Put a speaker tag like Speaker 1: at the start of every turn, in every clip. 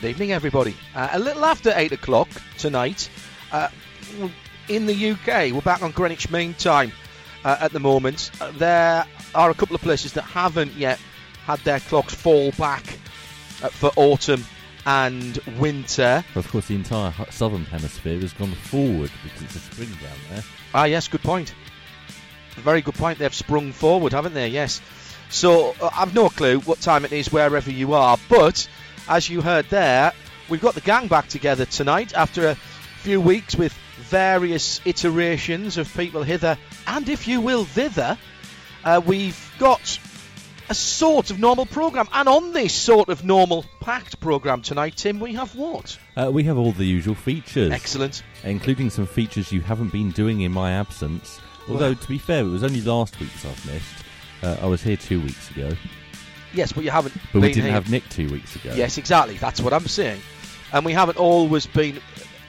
Speaker 1: Good evening, everybody. Uh, a little after 8 o'clock tonight, uh, in the UK, we're back on Greenwich Mean Time uh, at the moment. Uh, there are a couple of places that haven't yet had their clocks fall back uh, for autumn and winter.
Speaker 2: Of course, the entire southern hemisphere has gone forward because it's a spring down there.
Speaker 1: Ah, yes, good point. Very good point. They've sprung forward, haven't they? Yes. So uh, I've no clue what time it is wherever you are, but as you heard there, we've got the gang back together tonight after a few weeks with various iterations of people hither and, if you will, thither. Uh, we've got a sort of normal program, and on this sort of normal packed program tonight, Tim, we have what?
Speaker 2: Uh, we have all the usual features,
Speaker 1: Excellent.
Speaker 2: including some features you haven't been doing in my absence. Although, to be fair, it was only last week's I've missed. Uh, I was here two weeks ago,
Speaker 1: Yes, but you haven't.
Speaker 2: but we didn't
Speaker 1: here.
Speaker 2: have Nick two weeks ago.
Speaker 1: Yes, exactly. That's what I'm saying. And we haven't always been.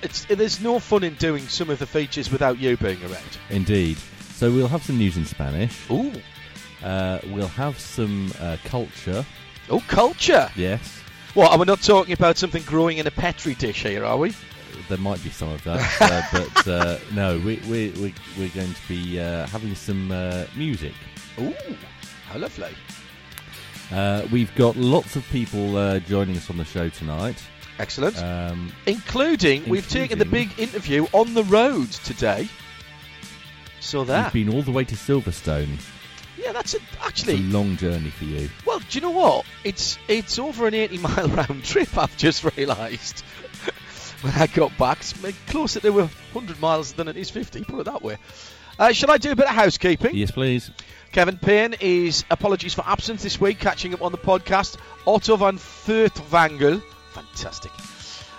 Speaker 1: It's there's no fun in doing some of the features without you being around.
Speaker 2: Indeed. So we'll have some news in Spanish.
Speaker 1: Ooh,
Speaker 2: Uh, we'll have some uh, culture.
Speaker 1: oh, culture.
Speaker 2: Yes,
Speaker 1: What? And we're not talking about something growing in a petri dish here, are we?
Speaker 2: there might be some of that, uh, but uh, no, we, we, we, we're going to be uh, having some uh, music.
Speaker 1: Ooh, how lovely.
Speaker 2: Uh, we've got lots of people uh, joining us on the show tonight.
Speaker 1: Excellent.
Speaker 2: Um,
Speaker 1: including, we've taken the big interview on the road today. So that.
Speaker 2: We've been all the way to Silverstone.
Speaker 1: Yeah, that's a,
Speaker 2: It's a long journey for you.
Speaker 1: Well, do you know what? It's it's over an 80 mile round trip. I've just realised when I got back, it's closer to 100 miles than it is 50. Put it that way. Uh, shall I do a bit of housekeeping?
Speaker 2: Yes, please.
Speaker 1: Kevin Payne is apologies for absence this week, catching up on the podcast. Otto van Furtwangel, fantastic.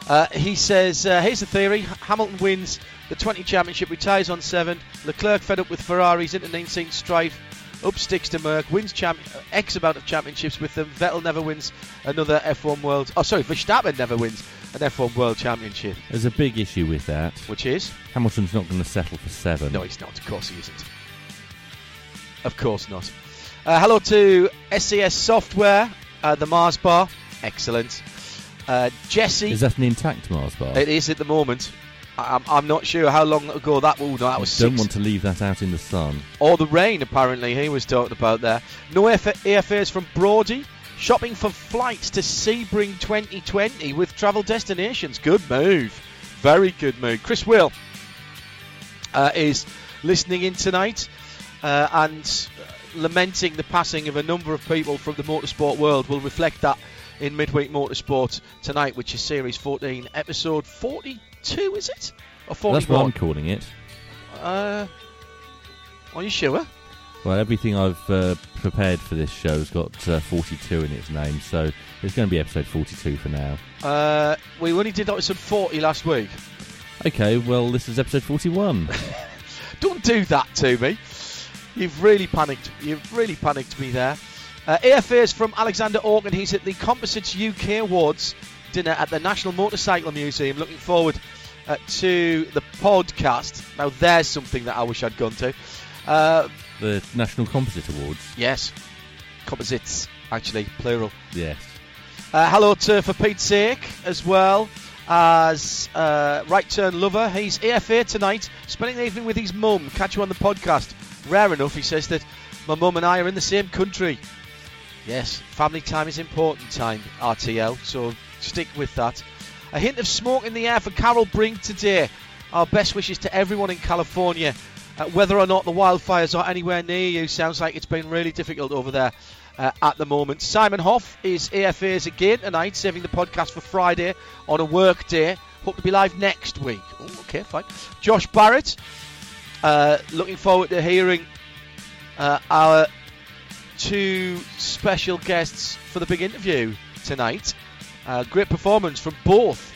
Speaker 1: Uh, he says, uh, here's the theory: Hamilton wins the 20 championship, retires on seven. Leclerc fed up with Ferrari's internecine strife, up sticks to Merc, wins champ- uh, X amount of championships with them. Vettel never wins another F1 World. Oh, sorry, Verstappen never wins an F1 World Championship,
Speaker 2: There's a big issue with that.
Speaker 1: which is
Speaker 2: Hamilton's not going to settle for seven.
Speaker 1: no, he's not. Of course he isn't. Of course not. Uh, hello to SCS Software, uh, the Mars Bar. Excellent. Uh, Jesse.
Speaker 2: Is that an intact Mars bar?
Speaker 1: It is at the moment. I'm, I'm not sure how long ago that. Oh no, that was
Speaker 2: Don't
Speaker 1: six.
Speaker 2: want to leave that out in the sun.
Speaker 1: Or the rain, apparently, he was talking about there. No AFAs from Brody. Shopping for flights to Sebring 2020 with travel destinations. Good move. Very good move. Chris Will uh, is listening in tonight uh, and lamenting the passing of a number of people from the motorsport world. We'll reflect that in Midweek Motorsport tonight, which is Series 14, Episode 42, is it? Or 41?
Speaker 2: That's what I'm calling it.
Speaker 1: Uh, are you sure?
Speaker 2: Well, everything I've uh, prepared for this show has got uh, 42 in its name, so it's going to be episode 42 for now.
Speaker 1: Uh, we only did episode 40 last week.
Speaker 2: Okay, well, this is episode 41.
Speaker 1: Don't do that to me. You've really panicked. You've really panicked me there. Uh, AFA's from Alexander Organ. He's at the Composites UK Awards dinner at the National Motorcycle Museum. Looking forward uh, to the podcast. Now, there's something that I wish I'd gone to. Uh,
Speaker 2: the National Composite Awards.
Speaker 1: yes, composites, actually, plural.
Speaker 2: Yes.
Speaker 1: Uh, hello to For Pete's Sake as well as uh, Right Turn Lover. He's AFA tonight, spending the evening with his mum. Catch you on the podcast. Rare enough, he says that my mum and I are in the same country. Yes, family time is important time, RTL, so stick with that. A hint of smoke in the air for Carol Brink today. our best wishes to everyone in California. Uh, whether or not the wildfires are anywhere near you, sounds like it's been really difficult over there uh, at the moment. Simon Hoff is AFA's again tonight, saving the podcast for Friday on a work day. Hope to be live next week. Oh, okay, fine. Josh Barrett, uh, looking forward to hearing uh, our two special guests for the big interview tonight. Uh, great performance from both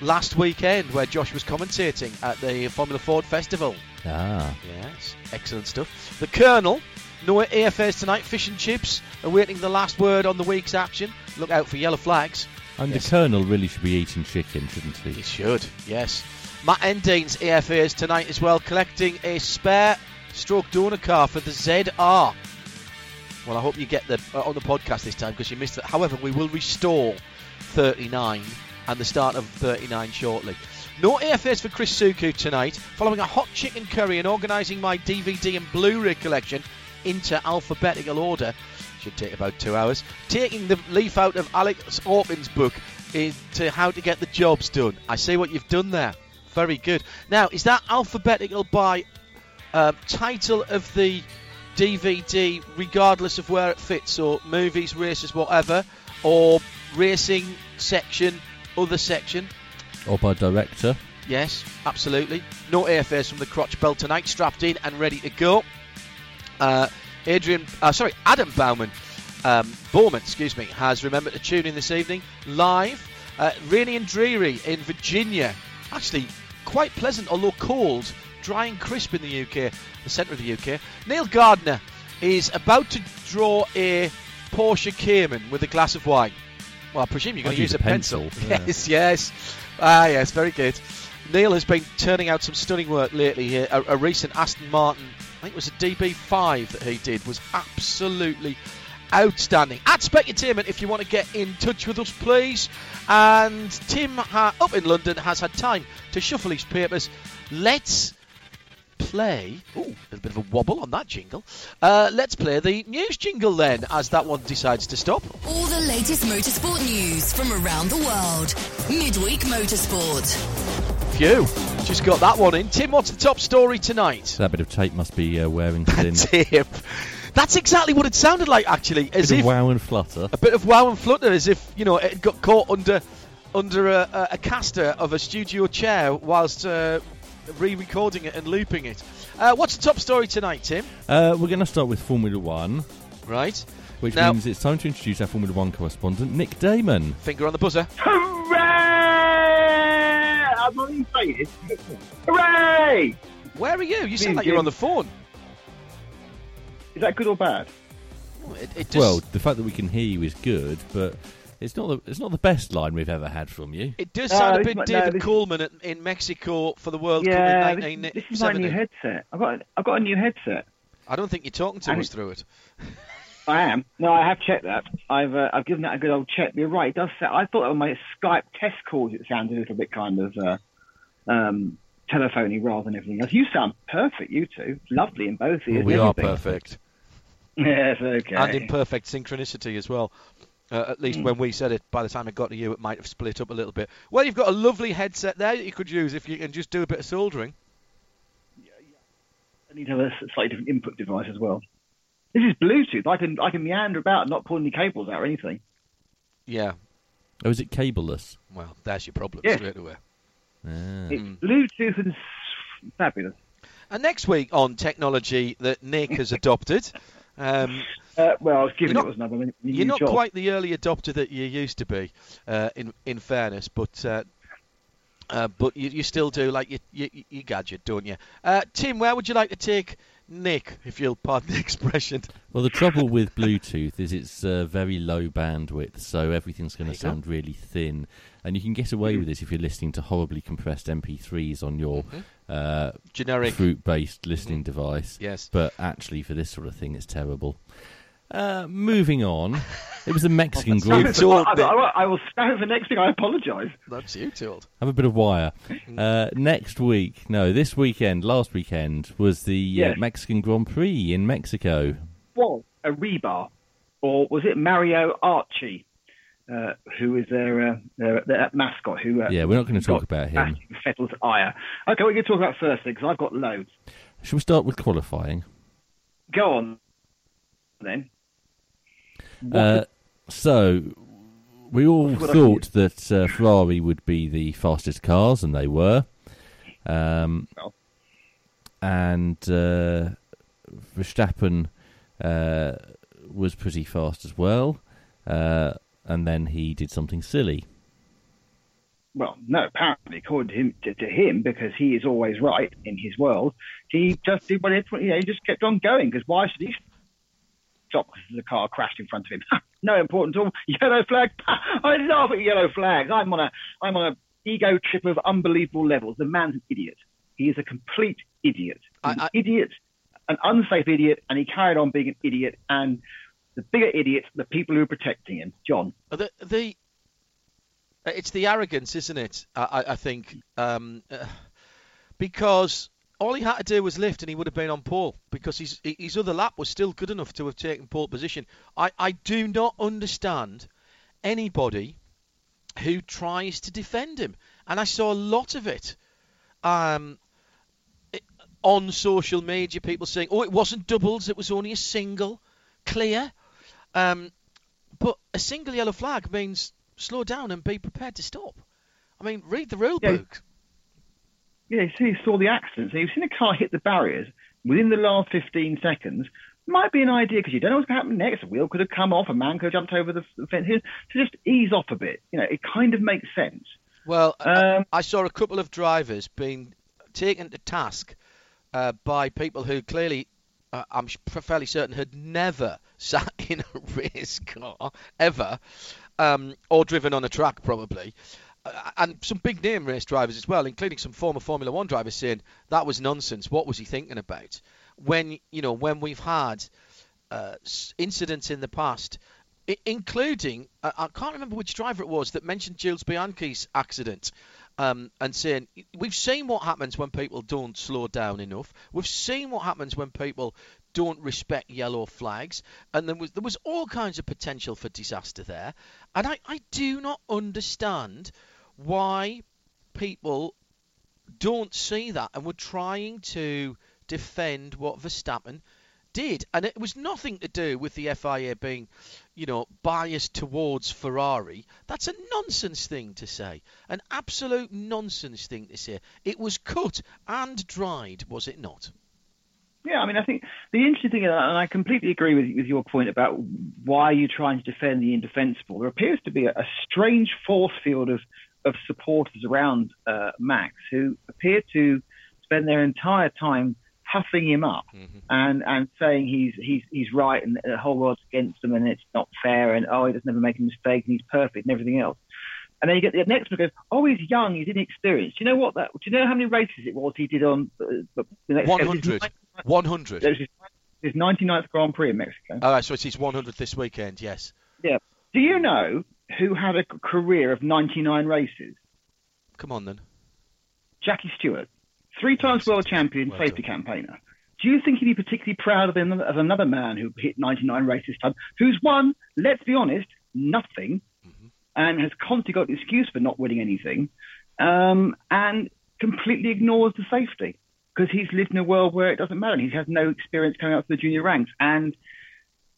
Speaker 1: last weekend, where Josh was commentating at the Formula Ford Festival.
Speaker 2: Ah.
Speaker 1: Yes, excellent stuff. The Colonel, no AFAs tonight, fish and chips, awaiting the last word on the week's action. Look out for yellow flags.
Speaker 2: And
Speaker 1: Yes.
Speaker 2: the Colonel really should be eating chicken, shouldn't he?
Speaker 1: He should, yes. Matt Endine's AFAs tonight as well, collecting a spare stroke donor car for the ZR. Well, I hope you get the uh, on the podcast this time because you missed it. However, we will restore 39 and the start of 39 shortly. No AFAs for Chris Suku tonight, following a hot chicken curry and organising my DVD and Blu-ray collection into alphabetical order. Should take about two hours. Taking the leaf out of Alex Hawkins' book into how to get the jobs done. I see what you've done there. Very good. Now, is that alphabetical by um, title of the DVD, regardless of where it fits, or movies, races, whatever, or racing section, other section?
Speaker 2: Or by director.
Speaker 1: Yes, absolutely. No AFAs from the crotch belt tonight, strapped in and ready to go. Uh, Adrian, uh, sorry, Adam Bauman, um, Bowman, excuse me, has remembered to tune in this evening live. Uh, rainy and dreary in Virginia. Actually, quite pleasant, although cold, dry and crisp in the UK, the centre of the UK. Neil Gardner is about to draw a Porsche Cayman with a glass of wine. Well, I presume you're going
Speaker 2: I'd
Speaker 1: to use,
Speaker 2: use
Speaker 1: a
Speaker 2: a
Speaker 1: pencil.
Speaker 2: pencil, yeah.
Speaker 1: Yes, yes. Ah, yes, very good. Neil has been turning out some stunning work lately here. A, a recent Aston Martin, I think it was a DB5 that he did, was absolutely outstanding. At Specutainment, if you want to get in touch with us, please. And Tim, ha- up in London, has had time to shuffle his papers. Let's play. Ooh, a bit of a wobble on that jingle. Uh, let's play the news jingle then, as that one decides to stop.
Speaker 3: All the latest motorsport news from around the world. Midweek Motorsport.
Speaker 1: Phew, just got that one in. Tim, what's the top story tonight?
Speaker 2: That bit of tape must be uh, wearing thin.
Speaker 1: Tim. That's exactly what it sounded like, actually. As
Speaker 2: bit
Speaker 1: if
Speaker 2: of wow and flutter.
Speaker 1: a bit of wow and flutter, as if you know it got caught under under a, a, a caster of a studio chair whilst uh, re-recording it and looping it. Uh, what's the top story tonight, Tim?
Speaker 2: Uh, we're going to start with Formula One,
Speaker 1: Right,
Speaker 2: which
Speaker 1: Now-
Speaker 2: means it's time to introduce our Formula One correspondent, Nick Daman.
Speaker 1: finger on the buzzer.
Speaker 4: Hooray! I'm not even saying it. Hooray!
Speaker 1: Where are you? You sound like you're on the phone.
Speaker 4: Is that good or bad?
Speaker 1: It, it just,
Speaker 2: Well, the fact that we can hear you is good, but it's not the it's not the best line we've ever had from you.
Speaker 1: it does
Speaker 4: No,
Speaker 1: sound a
Speaker 4: this
Speaker 1: bit
Speaker 4: might- no,
Speaker 1: David
Speaker 4: this-
Speaker 1: Coleman at, in Mexico for the World
Speaker 4: yeah,
Speaker 1: Cup
Speaker 4: this,
Speaker 1: in
Speaker 4: this is my new headset. I've got I've got a new headset.
Speaker 1: I don't think you're talking to
Speaker 4: And
Speaker 1: us
Speaker 4: it-
Speaker 1: through it.
Speaker 4: I am. No, I have checked that. I've uh, I've given that a good old check. You're right. It does. Sound, I thought on my Skype test calls it sounded a little bit kind of uh, um, telephony rather than everything else. You sound perfect. You two, lovely in both ears.
Speaker 1: we
Speaker 4: and
Speaker 1: are
Speaker 4: everything.
Speaker 1: perfect.
Speaker 4: Yes. Okay.
Speaker 1: and in perfect synchronicity as well. Uh, at least when we said it, by the time it got to you, it might have split up a little bit. Well, you've got a lovely headset there that you could use if you can just do a bit of soldering.
Speaker 4: I need to have a slightly different input device as well. This is Bluetooth. I can I can meander about, and not pull any cables out or anything.
Speaker 1: Yeah.
Speaker 2: Oh, is it cableless?
Speaker 1: Well, there's your problem
Speaker 4: Yeah.
Speaker 1: straight away.
Speaker 2: Ah.
Speaker 4: It's. Bluetooth and s- fabulous.
Speaker 1: And next week on technology that Nick has adopted, um,
Speaker 4: Uh, well, I was giving
Speaker 1: You're
Speaker 4: it
Speaker 1: not-
Speaker 4: was another new
Speaker 1: you're not
Speaker 4: job.
Speaker 1: quite the early adopter that you used to be, uh, in in fairness, but. Uh, uh, but you, you still do like your, your, your gadget, don't you? Uh, Tim, where would you like to take Nick, if you'll pardon the expression?
Speaker 2: Well, the trouble with Bluetooth is it's uh, very low bandwidth, so everything's going to
Speaker 1: you go.
Speaker 2: sound really thin. And you can get away with this if you're listening to horribly compressed MP3s on your
Speaker 1: Mm-hmm.
Speaker 2: uh,
Speaker 1: Generic.
Speaker 2: fruit-based listening device.
Speaker 1: Yes.
Speaker 2: But actually, for this sort of thing, it's terrible. Uh, moving on, it was a Mexican
Speaker 1: That's
Speaker 2: Grand
Speaker 1: you
Speaker 4: I,
Speaker 1: me.
Speaker 4: I, I will stand for next thing. I apologise.
Speaker 1: That's you told.
Speaker 2: Have a bit of wire. Uh, next week, no, this weekend, last weekend was the uh, Mexican Grand Prix in Mexico.
Speaker 4: Was a rebar, or was it Mario Archie? Uh, who is their, uh, their, their mascot. Who uh,
Speaker 2: Yeah, we're not going to talk about him.
Speaker 4: Vettel's ire. Okay, we're going to talk about first because I've got loads.
Speaker 2: Shall we start with qualifying?
Speaker 4: Go on, then. What
Speaker 2: Uh, so, we all thought that uh, Ferrari would be the fastest cars, and they were. Um,
Speaker 4: Well.
Speaker 2: and uh, Verstappen uh, was pretty fast as well. Uh, and then he did something silly.
Speaker 4: well, no, apparently, according to him, to, to him, because he is always right in his world, he just did what it, you know, he just kept on going. Because why should he stop? Because the car crashed in front of him. no important at all. Yellow flag. I laugh at yellow flags. I'm on a, I'm on a ego trip of unbelievable levels. The man's an idiot. He is a complete idiot. He's
Speaker 1: I- I-
Speaker 4: an idiot, an unsafe idiot, and he carried on being an idiot. And the bigger idiots, the people who are protecting him. John.
Speaker 1: The the it's the arrogance, isn't it? I, I- I think um, uh, because all he had to do was lift, and he would have been on pole because his his other lap was still good enough to have taken pole position. I, I do not understand anybody who tries to defend him, and I saw a lot of it. Um, it- on social media, people saying, "Oh, it wasn't doubles; it was only a single." Clear. Um, but a single yellow flag means slow down and be prepared to stop. I mean, read the rule
Speaker 4: Yeah.
Speaker 1: book.
Speaker 4: Yeah, you see, you saw the accident. So you've seen a car hit the barriers within the last 15 seconds. Might be an idea because you don't know what's going to happen next. A wheel could have come off, a man could have jumped over the fence. Here, to just ease off a bit. You know, it kind of makes sense.
Speaker 1: Well, I-
Speaker 4: Um,
Speaker 1: I saw a couple of drivers being taken to task uh, by people who clearly, uh, I'm fairly certain, had never sat in a race car ever, um, or driven on a track probably. Uh, and some big name race drivers as well, including some former Formula One drivers saying that was nonsense. What was he thinking about? When you know when we've had uh, incidents in the past, including I can't remember which driver it was that mentioned Jules Bianchi's accident, um, and saying we've seen what happens when people don't slow down enough. We've seen what happens when people don't respect yellow flags, and there was there was all kinds of potential for disaster there. And I, I do not understand why people don't see that and were trying to defend what Verstappen did. And it was nothing to do with the FIA being, you know, biased towards Ferrari. That's a nonsense thing to say. An absolute nonsense thing to say. It was cut and dried, was it not?
Speaker 4: Yeah, I mean, I think the interesting thing, and I completely agree with, with your point about why you're trying to defend the indefensible. There appears to be a, a strange force field of, of supporters around uh, Max who appear to spend their entire time huffing him up and, and saying he's he's he's right and the whole world's against him and it's not fair and oh he doesn't ever make a mistake and he's perfect and everything else. And then you get the next one goes, oh, he's young, he's inexperienced. Do you know what that? Do you know how many races it was he did on uh, the next
Speaker 1: 100. 100.
Speaker 4: it was his, his 99th Grand Prix in Mexico.
Speaker 1: All right, so it's his 100th this weekend, yes.
Speaker 4: yeah. Do you know who had a career of 99 races?
Speaker 1: Come on then.
Speaker 4: Jackie Stewart, three times world champion,
Speaker 1: Well
Speaker 4: safety campaigner. Do you think he'd be particularly proud of, him, of another man who hit 99 races time, who's won, let's be honest, nothing, and has constantly got an excuse for not winning anything, um, and completely ignores the safety because he's lived in a world where it doesn't matter and he has no experience coming up to the junior ranks. And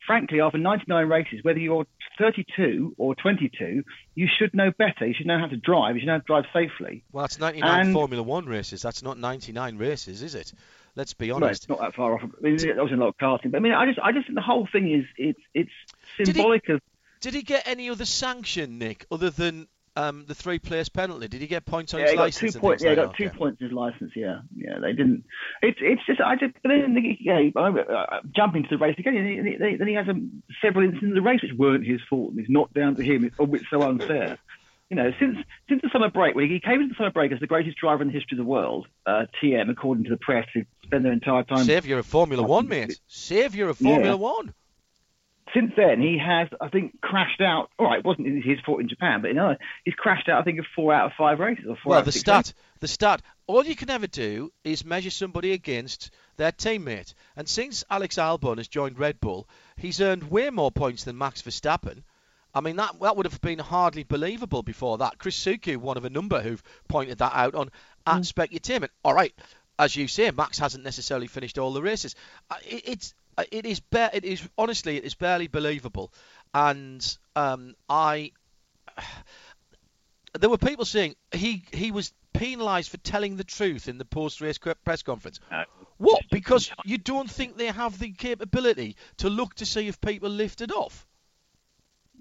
Speaker 4: frankly, after 99 races, whether you're 32 or 22, you should know better. You should know how to drive. You should know how to drive safely.
Speaker 1: Well, that's 99
Speaker 4: And-
Speaker 1: Formula One races. That's not 99 races, is it? Let's be honest.
Speaker 4: it's not that far off. I mean, there was a lot of karting, but I mean, I just, I just think the whole thing is, it's, it's
Speaker 1: he-
Speaker 4: symbolic of.
Speaker 1: Did he get any other sanction, Nick, other than um, the three-place penalty? Did he get points on
Speaker 4: Yeah,
Speaker 1: his license?
Speaker 4: two
Speaker 1: things
Speaker 4: Yeah, he got two
Speaker 1: Okay.
Speaker 4: points in his license. Yeah, yeah, they didn't. It's, it's just, I just, but then the- yeah, uh, jumping to the race again. and he- he- Then he has um, several incidents in the race which weren't his fault. and It's not down to him. It's, oh, it's so unfair. You know, since since the summer break, when he came into the summer break as the greatest driver in the history of the world, uh, TM, according to the press, who spend their entire time
Speaker 1: Saviour of Formula One, mate. Saviour of Formula
Speaker 4: Yeah.
Speaker 1: One.
Speaker 4: Since then, he has, I think, crashed out. All right, it wasn't his fault in Japan, but you know, he's crashed out. I think of four out of five races or four
Speaker 1: Well,
Speaker 4: out
Speaker 1: the stat, the stat. All you can ever do is measure somebody against their teammate. And since Alex Albon has joined Red Bull, he's earned way more points than Max Verstappen. I mean, that that would have been hardly believable before that. Chris Suku, one of a number who've pointed that out on at
Speaker 4: Mm.
Speaker 1: Specutainment. All right, as you say, Max hasn't necessarily finished all the races. Uh, It, it's it is it is honestly it is barely believable, and um, I there were people saying he he was penalised for telling the truth in the post-race que- press conference.
Speaker 4: No.
Speaker 1: What? Because you don't think they have the capability to look to see if people lifted off?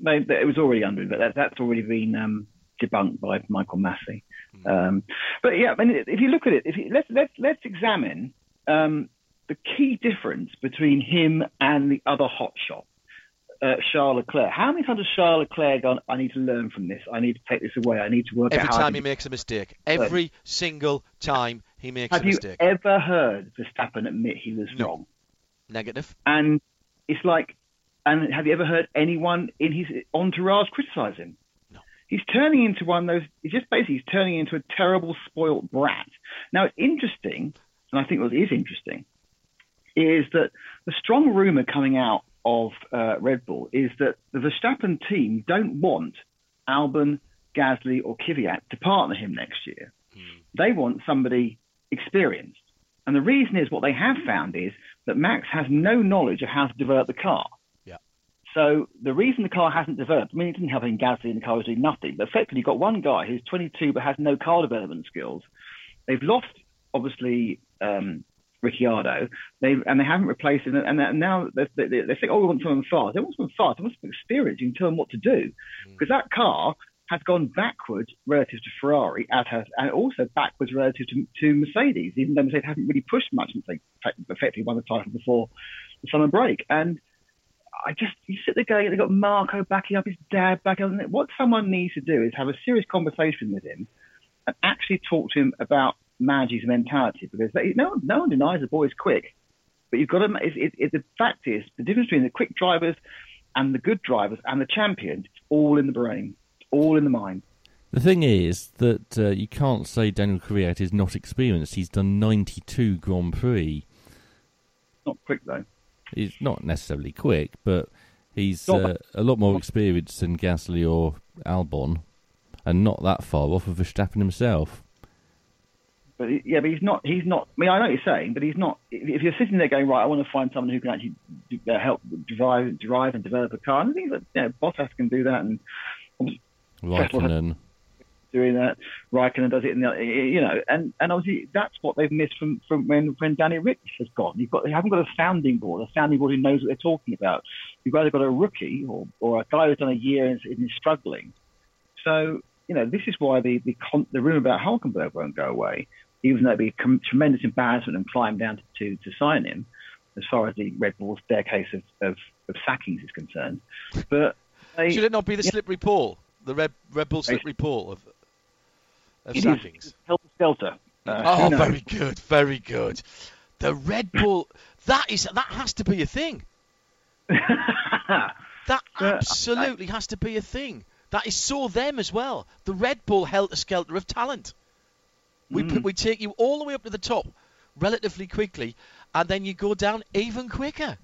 Speaker 4: it was already under, but that, that's already been um, debunked by Michael Masi. Um, but yeah, I mean, if you look at it, if you, let's let's let's examine um, the key difference between him and the other hotshot, uh, Charles Leclerc. How many times has Charles Leclerc gone? I need to learn from this. I need to take this away. I need to work
Speaker 1: Every
Speaker 4: out.
Speaker 1: time he makes a mistake. Every single time he makes
Speaker 4: Have
Speaker 1: a mistake.
Speaker 4: Have you ever heard Verstappen admit he was
Speaker 1: No.
Speaker 4: wrong?
Speaker 1: Negative.
Speaker 4: And it's like, and have you ever heard anyone in his entourage criticise him?
Speaker 1: No.
Speaker 4: He's turning into one of those. He's just basically he's turning into a terrible, spoilt brat. Now it's interesting, and I think what is interesting is that the strong rumor coming out of uh, Red Bull is that the Verstappen team don't want Albon, Gasly, or Kvyat to partner him next year. They want somebody experienced. And the reason is what they have found is that Max has no knowledge of how to develop the car.
Speaker 1: Yeah.
Speaker 4: So the reason the car hasn't developed, I mean, it didn't have any Gasly and the car was doing nothing, but effectively you've got one guy who's 22 but has no car development skills. They've lost, obviously, um, Ricciardo, they and they haven't replaced him. And now they, they, they think, oh, we want someone fast. They want someone fast. They want someone experienced. You can tell them what to do hmm. because that car has gone backwards relative to Ferrari, as has, and also backwards relative to, to Mercedes, even though Mercedes haven't really pushed much since they effectively won the title before the summer break. And I just, you sit there going, they've got Marko backing up his dad backing up. What someone needs to do is have a serious conversation with him and actually talk to him about Magi's mentality because they, no, one, no one denies the boy's quick. But you've got to, it, it, it, the fact is, the difference between the quick drivers and the good drivers and the champions, it's all in the brain, it's all in the mind.
Speaker 2: The thing is that uh, you can't say Daniel Kvyat is not experienced. He's done 92 Grand Prix.
Speaker 4: Not quick though.
Speaker 2: He's not necessarily quick, but he's uh, a lot more experienced than Gasly or Albon, and not that far off of Verstappen himself.
Speaker 4: But he- yeah, but he's not. He's not. I mean, I know what you're saying, but he's not. If you're sitting there going, right, I want to find someone who can actually do- uh, help drive, drive and develop a car, and I think that you know, Bottas can do that, and
Speaker 2: Raikkonen.
Speaker 4: doing that. Raikkonen does it in the, you know, and, and obviously that's what they've missed from, from when, when Danny Ric has gone. You've got, they haven't got a sounding board, a sounding board who knows what they're talking about. You've either got a rookie or, or a guy who's done a year and is, is struggling. So, you know, this is why the, the, con- the rumor about Hulkenberg won't go away, even though it'd be a tremendous embarrassment and climb down to, to, sign him, as far as the Red Bull staircase of, of, of sackings is concerned. But they,
Speaker 1: Should it not be the
Speaker 4: yeah.
Speaker 1: slippery pole? The Red, Red Bull slippery pole of, of
Speaker 4: it is
Speaker 1: sackings?
Speaker 4: helter skelter. Uh,
Speaker 1: Oh, very good, very good. The Red Bull, that is that has to be a thing. That
Speaker 4: I-
Speaker 1: absolutely has to be a thing. That is so them as well. The Red Bull helter skelter of talent. We
Speaker 4: Mm.
Speaker 1: put, we take you all the way up to the top relatively quickly, and then you go down even quicker.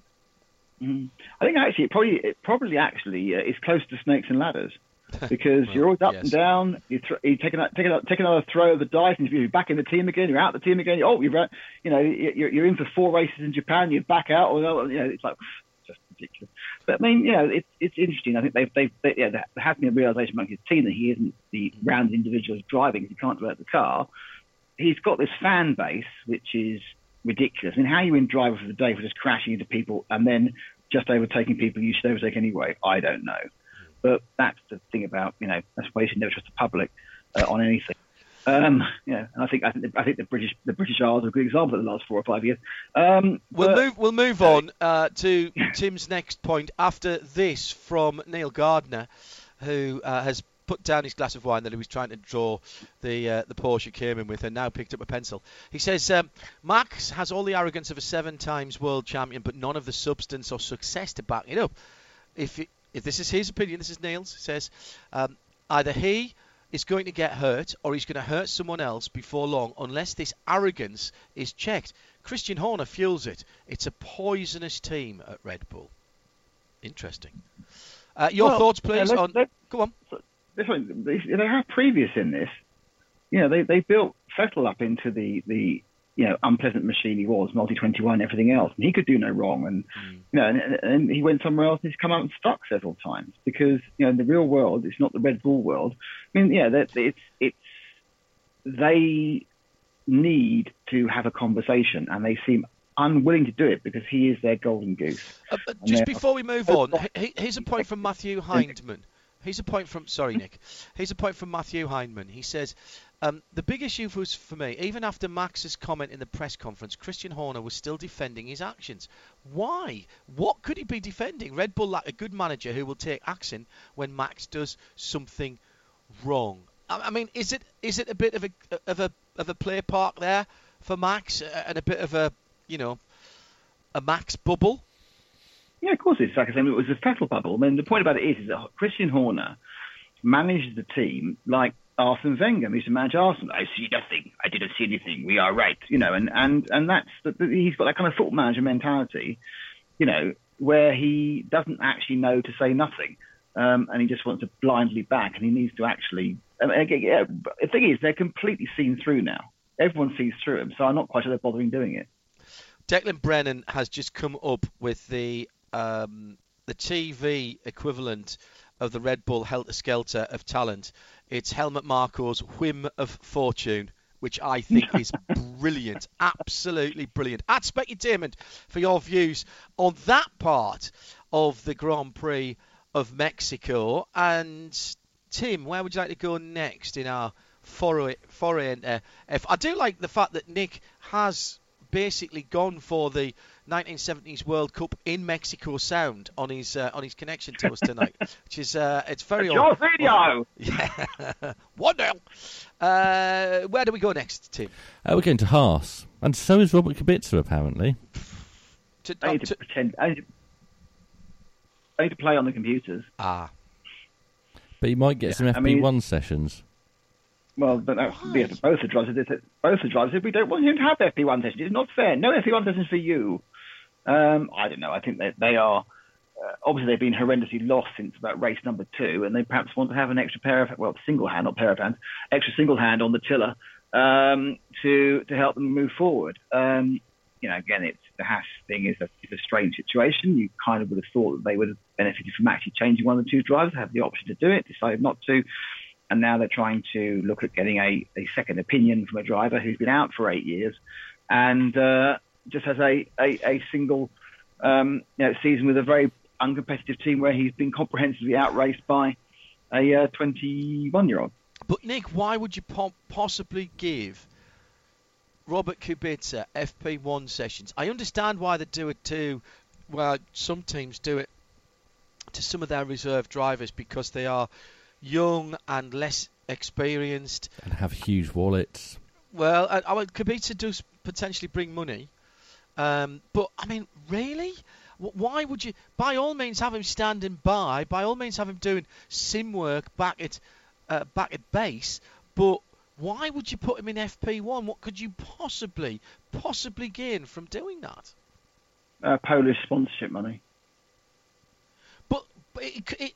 Speaker 4: Mm. I think actually it probably it probably actually uh, is close to snakes and ladders because
Speaker 1: Well,
Speaker 4: you're always up
Speaker 1: yes.
Speaker 4: and down. You, th- you take, another, take, another, take another throw of the dice, and you're back in the team again. You're out the team again. Oh, you're you know you're, you're in for four races in Japan. You're back out. Or you know it's like just ridiculous. But I mean, you know, it's it's interesting. I think they've they've they, yeah, there has been a realization among his team that he isn't the round individual driving. He can't develop the car. He's got this fan base which is ridiculous. I mean, how you in driver for the day for just crashing into people and then just overtaking people you should overtake anyway? I don't know. But that's the thing about you know that's why you should never trust the public uh, on anything. Um, yeah, and I think I think the, I think the British the British Isles are a good example of the last four or five years. Um,
Speaker 1: We'll
Speaker 4: but-
Speaker 1: move. We'll move on uh, to Tim's next point after this from Neil Gardner, who uh, has put down his glass of wine that he was trying to draw the uh, the Porsche Cayman with, and now picked up a pencil. He says um, Max has all the arrogance of a seven times world champion, but none of the substance or success to back it up. If it, if this is his opinion, this is Neil's. He says um, either he is going to get hurt or he's going to hurt someone else before long unless this arrogance is checked. Christian Horner fuels it. It's a poisonous team at Red Bull. Interesting. Uh, your
Speaker 4: Well,
Speaker 1: thoughts,
Speaker 4: yeah,
Speaker 1: please.
Speaker 4: let's-
Speaker 1: on
Speaker 4: let's-
Speaker 1: go on.
Speaker 4: They, they have previous in this. You know, they, they built Vettel up into the, the you know unpleasant machine he was, multi twenty one, everything else, and he could do no wrong. And you know, and, and- he went somewhere else and he's come out and stuck several times because you know in the real world, it's not the Red Bull world. I mean, yeah, that it's it's they need to have a conversation, and they seem unwilling to do it because he is their golden goose.
Speaker 1: Uh, just before we move on, he- he- here's a point from Matthew Hindman. Here's a point from sorry, Nick. Here's a point from Matthew Hindman. He says um, the big issue was for me, even after Max's comment in the press conference, Christian Horner was still defending his actions. Why? What could he be defending? Red Bull lack a good manager who will take action when Max does something wrong. I, I mean, is it is it a bit of a of a of a play park there for Max and a bit of a you know a Max bubble?
Speaker 4: Yeah, of course it's said, it was a Vettel bubble. I mean, the point about it is, is that Christian Horner managed the team like Arsene Wenger used to manage Arsenal. I see nothing. I didn't see anything. We are right. You know, and and and that's he's got that kind of football manager mentality. You know, where he doesn't actually know to say nothing, um, and he just wants to blindly back, and he needs to actually. I mean, yeah, the thing is, they're completely seen through now. Everyone sees through him, so I'm not quite sure they're bothering doing it.
Speaker 1: Declan Brennan has just come up with the um, the TV equivalent of the Red Bull Helter Skelter of talent. It's Helmut Marko's Whim of Fortune, which I think is brilliant, absolutely brilliant. At Specutainment for your views on that part of the Grand Prix of Mexico. And Tim, where would you like to go next in our foray, foray into F? I do like the fact that Nick has basically gone for the 1970s World Cup in Mexico sound on his uh, on his connection to us tonight, which is uh, it's very
Speaker 4: Your video.
Speaker 1: yeah one nil. Uh, where do we go next, Tim?
Speaker 2: Uh, we're going to Haas, and so is Robert Kubica apparently.
Speaker 1: To,
Speaker 4: I need to
Speaker 1: to-
Speaker 4: pretend. I need to, I need to play on the computers.
Speaker 1: ah,
Speaker 2: But you might get
Speaker 4: Yeah,
Speaker 2: some
Speaker 4: I mean-
Speaker 2: FP1 sessions.
Speaker 4: Well, but that would be both the drivers. Both the drivers, if we don't want him to have FP1 sessions, it's not fair. No FP1 sessions for you. Um, I don't know. I think that they are. Uh, obviously, they've been horrendously lost since about race number two, and they perhaps want to have an extra pair of, well, single hand, not pair of hands, extra single hand on the tiller um, to to help them move forward. Um, you know, again, it's the Haas thing is a, a strange situation. You kind of would have thought that they would have benefited from actually changing one of the two drivers, have the option to do it, decided not to and now they're trying to look at getting a, a second opinion from a driver who's been out for eight years and uh, just has a, a, a single um, you know, season with a very uncompetitive team where he's been comprehensively outraced by a 21 year old.
Speaker 1: but Nick, why would you po- possibly give Robert Kubica FP1 sessions? I understand why they do it too. Well, some teams do it to some of their reserve drivers because they are young and less experienced.
Speaker 2: And have huge wallets.
Speaker 1: Well, I, I mean, Kubica does potentially bring money, um, but I mean, really, why would you? By all means, have him standing by. By all means, have him doing sim work back at uh, back at base. But why would you put him in FP1? What could you possibly possibly gain from doing that?
Speaker 4: Uh, Polish sponsorship money.
Speaker 1: But, but it, it,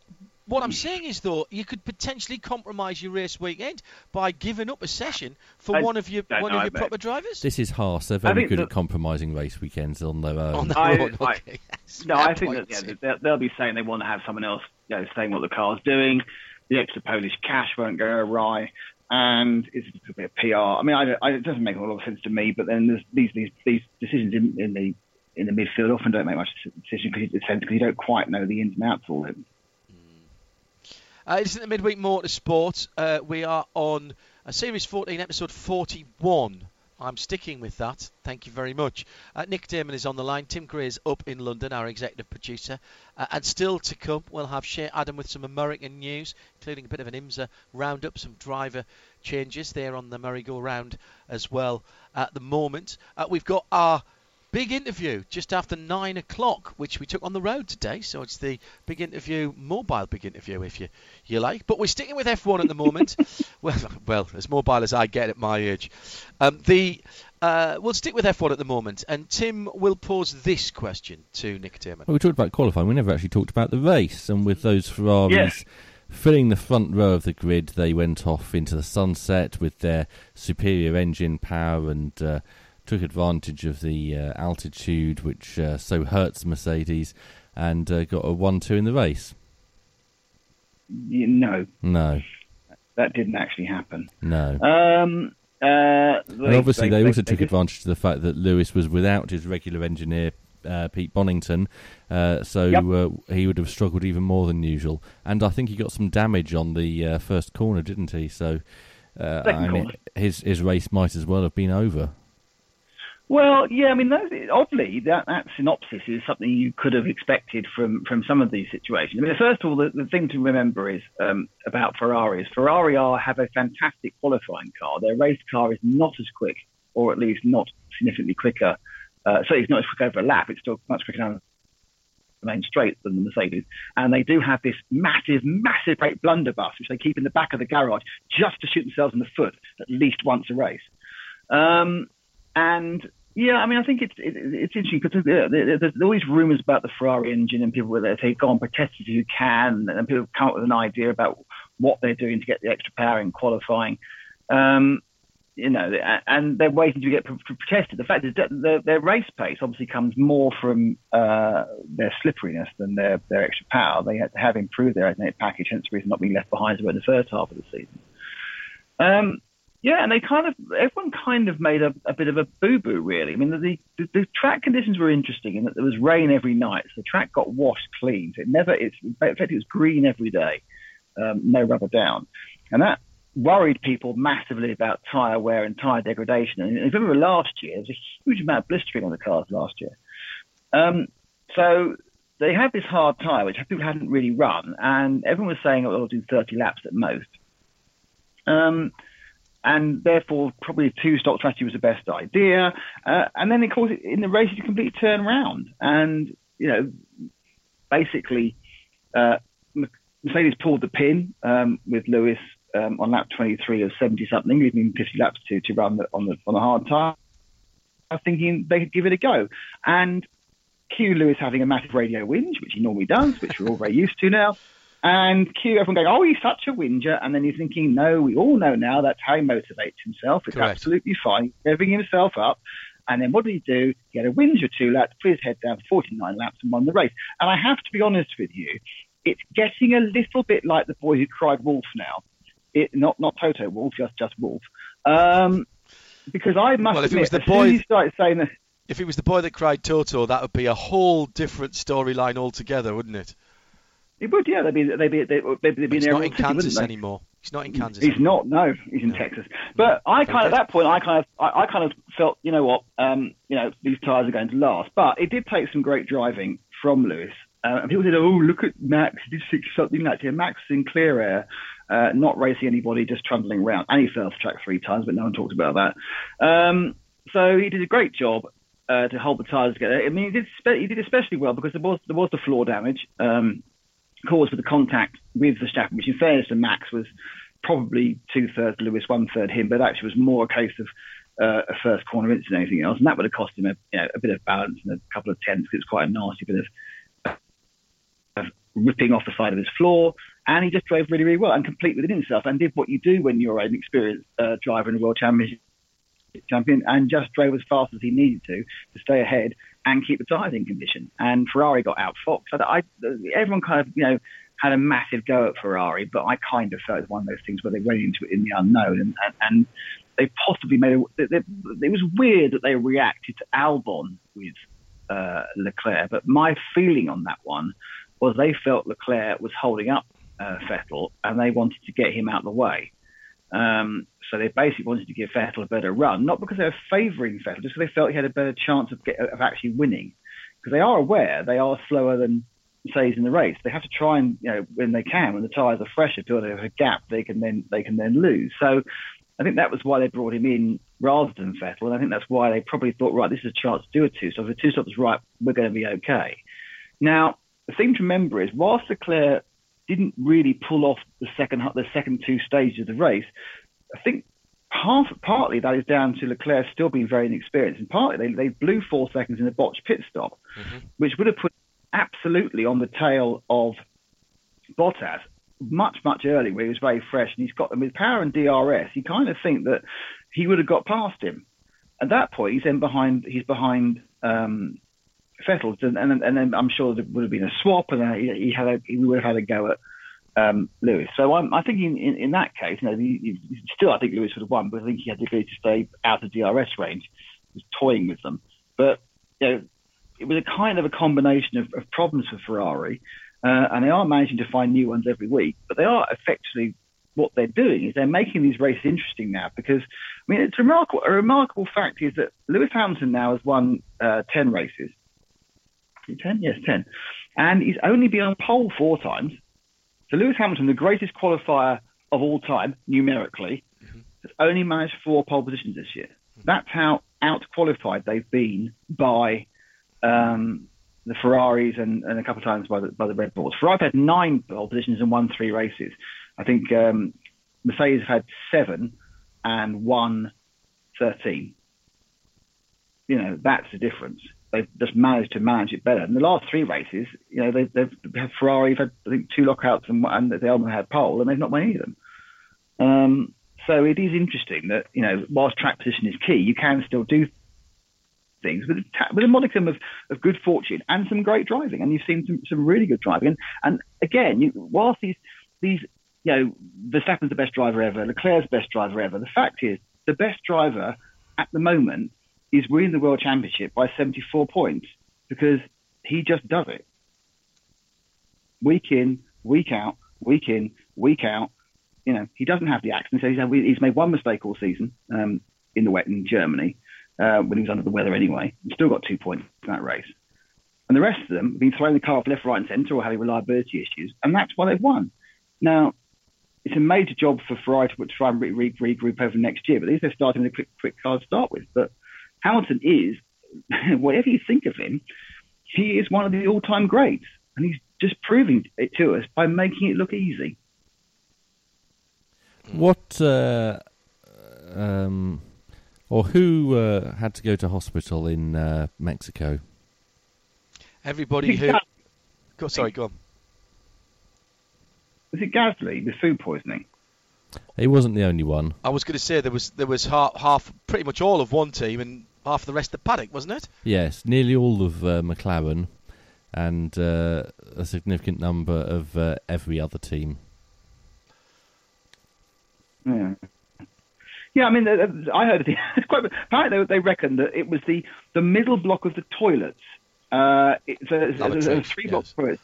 Speaker 1: what I'm saying is, though, you could potentially compromise your race weekend by giving up a session for
Speaker 4: I
Speaker 1: one of your one
Speaker 4: know,
Speaker 1: of your
Speaker 4: mate.
Speaker 1: proper drivers.
Speaker 2: This is Haas. They're
Speaker 4: I
Speaker 2: very good
Speaker 4: that-
Speaker 2: at compromising race weekends on their own.
Speaker 1: on their
Speaker 4: I-
Speaker 1: own.
Speaker 4: I-
Speaker 1: Okay. yes,
Speaker 4: No, I think that yeah, they'll, they'll be saying they want to have someone else you know, saying what the car's doing. The extra Polish cash won't go awry, and it's a bit of PR. I mean, I, I, it doesn't make a lot of sense to me. But then there's these these these decisions in, in the in the midfield often don't make much decision because you don't quite know the ins and outs of it.
Speaker 1: Uh, is the midweek motorsport. Uh, we are on series 14, episode 41. I'm sticking with that. Thank you very much. Uh, Nick Daman is on the line. Tim Gray is up in London, our executive producer. Uh, and still to come, we'll have Shea Adam with some American news, including a bit of an IMSA roundup, some driver changes there on the merry-go-round as well at the moment. Uh, we've got our big interview just after nine o'clock, which we took on the road today. So it's the big interview, mobile big interview, if you you like. But we're sticking with F1 at the moment. well, well, as mobile as I get at my age. Um, the Uh, we'll stick with F1 at the moment, and Tim will pose this question to Nick Tierman.
Speaker 2: Well, we talked about qualifying. We never actually talked about the race, and with those Ferraris
Speaker 4: Yes.
Speaker 2: filling the front row of the grid, they went off into the sunset with their superior engine power and uh, took advantage of the uh, altitude, which uh, so hurts Mercedes, and uh, got a one-two in the race.
Speaker 4: You know,
Speaker 2: No,
Speaker 4: that didn't actually happen.
Speaker 2: no.
Speaker 4: Um, uh,
Speaker 2: and obviously, they, also took advantage of the fact that Lewis was without his regular engineer, uh, Pete Bonnington, uh, so
Speaker 4: Yep.
Speaker 2: uh, he would have struggled even more than usual. And I think he got some damage on the uh, first corner, didn't he? So, uh, I mean, his his race might as well have been over.
Speaker 4: Well, yeah, I mean, those, oddly, that, that synopsis is something you could have expected from, from some of these situations. I mean, first of all, the, the thing to remember is um, about Ferrari is Ferrari are, have a fantastic qualifying car. Their race car is not as quick, or at least not significantly quicker. Uh, so it's not as quick over a lap. It's still much quicker down the main straight than the Mercedes. And they do have this massive, massive great blunderbuss, which they keep in the back of the garage just to shoot themselves in the foot at least once a race. Um, and yeah, I mean, I think it's it, it's interesting because there, there, there's always rumours about the Ferrari engine, and people will say go and protest if you can, and people come up with an idea about what they're doing to get the extra power in qualifying. Um, you know, and they're waiting to get pro- pro- protested. The fact is that their, their race pace obviously comes more from uh, their slipperiness than their, their extra power. They have- improved their package, hence the reason not being left behind as were in the first half of the season. Um, yeah, and they kind of everyone kind of made a, a bit of a boo boo, really. I mean, the, the the track conditions were interesting in that there was rain every night, so the track got washed clean. So it never, it's in fact it was green every day, um, no rubber down, and that worried people massively about tyre wear and tyre degradation. And if you remember last year, there was a huge amount of blistering on the cars last year. Um, so they had this hard tyre, which people hadn't really run, and everyone was saying, oh, they'll do 30 laps at most. Um, and therefore, probably a two-stop strategy was the best idea. Uh, and then, of course, in the race, it's a complete turnaround. And, you know, basically, uh, Mercedes pulled the pin um, with Lewis um, on lap 23 of 70 something, leaving him 50 laps to, to run the, on the on the hard tyre. I was thinking they could give it a go. And cue Lewis having a massive radio whinge, which he normally does, which we're all very used to now. And cue everyone going, oh, he's such a whinger. And then he's thinking, no, we all know now that's how he motivates himself. It's
Speaker 1: Correct.
Speaker 4: absolutely fine, revving himself up. And then what did he do? He had a whinge or two laps, put his head down 49 laps and won the race. And I have to be honest with you, it's getting a little bit like the boy who cried wolf now. It, not not Toto Wolff, just just Wolf. Um, because I must
Speaker 1: Well, if it was the
Speaker 4: soon
Speaker 1: boy-
Speaker 4: as you saying that,
Speaker 1: If it was the boy that cried Toto, that would be a whole different storyline altogether, wouldn't it?
Speaker 4: It would, yeah, they'd be they'd be they'd, they'd be in
Speaker 1: He's not in
Speaker 4: city,
Speaker 1: Kansas anymore. He's not in Kansas.
Speaker 4: He's
Speaker 1: anymore.
Speaker 4: not. No, he's in
Speaker 1: No.
Speaker 4: Texas. But I kind of at that point, I kind of, I, I kind of felt, you know what, um, you know, these tyres are going to last. But it did take some great driving from Lewis. Uh, and people said, oh, look at Max, he did six something laps here. Max is in clear air, uh, not racing anybody, just trundling around. And he fell off track three times, but no one talked about that. Um, so he did a great job. Uh, to hold the tyres together. I mean, he did, spe- he did especially well because there was there was the floor damage. Um, caused with the contact with Verstappen, which in fairness to Max was probably two thirds Lewis, one third him, but actually was more a case of uh, a first corner incident than anything else, and that would have cost him a, you know, a bit of balance and a couple of tenths it's quite a nasty bit of, of ripping off the side of his floor. And he just drove really, really well and complete within himself and did what you do when you're an experienced uh, driver in a world championship champion and just drove as fast as he needed to to stay ahead and keep the tyres in condition. And Ferrari got outfoxed. That I, everyone kind of, you know, had a massive go at Ferrari, but I kind of felt it was one of those things where they went into it in the unknown and, and, and they possibly made a, it was weird that they reacted to Albon with uh, Leclerc, but my feeling on that one was they felt Leclerc was holding up uh, Vettel and they wanted to get him out of the way. Um, so they basically wanted to give Vettel a better run, not because they were favouring Vettel, just because they felt he had a better chance of, get, of actually winning. Because they are aware they are slower than Mercedes in the race. They have to try and, you know, when they can, when the tyres are fresher, have a gap they can then they can then lose. So I think that was why they brought him in rather than Vettel, and I think that's why they probably thought, right, this is a chance to do a two. So if the two stops right, we're going to be okay. Now the thing to remember is, whilst Leclerc didn't really pull off the second the second two stages of the race, I think half partly that is down to Leclerc still being very inexperienced, and partly they, they blew four seconds in a botched pit stop, mm-hmm. which would have put absolutely on the tail of Bottas much much earlier where he was very fresh, and he's got them with power and DRS. You kind of think that he would have got past him. At that point, he's then behind. He's behind um, Vettel, and, and, and, then I'm sure there would have been a swap, and he, he had a, he would have had a go at um, Lewis. So I'm, I think in, in, in, that case, you know, still I think Lewis would have won, but I think he had the ability to stay out of DRS range. Was toying with them, but you know, it was a kind of a combination of, of problems for Ferrari, uh, and they are managing to find new ones every week. But they are effectively what they're doing is they're making these races interesting now because I mean it's remarkable. A remarkable fact is that Lewis Hamilton now has won uh, ten races. Ten, yes, ten, and he's only been on pole four times so Lewis Hamilton, the greatest qualifier of all time, numerically, mm-hmm. has only managed four pole positions this year. Mm-hmm. That's how out qualified they've been by um, the Ferraris and, and, a couple of times by the, by the Red Bulls. Ferrari had nine pole positions and won three races. I think um, Mercedes have had seven and won 13. You know, that's the difference they've just managed to manage it better. In the last three races, you know, they, they've, have Ferrari have had I think two lockouts and, and the Elman had pole, and they've not won any of them. Um, so it is interesting that you know, whilst track position is key, you can still do things with a, with a modicum of, of good fortune and some great driving. And you've seen some, some really good driving. And, and again, you, whilst these these you know, Verstappen's the best driver ever, Leclerc's best driver ever. The fact is, the best driver at the moment is winning the world championship by 74 points because he just does it. Week in, week out, week in, week out. You know, he doesn't have the accent. So he's, he's made one mistake all season um, in the wet in Germany uh, when he was under the weather anyway. He's still got two points in that race. And the rest of them have been throwing the car off left, right, and centre or having reliability issues. And that's why they've won. Now, it's a major job for Ferrari to try and re- re- regroup over next year, but at least they're starting with a quick, quick car to start with. But Hamilton is, whatever you think of him, he is one of the all-time greats, and he's just proving it to us by making it look easy.
Speaker 2: What, uh, um, or who uh, had to go to hospital in uh, Mexico?
Speaker 1: Everybody who. Go, sorry, go on.
Speaker 4: Was it Gasly the food poisoning?
Speaker 2: He wasn't the only one.
Speaker 1: I was going to say there was there was half, half, pretty much all of one team and half the rest of the paddock, wasn't it?
Speaker 2: Yes, nearly all of uh, McLaren and uh, a significant number of uh, every other team.
Speaker 4: Yeah. Yeah, I mean, I heard it. quite, apparently, they reckon that it was the, the middle block of the toilets. Uh, it's a, it's a, a three block yes.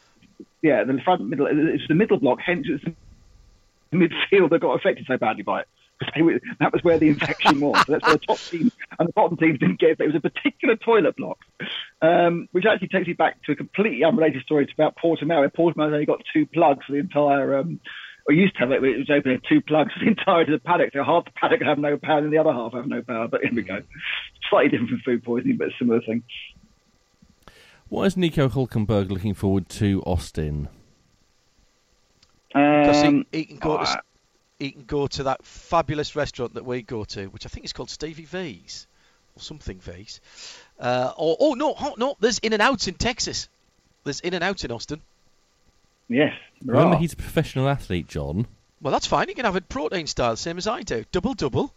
Speaker 4: Yeah, the front middle. It's the middle block. Hence, it's the midfield that got affected so badly by it that was where the infection was. So that's where the top team and the bottom teams didn't get it. It was a particular toilet block, um, which actually takes me back to a completely unrelated story. It's about Portimao. Portimao only got two plugs for the entire. Um, or used to have it, it was open at two plugs for the entire of the paddock. So half the paddock have no power and the other half have no power. But here we go. Slightly different from food poisoning, but a similar thing.
Speaker 2: What is Nico Hulkenberg looking forward to Austin?
Speaker 1: Um, he, he, can go to he can go to that fabulous restaurant that we go to, which I think is called Stevie V's or something V's. Uh, or oh no, oh, no, there's In and Out in Texas. There's In and Out in Austin.
Speaker 4: Yes.
Speaker 2: Remember, he's a professional athlete, John.
Speaker 1: Well, that's fine. You can have it protein style, same as I do. Double double,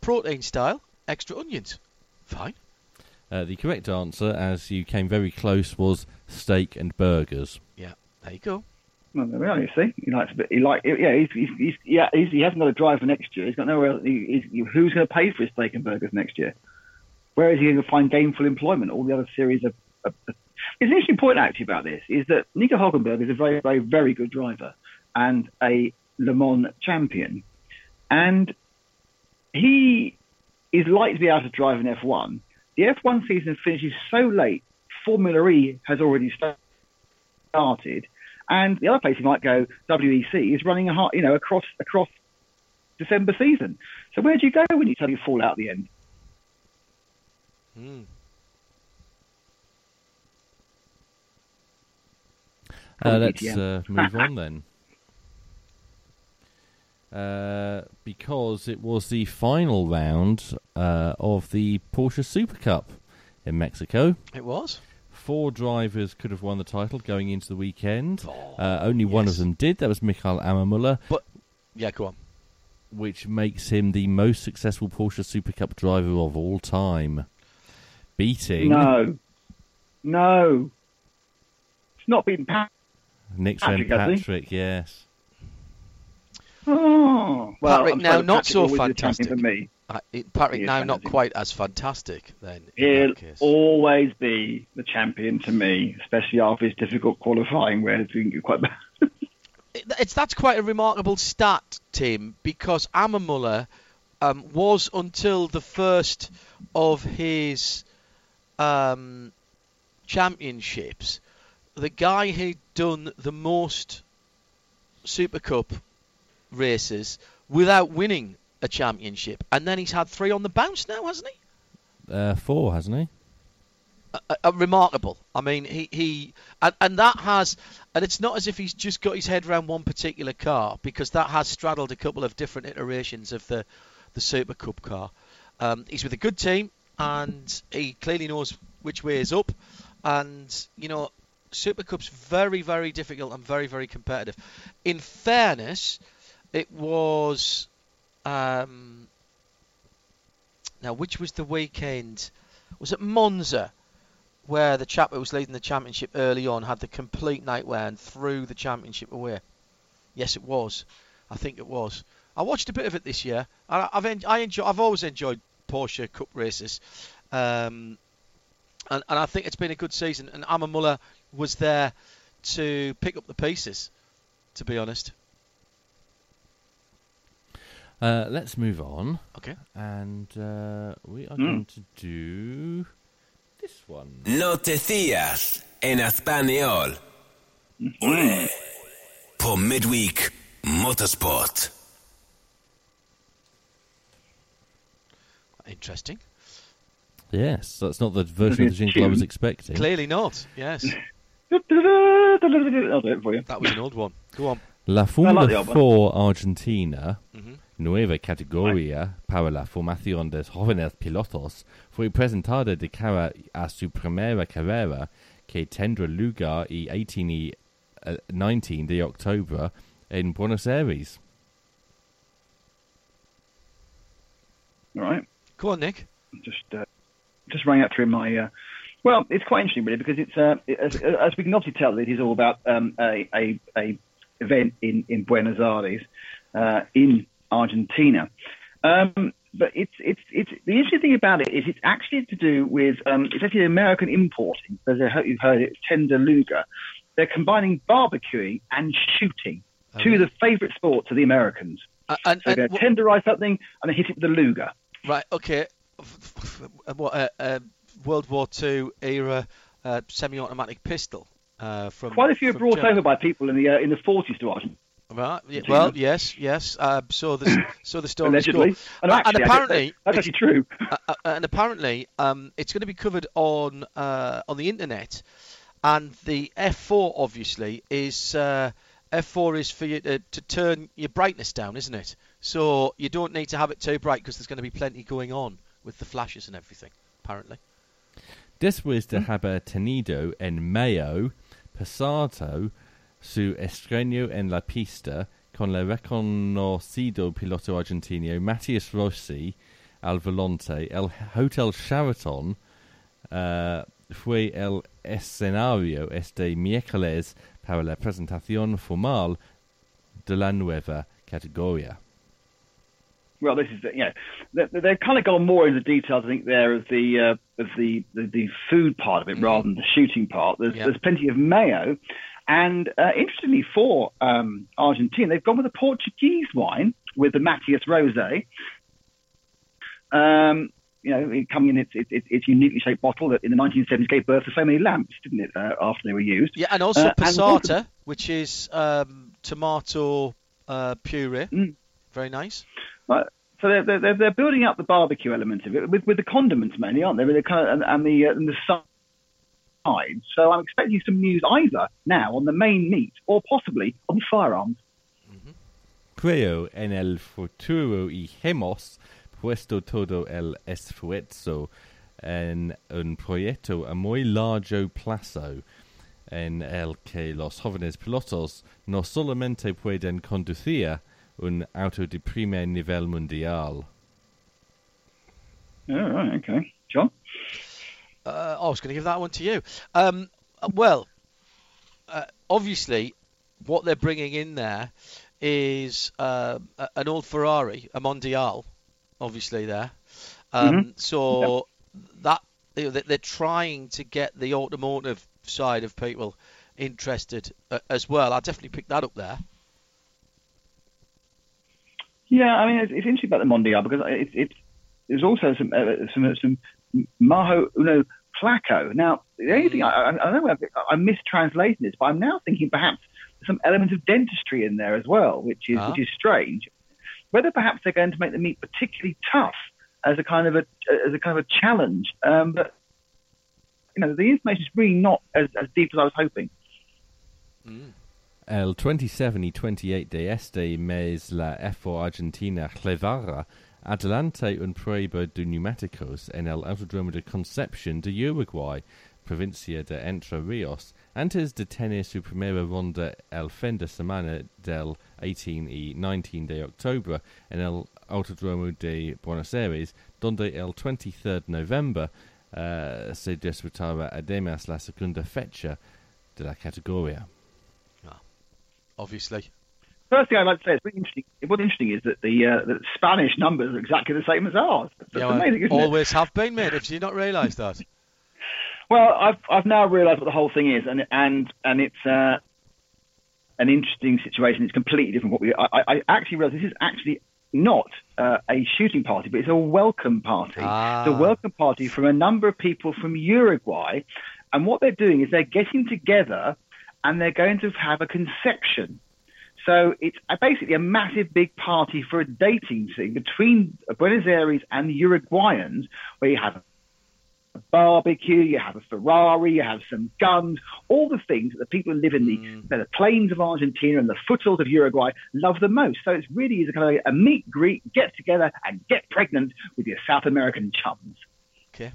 Speaker 1: protein style, extra onions. Fine.
Speaker 2: Uh, the correct answer, as you came very close, was steak and burgers.
Speaker 1: Yeah, there you go.
Speaker 4: Well. You see, he likes a bit. He like, yeah, he's, he's, he's yeah, he's, he hasn't got a driver next year. He's got nowhere. Else, he, who's going to pay for his steak and burgers next year? Where is he going to find gainful employment? All the other series of. it's an interesting point actually about this is that Nico Hulkenberg is a very, very, very good driver and a Le Mans champion, and he is likely to be able to drive an F1. The F1 season finishes so late. Formula E has already started and the other place you might go, WEC, is running a you know across across December season. So where do you go when you suddenly fall out at the end?
Speaker 2: Mm. Uh, let's uh, move on then. uh, because it was the final round uh, of the Porsche Super Cup in Mexico.
Speaker 1: It was.
Speaker 2: Four drivers could have won the title going into the weekend.
Speaker 1: Oh,
Speaker 2: uh, only one of them did. That was Michael Ammermuller, But
Speaker 1: Yeah, go on.
Speaker 2: which makes him the most successful Porsche Super Cup driver of all time, beating
Speaker 4: No, no, it's not beaten Pat.
Speaker 2: Nick
Speaker 4: Patrick,
Speaker 2: St.
Speaker 4: has he?
Speaker 2: Patrick. Yes.
Speaker 4: Oh, well,
Speaker 1: Patrick,
Speaker 4: I'm
Speaker 1: now not so
Speaker 4: always the champion
Speaker 1: fantastic.
Speaker 4: for me.
Speaker 1: Uh, Patrick, now not quite as fantastic then.
Speaker 4: He'll always be the champion to me, especially after his difficult qualifying, where it's been quite bad.
Speaker 1: It's that's quite a remarkable stat, Tim, because Ammermuller um, was until the first of his um, championships the guy who'd done the most Super Cup races without winning a championship, and then he's had three on the bounce now, hasn't he?
Speaker 2: Uh, four, hasn't he?
Speaker 1: uh, uh, remarkable. I mean, he, he and, and that has, and it's not as if he's just got his head around one particular car because that has straddled a couple of different iterations of the the Super Cup car. Um, he's with a good team, and he clearly knows which way is up. And you know, Super Cup's very, very difficult and very, very competitive. In fairness, it was. Um, now, which was the weekend? Was it Monza? where the chap who was leading the championship early on had the complete nightwear and threw the championship away. Yes, it was. I think it was. I watched a bit of it this year. I- I've en- I enjoy. I've always enjoyed Porsche Cup races, um, and and I think it's been a good season. And Ammermuller was there to pick up the pieces. To be honest.
Speaker 2: Uh, let's move on,
Speaker 1: Okay.
Speaker 2: and uh, we are
Speaker 4: Hmm.
Speaker 2: going to do this one.
Speaker 5: Noticias en español. Ole. Por Midweek Motorsport.
Speaker 1: Interesting.
Speaker 2: Yes, that's not the version of the jingle I was expecting.
Speaker 1: Clearly not. Yes,
Speaker 4: I'll do it for you.
Speaker 1: that was an old one. Go on.
Speaker 2: La
Speaker 4: like
Speaker 2: Fórmula
Speaker 4: the
Speaker 2: 4 Argentina,
Speaker 1: Mhm.
Speaker 2: Nueva categoría para la formación de jóvenes pilotos, fue presentada de cara a su primera carrera que tendrá lugar el 18 y eh, 19 de octubre en Buenos Aires.
Speaker 4: All right.
Speaker 1: Go on, Nick.
Speaker 4: just uh, just running that through my. Uh, well, it's quite interesting, really, because it's uh, it- as, as we can obviously tell, it is all about um, a, a a event in in Buenos Aires, uh, in Argentina. Um, but it's it's it's the interesting thing about it is it's actually to do with um, it's actually American importing. As I hope you've heard it, Tender Luger. They're combining barbecuing and shooting, two of the favourite sports of the Americans.
Speaker 1: Uh, and,
Speaker 4: So they're going to tenderize something and then hit it with the Luger.
Speaker 1: Right. Okay. What uh, uh, World War Two era uh, semi-automatic pistol uh, from
Speaker 4: Quite a few are brought
Speaker 1: Germany.
Speaker 4: over by people in the uh, in the 40s to Argentina.
Speaker 1: Right. Yeah, well, yes, yes. Uh, so the so the story
Speaker 4: allegedly. And,
Speaker 1: Uh,
Speaker 4: actually,
Speaker 1: and apparently,
Speaker 4: that's actually true.
Speaker 1: uh, uh, and apparently, um, it's going to be covered on uh, on the internet, and the F4 obviously is uh, F4 is for you to, to turn your brightness down, isn't it? So you don't need to have it too bright because there's going to be plenty going on with the flashes and everything. Apparently.
Speaker 2: Después de haber tenido en mayo pasado su estreno en la pista con el reconocido piloto argentino Matías Rossi al volante, el Hotel Sheraton uh, fue el escenario este miércoles para la presentación formal de la nueva categoría.
Speaker 4: Well, this is the- you know they- they've kind of gone more into details. I think there of the uh, of the, the the food part of it rather than the shooting part. There's
Speaker 1: Yeah.
Speaker 4: there's plenty of mayo, and uh, interestingly for um, Argentina, they've gone with a Portuguese wine with the Matias Rosé. Um, you know, it coming in its its, its, uniquely shaped bottle that in the 1970s gave birth to so many lamps, didn't it? Uh, after they were used.
Speaker 1: Yeah, and also
Speaker 4: Uh, and
Speaker 1: passata, which is um, tomato uh, puree.
Speaker 4: Mm.
Speaker 1: Very nice.
Speaker 4: Right. So they're, they're, they're- they're building up the barbecue element of it with, with the condiments mainly, aren't they? With the kind of, and, and the uh, and the side. So I'm expecting some news either now on the main meat or possibly on the firearms.
Speaker 2: creo en el futuro y hemos puesto todo el esfuerzo en un proyecto a muy largo plazo en el que los jóvenes pilotos no solamente pueden conducir un auto de primer nivel mundial.
Speaker 4: Oh, right, okay. John?
Speaker 1: Uh, I was going to give that one to you. Um, well, uh, obviously, what they're bringing in there is uh, an old Ferrari, a Mondial, obviously there. Um, mm-hmm. So that you know, they're trying to get the automotive side of people interested uh, as well. I definitely pick that up there.
Speaker 4: Yeah, I mean it's, it's interesting about the Mondial because it's it's there's also some uh, some some Majo Uno Placo. Now the only thing I, I, I know I'm, I'm mistranslating this, but I'm now thinking perhaps some element of dentistry in there as well, which is ah. which is strange. Whether perhaps they're going to make the meat particularly tough as a kind of a as a kind of a challenge, um, but you know the information is really not as, as deep as I was hoping.
Speaker 2: Mm. El 27 y 28 de este mes la F4 Argentina Clevara adelante un prueba de neumáticos en el Autodromo de Concepción de Uruguay, provincia de Entre Ríos, antes de tener su primera ronda el fin de semana del 18 y 19 de octubre en el Autodromo de Buenos Aires, donde el 23 de noviembre uh, se disputaba además la segunda fecha de la categoría.
Speaker 1: obviously.
Speaker 4: First thing I'd like to say is really interesting. What's interesting is that the, uh, the Spanish numbers are exactly the same as ours. That's yeah, amazing,
Speaker 1: always
Speaker 4: it?
Speaker 1: have been, mate. Did you not realise that?
Speaker 4: well, I've I've now realised what the whole thing is, and and and it's uh, an interesting situation. It's completely different. What we I, I actually realised this is actually not uh, a shooting party, but it's a welcome party. Ah. It's a welcome party from a number of people from Uruguay, and what they're doing is they're getting together and they're going to have a conception. So it's basically a massive big party for a dating scene between Buenos Aires and the Uruguayans, where you have a barbecue, you have a Ferrari, you have some guns, all the things that the people who live in the, mm. the plains of Argentina and the foothills of Uruguay love the most. So it really is a kind of a meet, greet, get together, and get pregnant with your South American chums.
Speaker 1: Okay.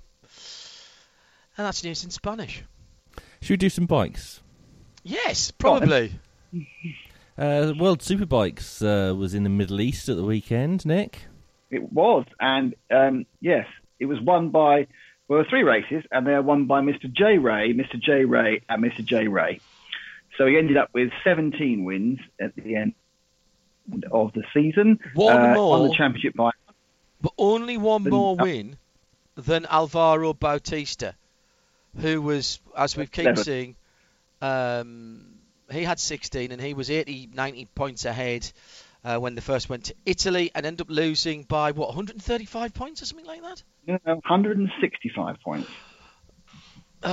Speaker 1: And that's news in Spanish.
Speaker 2: Should we do some bikes?
Speaker 1: Yes, probably.
Speaker 2: Uh, World Superbikes uh, was in the Middle East at the weekend, Nick.
Speaker 4: It was, and um, yes, it was won by well, there were three races, and they are won by Mr. J. Rea, Mr. J. Rea, and Mr. J. Rea. So he ended up with 17 wins at the end of the season.
Speaker 1: One uh, more
Speaker 4: on the championship by,
Speaker 1: but only one more win than Alvaro Bautista, who was, as we keep seeing, um, he had 16 and he was 80, 90 points ahead uh, when they first went to Italy and ended up losing by what 135 points or something like that.
Speaker 4: No, 165 points.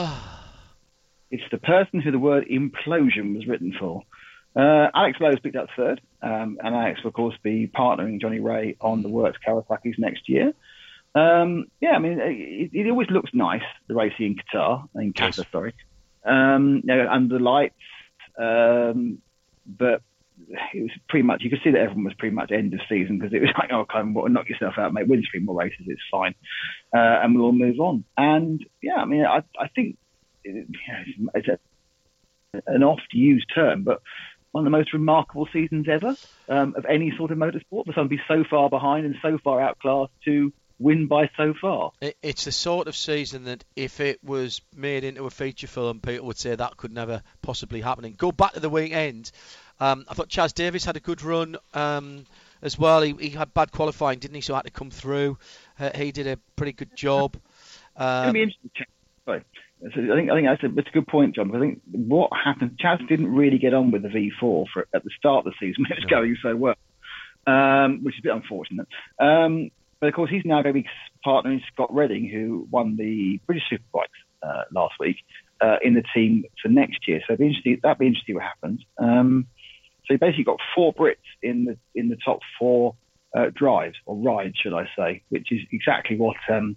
Speaker 4: it's the person who the word implosion was written for. Uh, Alex Lowes picked up third, um, and Alex will of course be partnering Johnny Rea on the works Kawasaki's next year. Um, yeah, I mean, it, it, always looks nice the racing in Qatar, in Qatar, yes. sorry um, you know, under the lights. Um, but it was pretty much you could see that everyone was pretty much end of season because it was like, oh, come on, knock yourself out, mate. Win three more races, it's fine, uh, and we'll all move on. And yeah, I mean, I, I think it, it's a, an oft-used term, but one of the most remarkable seasons ever um, of any sort of motorsport for someone to be so far behind and so far outclassed to win by so far.
Speaker 1: It, it's the sort of season that if it was made into a feature film, people would say that could never possibly happen. And go back to the weekend. Um, I thought Chaz Davies had a good run um, as well. He, he, had bad qualifying, didn't he? So had to come through. Uh, he did a pretty good job.
Speaker 4: Um, be interesting. Sorry. So I think I think that's a, that's a good point, John. I think what happened, Chaz didn't really get on with the V4 for, at the start of the season when it was no. going so well, um, which is a bit unfortunate. Um, but of course, he's now going to be partnering Scott Redding, who won the British Superbikes uh, last week, uh, in the team for next year. So it'd be interesting. That'd be interesting what happens. Um, so you basically got four Brits in the in the top four uh, drives or rides, should I say, which is exactly what um,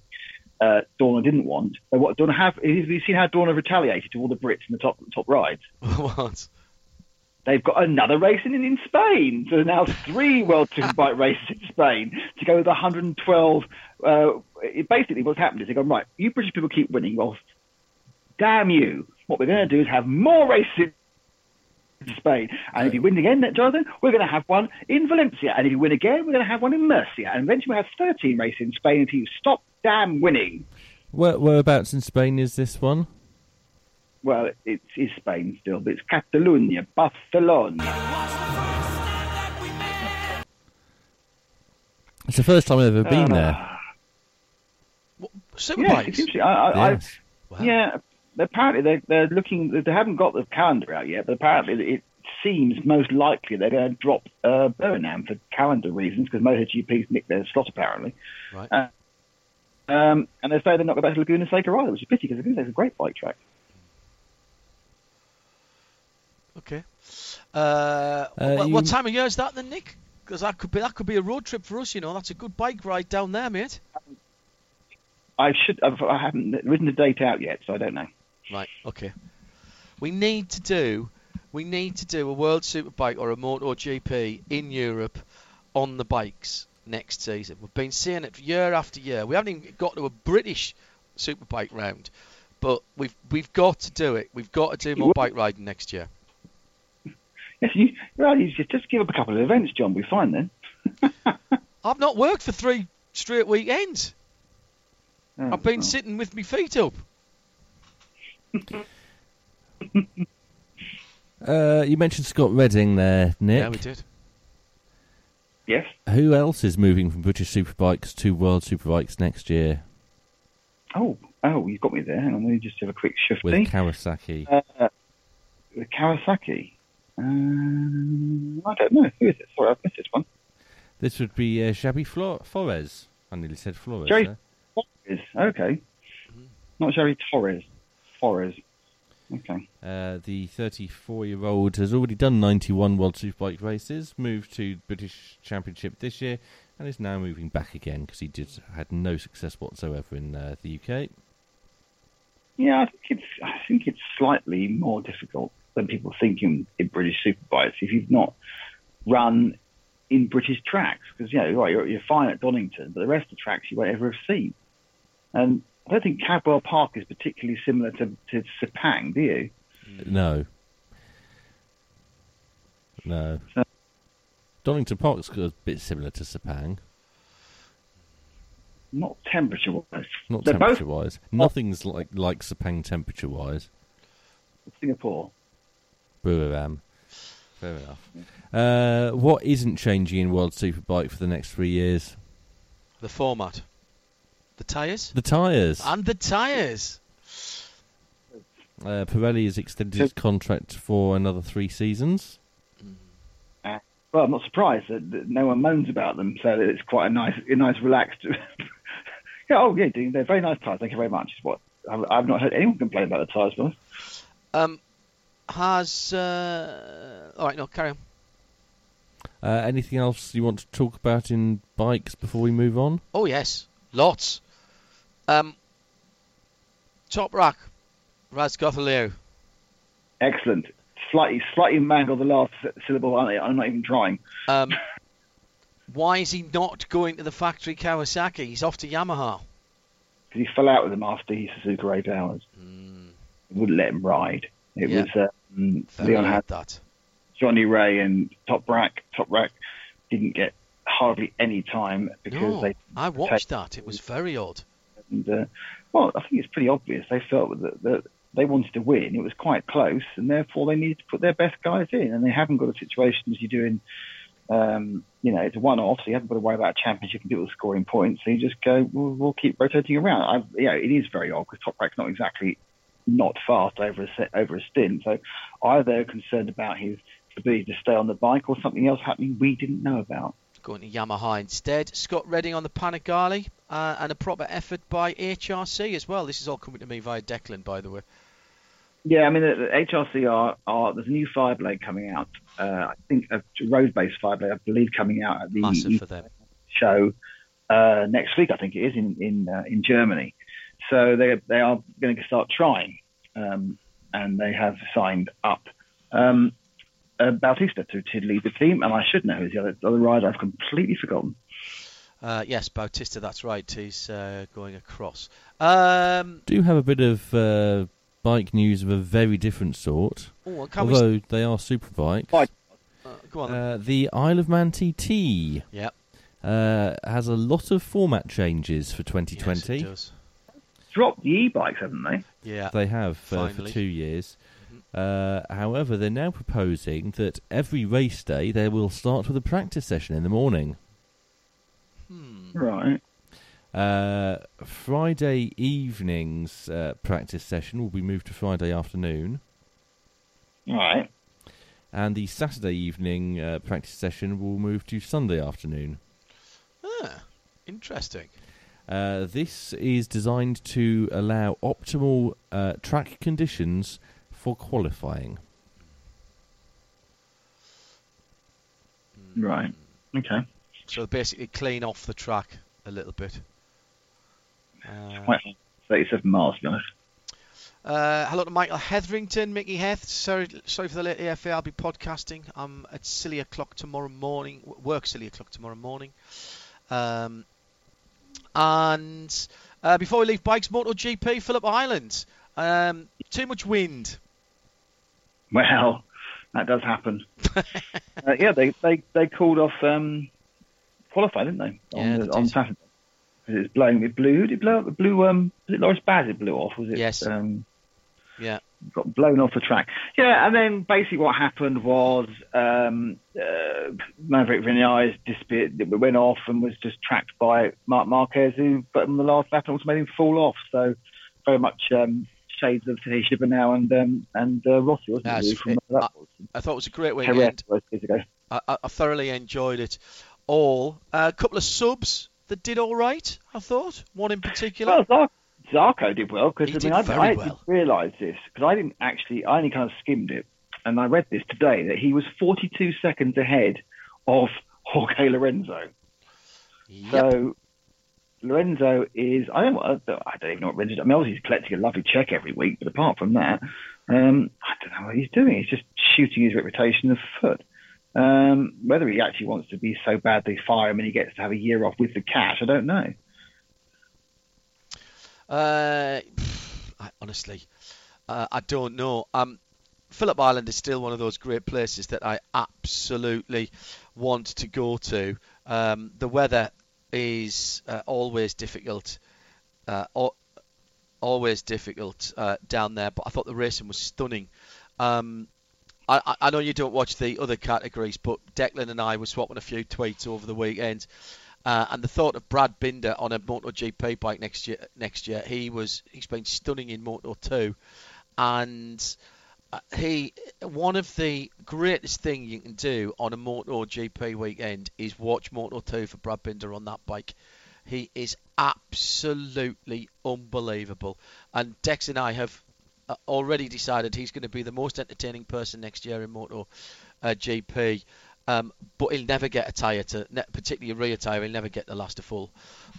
Speaker 4: uh, Dorna didn't want. But what Dorna have? Have you seen how Dorna retaliated to all the Brits in the top top rides?
Speaker 1: what?
Speaker 4: They've got another race in in Spain. So now three World Superbike races in Spain to go with 112. Uh, it basically, what's happened is they've gone right. You British people keep winning. Well, damn you! What we're going to do is have more races. In Spain, and if you win again, Jonathan, we're going to have one in Valencia, and if you win again, we're going to have one in Murcia, and eventually we'll have 13 races in Spain until you stop damn winning.
Speaker 2: Where, whereabouts in Spain is this one?
Speaker 4: Well, it is Spain still, but it's Catalonia, Barcelona.
Speaker 2: It's the first time I've ever been
Speaker 4: Uh,
Speaker 2: there.
Speaker 1: What,
Speaker 4: Yes,
Speaker 1: Superbikes?
Speaker 4: it's interesting. I, I,
Speaker 2: Yes.
Speaker 1: Wow.
Speaker 4: Yeah, apparently they're, they're looking. They haven't got the calendar out yet, but apparently it seems most likely they're going to drop uh, Burnham for calendar reasons because MotoGP's nicked their slot apparently.
Speaker 1: Right.
Speaker 4: Uh, um, and they say they're not going back to Laguna Seca either, which is a pity because Laguna Seca's a great bike track.
Speaker 1: Okay. Uh,
Speaker 2: Uh,
Speaker 1: what,
Speaker 2: you-
Speaker 1: what time of year is that then, Nick? Because that could be that could be a road trip for us. You know, that's a good bike ride down there, mate.
Speaker 4: I should. I've, I haven't written the date out yet, so I don't know.
Speaker 1: Right. Okay. We need to do. We need to do a World Superbike or a MotoGP in Europe on the bikes next season. We've been seeing it year after year. We haven't even got to a British Superbike round, but we've we've got to do it. We've got to do more bike riding next year.
Speaker 4: Yes, you, well, you just, just give up a couple of events, John. we're fine then.
Speaker 1: I've not worked for three straight weekends.
Speaker 4: Oh,
Speaker 1: I've been
Speaker 4: oh.
Speaker 1: sitting with my feet up.
Speaker 2: Uh, you mentioned Scott Redding there, Nick.
Speaker 1: Yeah, we did.
Speaker 4: Yes.
Speaker 2: Who else is moving from British Superbikes to World Superbikes next year
Speaker 4: Oh, oh, you've got me there. Hang on, let me just have a quick shift.
Speaker 2: with. Kawasaki?
Speaker 4: Uh, with Kawasaki. Um, I don't know. Who is it? Sorry, I've missed this one.
Speaker 2: This would be uh, Xavi Flo- Flores. I nearly said Flores.
Speaker 4: Jerry-
Speaker 2: there.
Speaker 4: Torres. Okay. Not Jerry Torres. Flores. Okay.
Speaker 2: Uh, the 34-year-old has already done 91 World Superbike races, moved to British Championship this year, and is now moving back again because he did had no success whatsoever in uh, the UK.
Speaker 4: Yeah, I think it's I think it's slightly more difficult than people think in, in British superbikes if you've not run in British tracks because you know right, you're, you're fine at Donington, but the rest of the tracks you won't ever have seen. And I don't think Cadwell Park is particularly similar to, to Sepang, do you?
Speaker 2: No. No.
Speaker 4: So-
Speaker 2: Donington Park's a bit similar to Sepang.
Speaker 4: Not temperature wise.
Speaker 2: Not
Speaker 4: They're both
Speaker 2: temperature wise. Nothing's like like Sepang temperature wise.
Speaker 4: Singapore.
Speaker 2: Buriram. Fair enough. Uh, what isn't changing in World Superbike for the next three years?
Speaker 1: The format, the tyres,
Speaker 2: The tyres.
Speaker 1: and the tyres.
Speaker 2: Uh, Pirelli has extended his contract for another three seasons.
Speaker 4: Well, I'm not surprised that, that no one moans about them, so that it's quite a nice, a nice relaxed. yeah, oh yeah, they're very nice tyres. Thank you very much. Is what I've, I've not heard anyone complain about the tyres, but
Speaker 1: Um, has uh, all right? No, carry on.
Speaker 2: Uh, anything else you want to talk about in bikes before we move on?
Speaker 1: Oh yes, lots. Um, Toprak, Raz Gothalew.
Speaker 4: excellent. Slightly, slightly mangled the last syllable. aren't they? I'm not even trying.
Speaker 1: Um, why is he not going to the factory Kawasaki? He's off to Yamaha.
Speaker 4: because he fell out with them after he Suzuka eight hours. he Wouldn't let him ride. It
Speaker 1: Yeah.
Speaker 4: was um, Leon
Speaker 1: Haslam.
Speaker 4: Johnny Rea and Toprak. Top Rack didn't get hardly any time because
Speaker 1: No,
Speaker 4: they
Speaker 1: I watched that. It was very odd.
Speaker 4: And, uh, well, I think it's pretty obvious. They felt that, that they wanted to win. It was quite close, and therefore they needed to put their best guys in. And they haven't got a situation as you do in, um, you know, it's a one-off, so you haven't got to worry about a championship and people scoring points. So you just go, we'll, we'll keep rotating around. I, you know, it is very odd because Toprak's not exactly not fast over a set, over a stint. So either they're concerned about his ability to stay on the bike or something else happening we didn't know about.
Speaker 1: Going to Yamaha instead. Scott Redding on the Panigale uh, and a proper effort by HRC as well. This is all coming to me via Declan, by the way.
Speaker 4: Yeah, I mean, the, the HRC are, are there's a new Fireblade coming out. Uh, I think a road-based Fireblade, I believe, coming out at the
Speaker 1: Massive for them.
Speaker 4: show uh, next week. I think it is in in uh, in Germany. So they they are going to start trying, um, and they have signed up. Um, uh, Bautista to, to lead the team, and I should know who's the other, other rider. I've completely forgotten.
Speaker 1: Uh, yes, Bautista, that's right. He's uh, going across. Um,
Speaker 2: Do you have a bit of uh, bike news of a very different sort,
Speaker 1: oh, can we?
Speaker 2: although they are super bikes.
Speaker 4: Bike.
Speaker 1: Uh, go on.
Speaker 2: Uh, the Isle of Man TT
Speaker 1: yep.
Speaker 2: uh, has a lot of format changes for
Speaker 1: Yes,
Speaker 2: 2020.
Speaker 1: it does.
Speaker 4: Dropped the e-bikes, haven't they?
Speaker 1: Yeah.
Speaker 2: They have uh, for two years. Uh, however, they're now proposing that every race day they will start with a practice session in the morning.
Speaker 1: Hmm.
Speaker 4: Right.
Speaker 2: Uh, Friday evening's uh, practice session will be moved to Friday afternoon,
Speaker 4: Right.
Speaker 2: and the Saturday evening uh, practice session will move to Sunday afternoon.
Speaker 1: Ah, interesting.
Speaker 2: Uh, this is designed to allow optimal uh, track conditions for qualifying.
Speaker 4: Right. Okay.
Speaker 1: So basically, clean off the track a little bit. Uh,
Speaker 4: Well, 37 miles, to be honest.
Speaker 1: Uh, hello to Michael Hetherington, Mickey Heth. Sorry, sorry for the late AFA. I'll be podcasting. I'm at silly o'clock tomorrow morning. Work silly o'clock tomorrow morning. Um, and uh, before we leave bikes, MotoGP, Phillip Island. Um, too much wind.
Speaker 4: Well, that does happen. uh, yeah, they, they, they called off um, qualify, didn't they?
Speaker 1: Yeah,
Speaker 4: On,
Speaker 1: they
Speaker 4: the, on. Saturday. It was blowing. It blew. Did it blow? It blew. Um, was it Loris Baz? It blew off. Was it?
Speaker 1: Yes.
Speaker 4: Um,
Speaker 1: Yeah.
Speaker 4: got blown off the track. Yeah, and then basically what happened was um, uh, Maverick Vinales disappeared, went off and was just tracked by Marc Marquez, who but on the last lap also made him fall off. So very much um, shades of Tahiti now and um, and uh, Rossi, wasn't it? really, From
Speaker 1: it.
Speaker 4: that was
Speaker 1: I thought it was a great
Speaker 4: was years ago.
Speaker 1: I, I, I thoroughly enjoyed it all. a couple of subs that did all right, I thought. One in particular.
Speaker 4: Well, Zar- Zarco did well because I mean I, I
Speaker 1: well.
Speaker 4: didn't realise this because I didn't actually I only kind of skimmed it and I read this today that he was 42 seconds ahead of Jorge Lorenzo.
Speaker 1: Yep.
Speaker 4: So Lorenzo is I don't know, I don't even know what Lorenzo. I mean, obviously he's collecting a lovely check every week, but apart from that, um, I don't know what he's doing. He's just shooting his reputation afoot. Um, whether he actually wants to be so bad they fire him and he gets to have a year off with the cash, I don't know.
Speaker 1: Uh, I, honestly, uh, I don't know. Um, Phillip Island is still one of those great places that I absolutely want to go to. Um, the weather is uh, always difficult, uh, al- always difficult uh, down there. But I thought the racing was stunning. Um, I- I know you don't watch the other categories, but Declan and I were swapping a few tweets over the weekend. Uh, and the thought of Brad Binder on a MotoGP bike next year, next year, he was he's been stunning in Moto 2, and uh, he one of the greatest thing you can do on a MotoGP weekend is watch Moto 2 for Brad Binder on that bike. He is absolutely unbelievable, and Dex and I have uh, already decided he's going to be the most entertaining person next year in Moto uh, GP. Um, but he'll never get a tyre to, particularly a rear tyre. He'll never get the last a full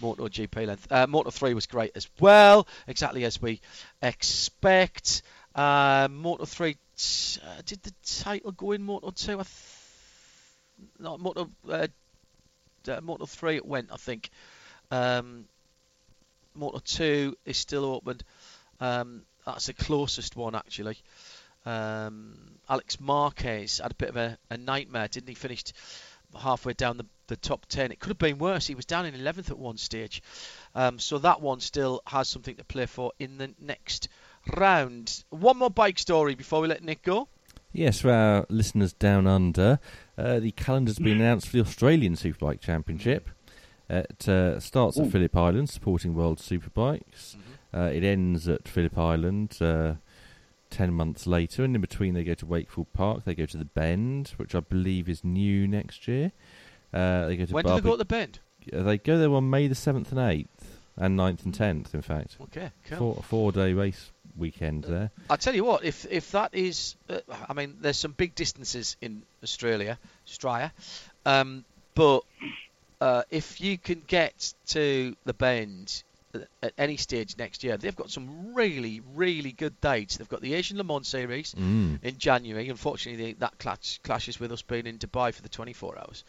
Speaker 1: Moto GP length. Uh, Moto 3 was great as well, exactly as we expect. Uh, Moto 3 t- uh, did the title go in Moto 2? I th- no, Moto uh, uh, Moto 3 it went, I think. Um, Moto 2 is still open. Um, that's the closest one actually. Um, Alex Marquez had a bit of a, a nightmare, didn't he? Finished halfway down the, the top 10. It could have been worse. He was down in 11th at one stage. Um, so that one still has something to play for in the next round. One more bike story before we let Nick go.
Speaker 2: Yes, for our listeners down under, uh, the calendar's been announced for the Australian Superbike Championship. It uh, starts at Phillip Island, supporting World Superbikes. Uh, it ends at Phillip Island uh, ten months later, and in between they go to Wakefield Park. They go to the Bend, which I believe is new next year. Uh, they go to
Speaker 1: When do they go at the bend?
Speaker 2: uh, they go there on May the seventh and eighth, and 9th and tenth. In fact,
Speaker 1: Okay, cool.
Speaker 2: four four day race weekend there.
Speaker 1: I tell you what, if if that is, uh, I mean, there's some big distances in Australia, Australia, um, but uh, if you can get to the bend at any stage next year. They've got some really, really good dates. They've got the Asian Le Mans Series
Speaker 2: Mm.
Speaker 1: in January. Unfortunately, that clash, clashes with us being in Dubai for the 24 hours.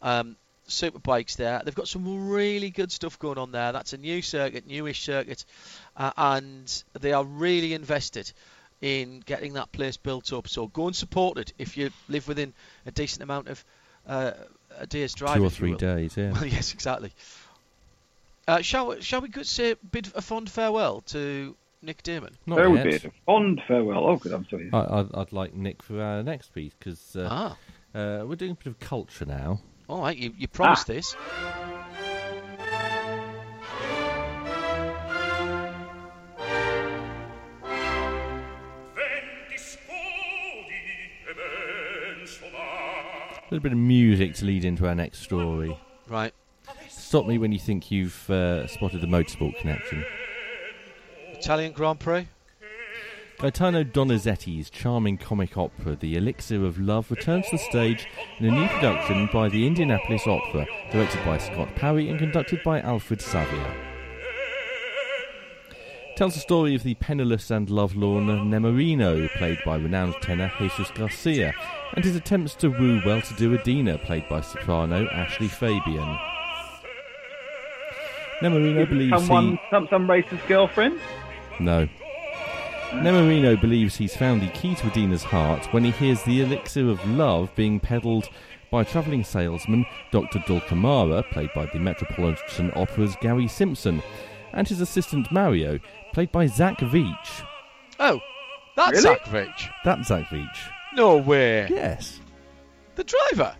Speaker 1: Um, Superbikes there. They've got some really good stuff going on there. That's a new circuit, newish circuit, uh, and they are really invested in getting that place built up. So go and support it if you live within a decent amount of uh, a day's drive.
Speaker 2: Two or three days, yeah.
Speaker 1: Well, yes, exactly. Uh, shall we, shall we go say bid a fond farewell to Nick Daman?
Speaker 2: Not
Speaker 4: Very
Speaker 2: yet.
Speaker 4: good. Fond farewell. Oh, good. I'm sorry.
Speaker 2: I, I'd, I'd like Nick for our next piece because uh,
Speaker 1: Ah,
Speaker 2: uh, we're doing a bit of culture now.
Speaker 1: all right. You, you promised
Speaker 4: Ah.
Speaker 1: this.
Speaker 6: Venti scudi ben suonare.
Speaker 2: A little bit of music to lead into our next story.
Speaker 1: Right.
Speaker 2: Stop me when you think you've uh, spotted the motorsport connection.
Speaker 1: Italian Grand Prix.
Speaker 2: Gaetano Donizetti's charming comic opera, The Elixir of Love, returns to the stage in a new production by the Indianapolis Opera, directed by Scott Parry and conducted by Alfred Savia. Tells the story of the penniless and lovelorn Nemorino, played by renowned tenor Jesus Garcia, and his attempts to woo well-to-do Adina, played by soprano Ashley Fabian. Nemorino believes
Speaker 4: Someone,
Speaker 2: he...
Speaker 4: some, some racist girlfriend.
Speaker 2: No. Nemorino believes he's found the key to Adina's heart when he hears the elixir of love being peddled by travelling salesman Dr. Dulcamara, played by the Metropolitan Opera's Gary Simpson, and his assistant Mario, played by Zach Veach.
Speaker 1: Oh, that's
Speaker 4: Really?
Speaker 1: Zach Veach.
Speaker 2: That's Zach Veach.
Speaker 1: No way.
Speaker 2: Yes.
Speaker 1: The driver.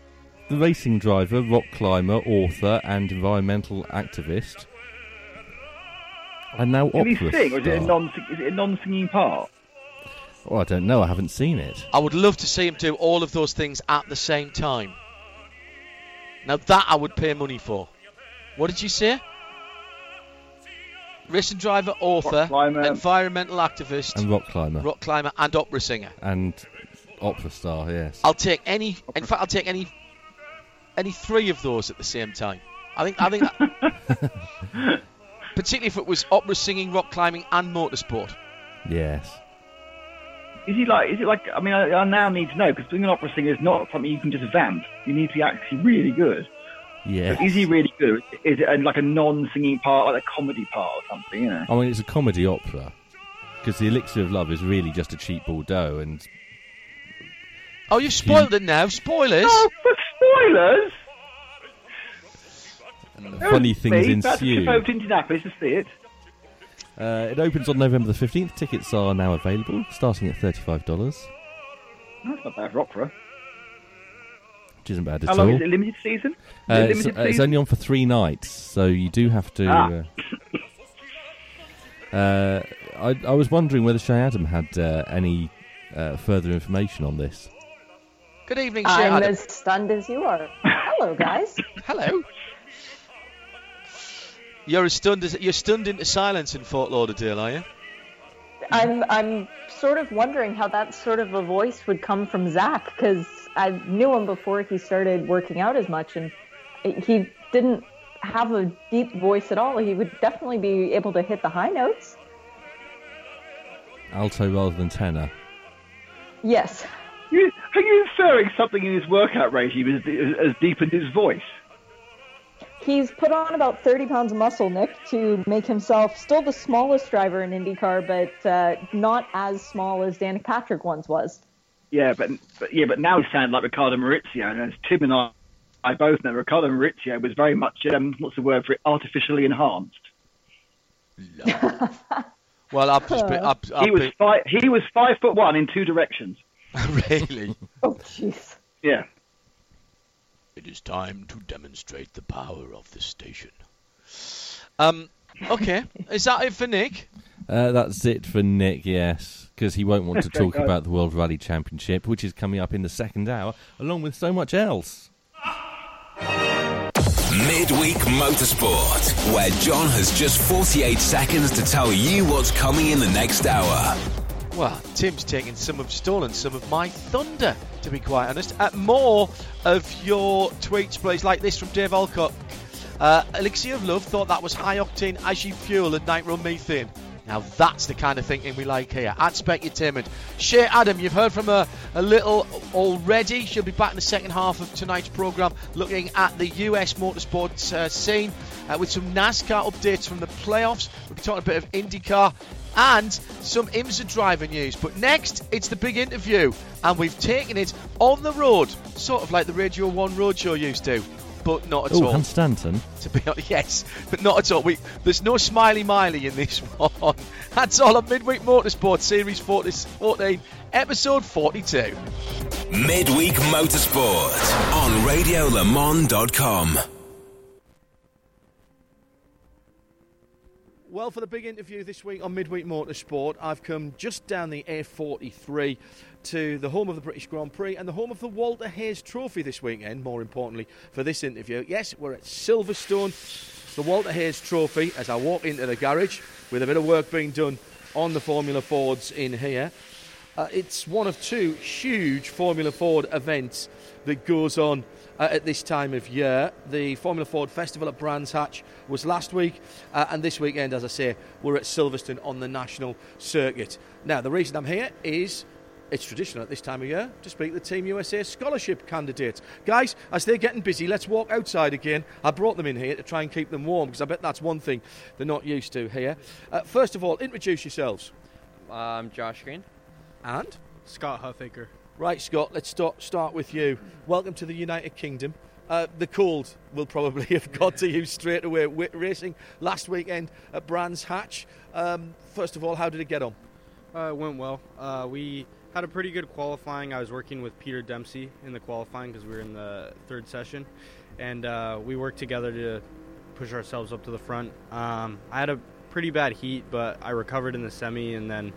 Speaker 2: The racing driver, rock climber, author, and environmental activist. And now
Speaker 4: Can he
Speaker 2: opera
Speaker 4: sing, or is it a
Speaker 2: star.
Speaker 4: non? Is it a non-singing part?
Speaker 2: Oh, I don't know. I haven't seen it.
Speaker 1: I would love to see him do all of those things at the same time. Now that I would pay money for. What did you say? Racing driver, author,
Speaker 4: Rock climber.
Speaker 1: environmental activist,
Speaker 2: And rock climber.
Speaker 1: rock climber, and opera singer.
Speaker 2: and opera star, yes.
Speaker 1: I'll take any. In fact, I'll take any. Any three of those at the same time. I think. I think. That, particularly if it was opera singing, rock climbing, and motorsport.
Speaker 2: Yes.
Speaker 4: Is he like? Is it like? I mean, I, I now need to know because being an opera singer is not something you can just vamp. You need to be actually really good.
Speaker 2: Yes.
Speaker 4: Is he really good? Is it a, like a non-singing part, like a comedy part or something? You know?
Speaker 2: I mean, it's a comedy opera. Because the elixir of love is really just a cheap Bordeaux, and
Speaker 1: Oh, you've spoiled it now. Spoilers.
Speaker 4: Oh, for spoilers!
Speaker 2: Funny things
Speaker 4: Me, That's
Speaker 2: ensue.
Speaker 4: to to Indianapolis to see it.
Speaker 2: Uh, it opens on November the 15th. Tickets are now available, starting at $35,
Speaker 4: That's not bad for opera.
Speaker 2: which isn't bad
Speaker 4: How
Speaker 2: at
Speaker 4: long
Speaker 2: all.
Speaker 4: is it? Limited season?
Speaker 2: Uh,
Speaker 4: it
Speaker 2: it's,
Speaker 4: limited
Speaker 2: uh, it's
Speaker 4: season?
Speaker 2: only on for three nights, so you do have to.
Speaker 4: Ah.
Speaker 2: Uh, uh, I, I was wondering whether Shea Adam had uh, any uh, further information on this.
Speaker 1: Good evening, Shea
Speaker 7: I'm
Speaker 1: Adam.
Speaker 7: as stunned as you are. Hello, guys.
Speaker 1: Hello. You're stunned you're stunned into silence in Fort Lauderdale, are you?
Speaker 7: I'm I'm sort of wondering how that sort of a voice would come from Zach because I knew him before he started working out as much, and he didn't have a deep voice at all. He would definitely be able to hit the high notes.
Speaker 2: Alto rather than tenor.
Speaker 7: Yes.
Speaker 4: You, are you inferring something in his workout regime has, has deepened his voice?
Speaker 7: He's put on about 30 pounds of muscle, Nick, to make himself still the smallest driver in IndyCar, but uh, not as small as Danica Patrick once was.
Speaker 4: Yeah, but, but yeah, but now he sounds like Ricardo Mauricio, and as Tim and I, I both know, Ricardo Mauricio was very much um, what's the word for it, artificially enhanced.
Speaker 1: Well, I've just been. I've, I've
Speaker 4: he was
Speaker 1: been-
Speaker 4: five, he was five foot one in two directions.
Speaker 1: really.
Speaker 7: Oh, jeez.
Speaker 4: Yeah.
Speaker 1: It is time to demonstrate the power of the station. Um. Okay. is that it for Nick?
Speaker 2: Uh, that's it for Nick, yes, because he won't want to talk about the World Rally Championship, which is coming up in the second hour, along with so much else.
Speaker 5: Midweek Motorsport, where John has just 48 seconds to tell you what's coming in the next hour.
Speaker 1: Well, Tim's taken some of stolen some of my thunder, to be quite honest. At more of your tweets, please, like this from Dave Alcott. Uh, Elixir of Love thought that was high octane as you fuel and nitromethane. Now that's the kind of thinking we like here at Specutainment. Shea Adam, you've heard from her a little already. She'll be back in the second half of tonight's programme looking at the US motorsports uh, scene uh, with some NASCAR updates from the playoffs. We'll be talking a bit of IndyCar and some IMSA driver news. But next, it's the big interview, and we've taken it on the road, sort of like the Radio 1 Roadshow used to. But not at
Speaker 2: Oh,
Speaker 1: all.
Speaker 2: Hans Stanton.
Speaker 1: To be honest, yes, but not at all. We, there's no smiley miley in this one. That's all on Midweek Motorsport Series 40, 14, episode 42.
Speaker 5: Midweek Motorsport on RadioLeMans.com.
Speaker 1: Well, for the big interview this week on Midweek Motorsport, I've come just down the A43 to the home of the British Grand Prix and the home of the Walter Hayes Trophy this weekend, more importantly, for this interview. Yes, we're at Silverstone, the Walter Hayes Trophy, as I walk into the garage with a bit of work being done on the Formula Fords in here. Uh, it's one of two huge Formula Ford events that goes on uh, at this time of year. The Formula Ford Festival at Brands Hatch was last week, uh, and this weekend, as I say, we're at Silverstone on the national circuit. Now, the reason I'm here is it's traditional at this time of year to speak to the Team USA scholarship candidates. Guys, as they're getting busy, let's walk outside again. I brought them in here to try and keep them warm because I bet that's one thing they're not used to here. Uh, first of all, introduce yourselves.
Speaker 8: I'm Josh Green.
Speaker 1: And?
Speaker 9: Scott Huffaker.
Speaker 1: Right, Scott, let's start, start with you. Welcome to the United Kingdom. Uh, the cold will probably have got to you straight away. Racing last weekend at Brands Hatch. Um, first of all, how did it get on?
Speaker 9: Uh, it went well. Uh, we had a pretty good qualifying. I was working with Peter Dempsey in the qualifying because we were in the third session, and uh, we worked together to push ourselves up to the front. Um, I had a pretty bad heat, but I recovered in the semi, and then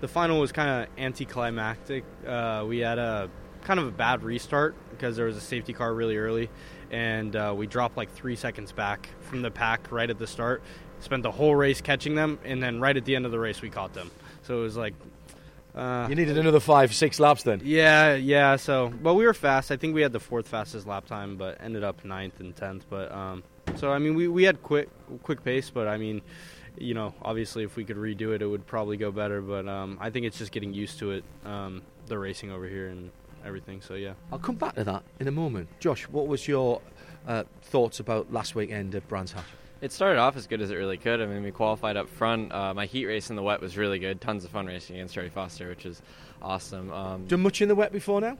Speaker 9: the final was kind of anticlimactic. Uh, we had a kind of a bad restart because there was a safety car really early, and uh, we dropped like three seconds back from the pack right at the start. Spent the whole race catching them, and then right at the end of the race, we caught them. So it was like. Uh,
Speaker 1: You needed another five, six laps then.
Speaker 9: yeah, yeah. So, but we were fast. I think we had the fourth fastest lap time, but ended up ninth and tenth. But um, so I mean, we, we had quick quick pace, but I mean, you know, obviously, if we could redo it, it would probably go better. But um, I think it's just getting used to it, um, the racing over here and everything. So yeah.
Speaker 1: I'll come back to that in a moment. Josh, what was your uh, thoughts about last weekend at Brands Hatch?
Speaker 8: It started off as good as it really could. I mean, we qualified up front. Uh, my heat race in the wet was really good. Tons of fun racing against Jerry Foster, which is awesome. Um,
Speaker 1: Done much in the wet before now?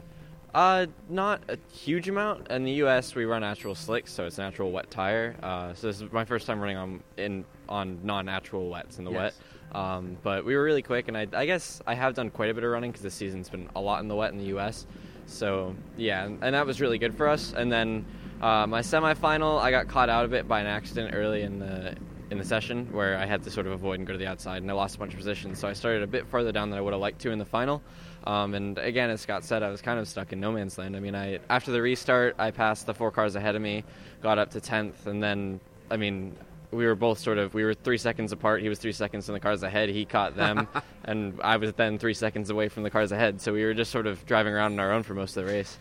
Speaker 8: Uh, not a huge amount. In the U.S., we run natural slicks, so it's natural wet tire. Uh, so this is my first time running on in on non-natural wets in the
Speaker 1: Yes.
Speaker 8: wet. Um, but we were really quick, and I, I guess I have done quite a bit of running because this season's been a lot in the wet in the U.S. So yeah, and, and that was really good for us. And then uh, my semifinal, I got caught out a bit by an accident early in the in the session where I had to sort of avoid and go to the outside, and I lost a bunch of positions. So I started a bit farther down than I would have liked to in the final. Um, and again, as Scott said, I was kind of stuck in no man's land. I mean, I after the restart, I passed the four cars ahead of me, got up to tenth, and then I mean, we were both sort of we were three seconds apart. He was three seconds in the cars ahead. He caught them, and I was then three seconds away from the cars ahead. So we were just sort of driving around on our own for most of the race.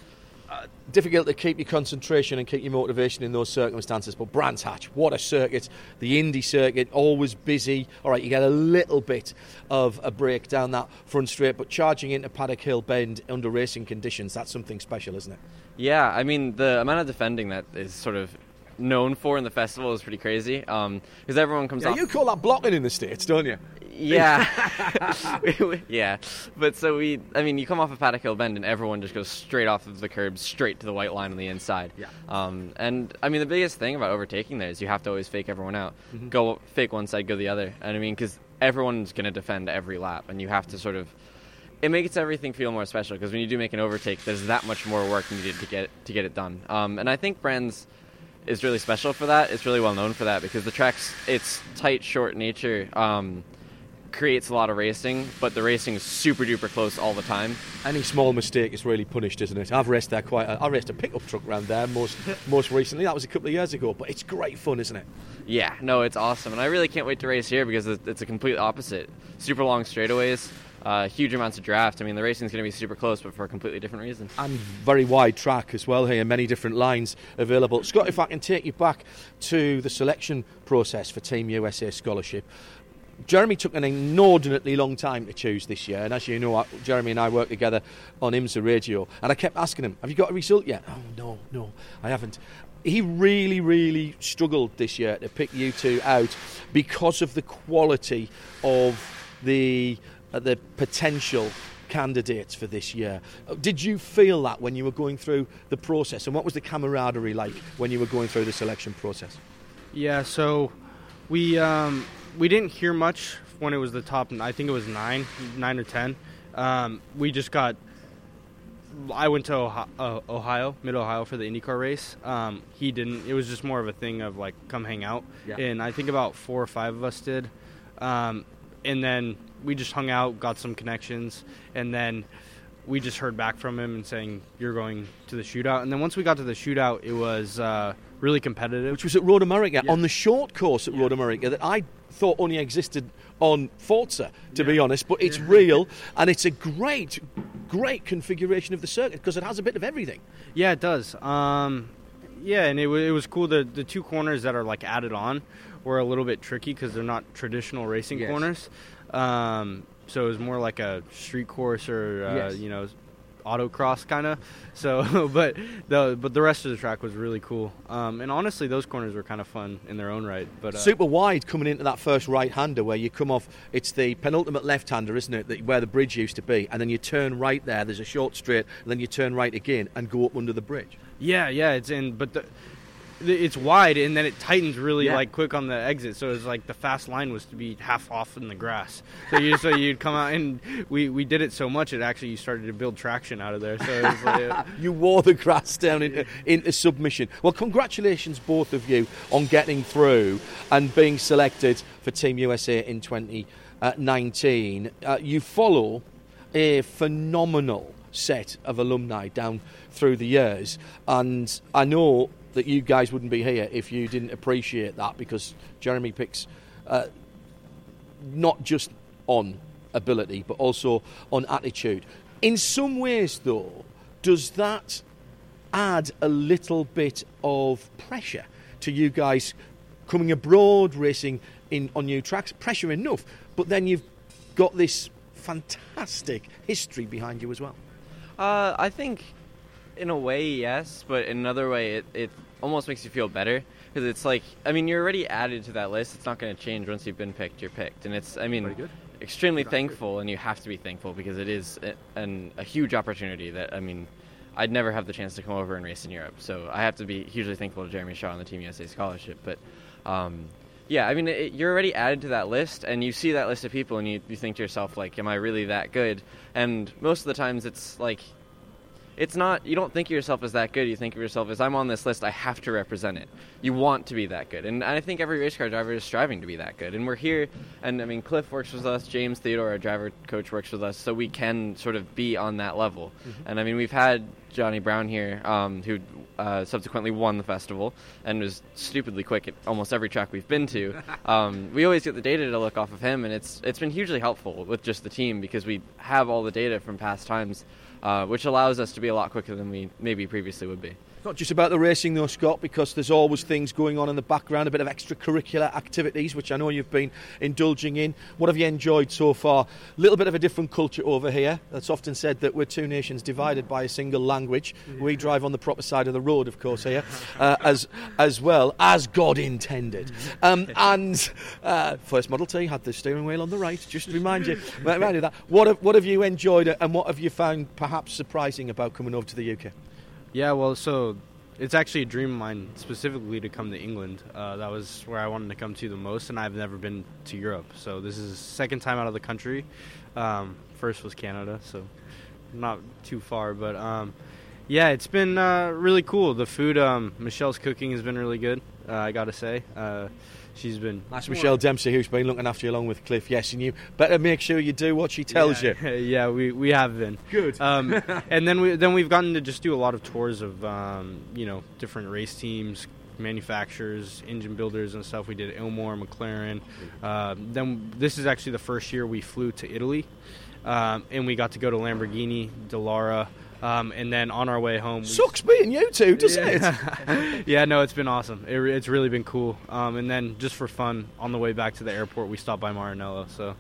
Speaker 1: Difficult to keep your concentration and keep your motivation in those circumstances. But Brands Hatch, what a circuit! The Indy circuit, always busy. All right, you get a little bit of a break down that front straight, but charging into Paddock Hill Bend under racing conditions, that's something special, isn't it?
Speaker 8: Yeah, I mean the amount of defending that is sort of known for in the festival is pretty crazy. Because everyone comes
Speaker 1: Yeah,
Speaker 8: off.
Speaker 1: you call that blocking in the States, don't you?
Speaker 8: Yeah. We- we- yeah. But so we, I mean, you come off of Paddock Hill Bend and everyone just goes straight off of the curb, straight to the white line on the inside.
Speaker 1: Yeah.
Speaker 8: Um, and I mean, the biggest thing about overtaking there is you have to always fake everyone out.
Speaker 1: Mm-hmm.
Speaker 8: Go fake one side, go the other. And I mean, because everyone's going to defend every lap and you have to sort of. It makes everything feel more special because when you do make an overtake, there's that much more work needed to get to get it done. Um, and I think Brands is really special for that. It's really well known for that because the track's its tight, short nature um, creates a lot of racing, but the racing is super duper close all the time.
Speaker 1: Any small mistake is really punished, isn't it? I've raced there quite. A, I raced a pickup truck around there most most recently. That was a couple of years ago, but it's great fun, isn't it?
Speaker 8: Yeah, no, it's awesome, and I really can't wait to race here because it's a complete opposite. Super long straightaways, uh, huge amounts of draft. I mean, the racing's going to be super close, but for a completely different reason.
Speaker 1: and very wide track as well here, many different lines available. Scott, if I can take you back to the selection process for Team USA Scholarship. Jeremy took an inordinately long time to choose this year, and as you know, Jeremy and I work together on IMSA Radio, and I kept asking him, "Have you got a result yet?" Oh no, no, I haven't. He really, really struggled this year to pick you two out because of the quality of the uh, the potential candidates for this year. Uh, Did you feel that when you were going through the process, and what was the camaraderie like when you were going through the selection process?
Speaker 9: Yeah, so we um, we didn't hear much when it was the top. I think it was nine, nine or ten. Um, we just got. I went to Ohio, uh, Ohio, Mid Ohio, for the IndyCar race. Um, he didn't. It was just more of a thing of like, come hang out.
Speaker 1: Yeah.
Speaker 9: And I think about four or five of us did. Um, and then we just hung out, got some connections, and then we just heard back from him and saying you're going to the shootout. And then once we got to the shootout, it was uh, really competitive.
Speaker 1: Which was at Road America,
Speaker 9: Yeah.
Speaker 1: on the short course at Road America that I thought only existed on Forza, to be honest, but it's real and it's a great, great configuration of the circuit because it has a bit of everything.
Speaker 9: Yeah, it does. Um, yeah, and it, wa- it was cool. The the two corners that are like added on were a little bit tricky because they're not traditional racing
Speaker 1: Yes.
Speaker 9: corners. Um, so it was more like a street course or uh,
Speaker 1: Yes.
Speaker 9: you know autocross kind of. So, but the but the rest of the track was really cool. Um, and honestly, those corners were kind of fun in their own right. But uh,
Speaker 1: Super wide coming into that first right hander where you come off, it's the penultimate left hander, isn't it? That, where the bridge used to be, and then you turn right there, there's a short straight, and then you turn right again and go up under the bridge.
Speaker 9: Yeah, yeah, it's in, but the it's wide and then it tightens really
Speaker 1: Yeah.
Speaker 9: like quick on the exit. So it's like the fast line was to be half off in the grass. So you so you'd come out and we we did it so much it actually you started to build traction out of there. So it was like,
Speaker 1: you wore the grass down into, into submission. Well, congratulations, both of you, on getting through and being selected for Team USA in 2019. Uh, you follow a phenomenal set of alumni down through the years, and I know that you guys wouldn't be here if you didn't appreciate that because Jeremy picks uh, not just on ability but also on attitude. In some ways, though, does that add a little bit of pressure to you guys coming abroad, racing in on new tracks? Pressure enough, but then you've got this fantastic history behind you as well.
Speaker 8: Uh, I think, in a way, yes, but in another way, it, it almost makes you feel better because it's like, I mean, you're already added to that list. It's not going to change once you've been picked. You're picked, and it's, I mean, extremely thankful, and you have to be thankful because it is a, an, a huge opportunity that, I mean. I'd never have the chance to come over and race in Europe, so I have to be hugely thankful to Jeremy Shaw and the Team USA scholarship. But um, yeah, I mean, it, you're already added to that list, and you see that list of people, and you, you think to yourself, like, am I really that good? And most of the times, it's like, it's not, you don't think of yourself as that good. You think of yourself as, I'm on this list, I have to represent it. You want to be that good. And I think every race car driver is striving to be that good. And we're here, and I mean, Cliff works with us, James Theodore, our driver coach, works with us, so we can sort of be on that level. And I mean, we've had Johnny Browne here, um, who uh, subsequently won the festival and was stupidly quick at almost every track we've been to. Um, we always get the data to look off of him, and it's it's been hugely helpful with just the team because we have all the data from past times, uh, which allows us to be a lot quicker than we maybe previously would be.
Speaker 1: Not just about the racing though, Scott, because there's always things going on in the background, a bit of extracurricular activities, which I know you've been indulging in. What have you enjoyed so far? A little bit of a different culture over here. That's often said that we're two nations divided by a single language. We drive on the proper side of the road, of course, here, uh, as as well as God intended. Um, and uh, first Model T had the steering wheel on the right. Just to remind you, remind you that. What have, what have you enjoyed, and what have you found perhaps surprising about coming over to the UK?
Speaker 9: Yeah, well, so it's actually a dream of mine specifically to come to England. Uh, that was where I wanted to come to the most, and I've never been to Europe. So this is second time out of the country. Um, first was Canada, so not too far, but um, yeah, it's been uh, really cool. The food, um, Michelle's cooking has been really good. Uh, I gotta say, uh, she's been.
Speaker 1: That's Michelle Dempsey who's been looking after you along with Cliff. Yes, and you better make sure you do what she tells
Speaker 9: yeah,
Speaker 1: you.
Speaker 9: yeah, we, we have been
Speaker 1: Good.
Speaker 9: Um, and then we then we've gotten to just do a lot of tours of um, you know different race teams, manufacturers, engine builders, and stuff. We did Ilmore, McLaren. Uh, then this is actually the first year we flew to Italy. um, and we got to go to Lamborghini, Dallara, um, and then on our way home, we
Speaker 1: Sucks being you two, doesn't it?
Speaker 9: it? yeah, no, it's been awesome. It, it's really been cool. Um, and then just for fun, on the way back to the airport, we stopped by Maranello. So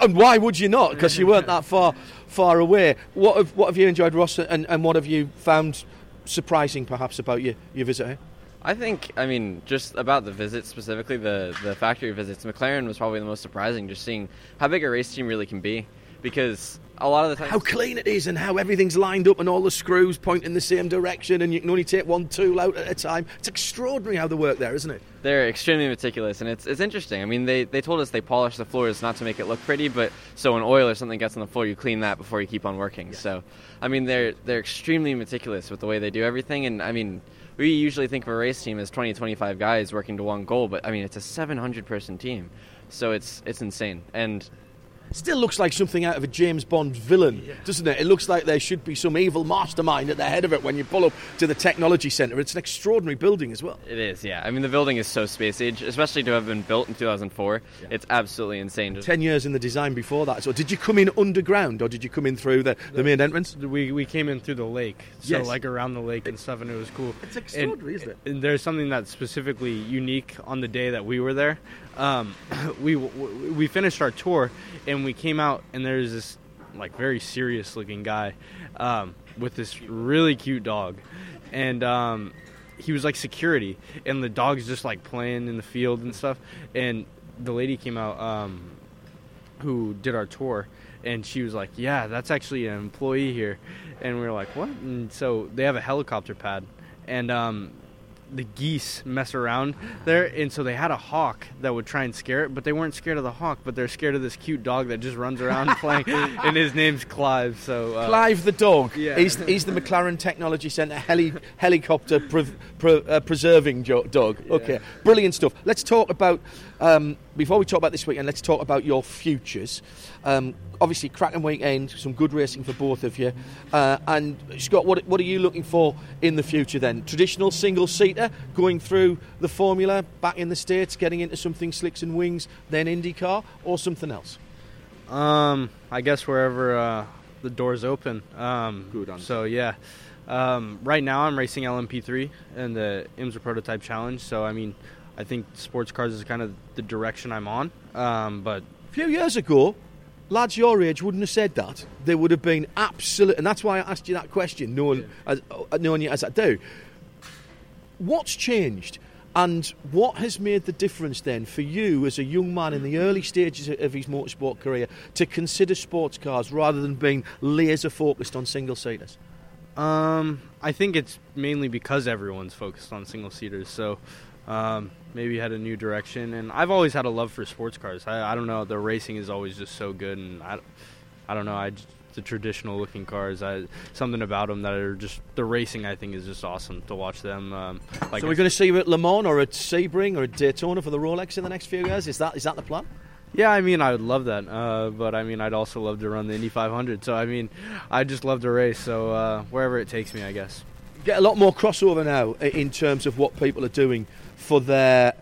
Speaker 1: And why would you not? Because you weren't that far far away. What have what have you enjoyed, Ross, and, and what have you found surprising, perhaps, about your, your visit here?
Speaker 8: I think, I mean, just about the visit specifically, the the factory visits, McLaren was probably the most surprising. Just seeing how big a race team really can be, because a lot of the time,
Speaker 1: How clean it is, and how everything's lined up, and all the screws point in the same direction, and you can only take one tool out at a time. It's extraordinary how they work there, isn't it?
Speaker 8: they're extremely meticulous, and it's it's interesting. I mean, they they told us they polish the floors not to make it look pretty, but so when oil or something gets on the floor, you clean that before you keep on working. So, I mean, they're they're extremely meticulous with the way they do everything, and I mean. We usually think of a race team as 20, 25 guys working to one goal, but I mean it's a 700 person team, so it's it's insane. And
Speaker 1: Still looks like something out of a James Bond villain, doesn't it? It looks like there should be some evil mastermind at the head of it when you pull up to the technology centre. It's an extraordinary building as well.
Speaker 8: It is, yeah. I mean, the building is so space age, especially to have been built in 2004. It's absolutely insane.
Speaker 1: Ten years in the design before that. So, did you come in underground or did you come in through the, the main entrance?
Speaker 9: we we came in through the lake, so
Speaker 1: Yes.
Speaker 9: like around the lake and stuff, and it was cool.
Speaker 1: It's extraordinary,
Speaker 9: And-
Speaker 1: isn't it?
Speaker 9: And there's something that's specifically unique on the day that we were there. Um, we we finished our tour, and we came out, and there's this like very serious looking guy um, with this really cute dog, and um, he was like security, and the dog's just like playing in the field and stuff, and the lady came out. Um, who did our tour and she was like yeah that's actually an employee here. And we were like what? And so they have a helicopter pad. And um, the geese mess around there and so they had a hawk that would try and scare it but they weren't scared of the hawk but they're scared of this cute dog that just runs around playing and his name's clive so uh,
Speaker 1: Clive the dog.
Speaker 9: Yeah.
Speaker 1: He's, he's the McLaren Technology Centre heli, helicopter pre, pre, uh, preserving jo- dog. Okay, brilliant stuff. Let's talk about, um, before we talk about this weekend, let's talk about your futures. Um, obviously, cracking weekend, some good racing for both of you. Uh, and Scott, what, what are you looking for in the future then? Traditional single seater, going through the formula back in the States, getting into something slicks and wings, then IndyCar, or something else?
Speaker 9: Um, I guess wherever uh, the doors open. Um,
Speaker 1: Good answer.
Speaker 9: So yeah, um, right now I'm racing LMP3 and the IMSA Prototype Challenge. So I mean, I think sports cars is kind of the direction I'm on. Um, but
Speaker 1: A few years ago, lads your age wouldn't have said that. They would have been absolute, and that's why I asked you that question, knowing, as, uh, knowing you as I do. What's changed, and what has made the difference then for you as a young man in the early stages of his motorsport career to consider sports cars rather than being laser focused on single seaters?
Speaker 9: um, I think it's mainly because everyone's focused on single seaters. So um, maybe had a new direction. And I've always had a love for sports cars. I, I don't know. The racing is always just so good, and I, I don't know. I just, the traditional looking cars. I something about them that are just the racing. I think is just awesome to watch them. Um, like
Speaker 1: so we're going to see you at Le Mans or at Sebring or at Daytona for the Rolex in the next few years. Is that is that the plan?
Speaker 9: Yeah, I mean, I would love that. Uh, but I mean, I'd also love to run the Indy 500. So I mean, I just love to race. So uh, wherever it takes me, I guess.
Speaker 1: get a lot more crossover now in terms of what people are doing for their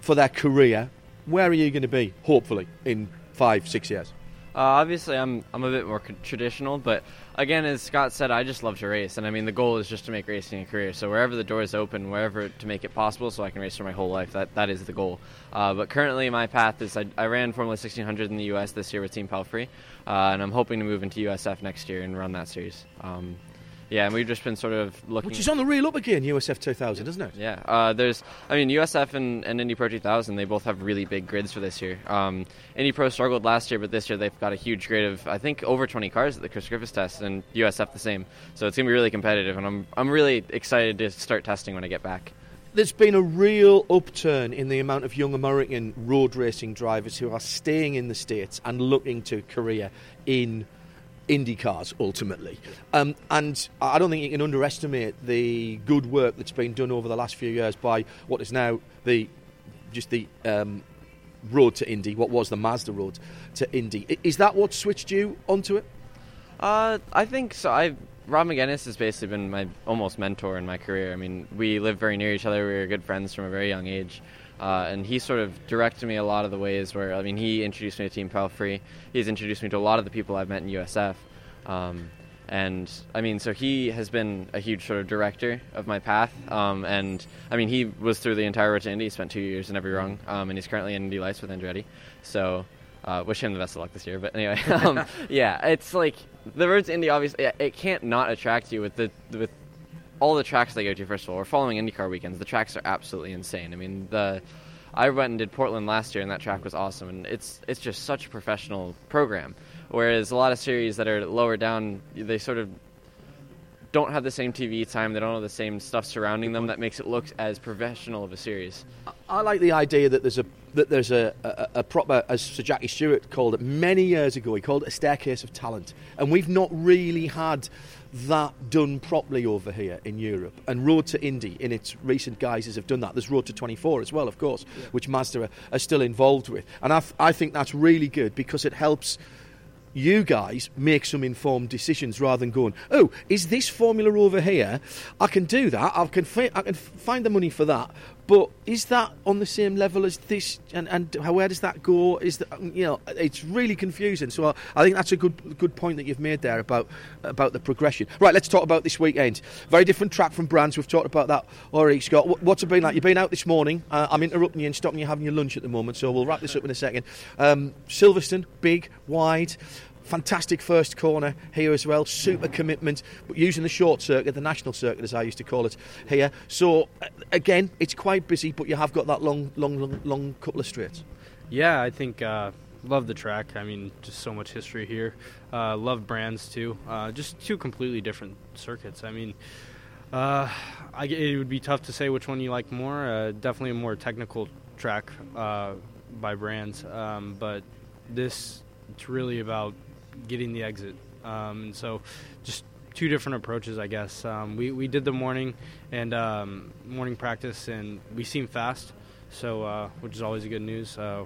Speaker 1: for their career. Where are you going to be? Hopefully in five, six years.
Speaker 8: Uh, obviously, I'm I'm a bit more traditional, but again, as Scott said, I just love to race, and I mean the goal is just to make racing a career. So wherever the doors open, wherever to make it possible, so I can race for my whole life. That that is the goal. Uh, but currently, my path is I, I ran Formula 1600 in the U.S. this year with Team Pelfrey, uh, and I'm hoping to move into USF next year and run that series. Um, yeah, and we've just been sort of looking.
Speaker 1: Which is on the reel up again, USF 2000, isn't it?
Speaker 8: Yeah, uh, there's, I mean, USF and, and Indy Pro 2000, they both have really big grids for this year. Um, Indy Pro struggled last year, but this year they've got a huge grid of, I think, over 20 cars at the Chris Griffis test, and USF the same. So it's going to be really competitive, and I'm, I'm really excited to start testing when I get back.
Speaker 1: There's been a real upturn in the amount of young American road racing drivers who are staying in the States and looking to career in Indy cars ultimately. Um, and I don't think you can underestimate the good work that's been done over the last few years by what is now the just the um, road to Indy, what was the Mazda road to Indy. Is that what switched you onto it?
Speaker 8: Uh, I think so. I Rob Megennis has basically been my almost mentor in my career. I mean, we live very near each other. We were good friends from a very young age. Uh, and he sort of directed me a lot of the ways where, I mean, he introduced me to Team Pelfrey. He's introduced me to a lot of the people I've met in USF. Um, and I mean, so he has been a huge sort of director of my path. Um, and I mean, he was through the entire road to Indy. He spent two years in every rung, um, and he's currently in Indy Lights with Andretti. So uh, wish him the best of luck this year. But anyway, um, yeah, it's like the road to Indy. Obviously, it, it can't not attract you with the with all the tracks they go to. First of all, we're following IndyCar weekends. The tracks are absolutely insane. I mean, the I went and did Portland last year, and that track was awesome. And it's it's just such a professional program. Whereas a lot of series that are lower down, they sort of don't have the same TV time. They don't have the same stuff surrounding them that makes it look as professional of a series.
Speaker 1: I like the idea that there's a that there's a, a, a, proper, as Sir Jackie Stewart called it many years ago. He called it a staircase of talent, and we've not really had that done properly over here in Europe. And Road to Indy, in its recent guises, have done that. There's Road to 24 as well, of course, yeah. which Mazda are, are, still involved with, and I, I think that's really good because it helps you guys make some informed decisions rather than going, oh, is this formula over here? I can do that. I can fi- I can find the money for that. But is that on the same level as this? And, and where does that go? Is that you know it's really confusing. So I, I think that's a good good point that you've made there about about the progression. Right, let's talk about this weekend. Very different track from Brands. We've talked about that already, Scott. What's it been like? You've been out this morning. Uh, I'm interrupting you and stopping you having your lunch at the moment, so we'll wrap this up in a second. Um, Silverstone, big, wide. Fantastic first corner here as well. Super commitment, but using the short circuit, the national circuit as I used to call it here. So uh, again, it's quite busy, but you have got that long, long, long, long couple of straights.
Speaker 9: Yeah, I think uh, love the track. I mean, just so much history here. Uh, love brands too. Uh, just two completely different circuits. I mean. Uh, I, it would be tough to say which one you like more. Uh, definitely a more technical track uh, by brands, um, but this it's really about getting the exit. Um, and so, just two different approaches, I guess. Um, we we did the morning and um, morning practice, and we seemed fast, so uh, which is always a good news. Uh,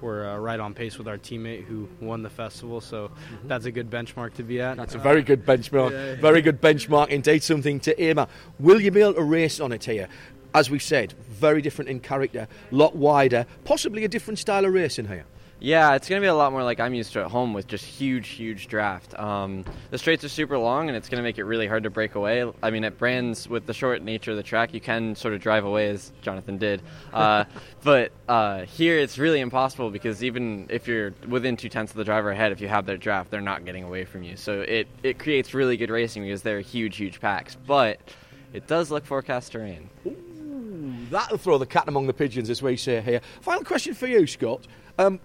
Speaker 9: we're uh, right on pace with our teammate who won the festival, so mm-hmm. that's a good benchmark to be at.
Speaker 1: That's a very good benchmark. Yeah, yeah. Very good benchmark indeed. Something to aim at. Will you be able to race on it here? As we said, very different in character, lot wider, possibly a different style of racing here.
Speaker 8: Yeah, it's going to be a lot more like I'm used to at home with just huge, huge draft. Um, the straights are super long, and it's going to make it really hard to break away. I mean, at Brands, with the short nature of the track, you can sort of drive away, as Jonathan did. Uh, but uh, here, it's really impossible because even if you're within two tenths of the driver ahead, if you have their draft, they're not getting away from you. So it, it creates really good racing because they're huge, huge packs. But it does look forecast to rain.
Speaker 1: Ooh, that'll throw the cat among the pigeons, as we say here. Final question for you, Scott. Um,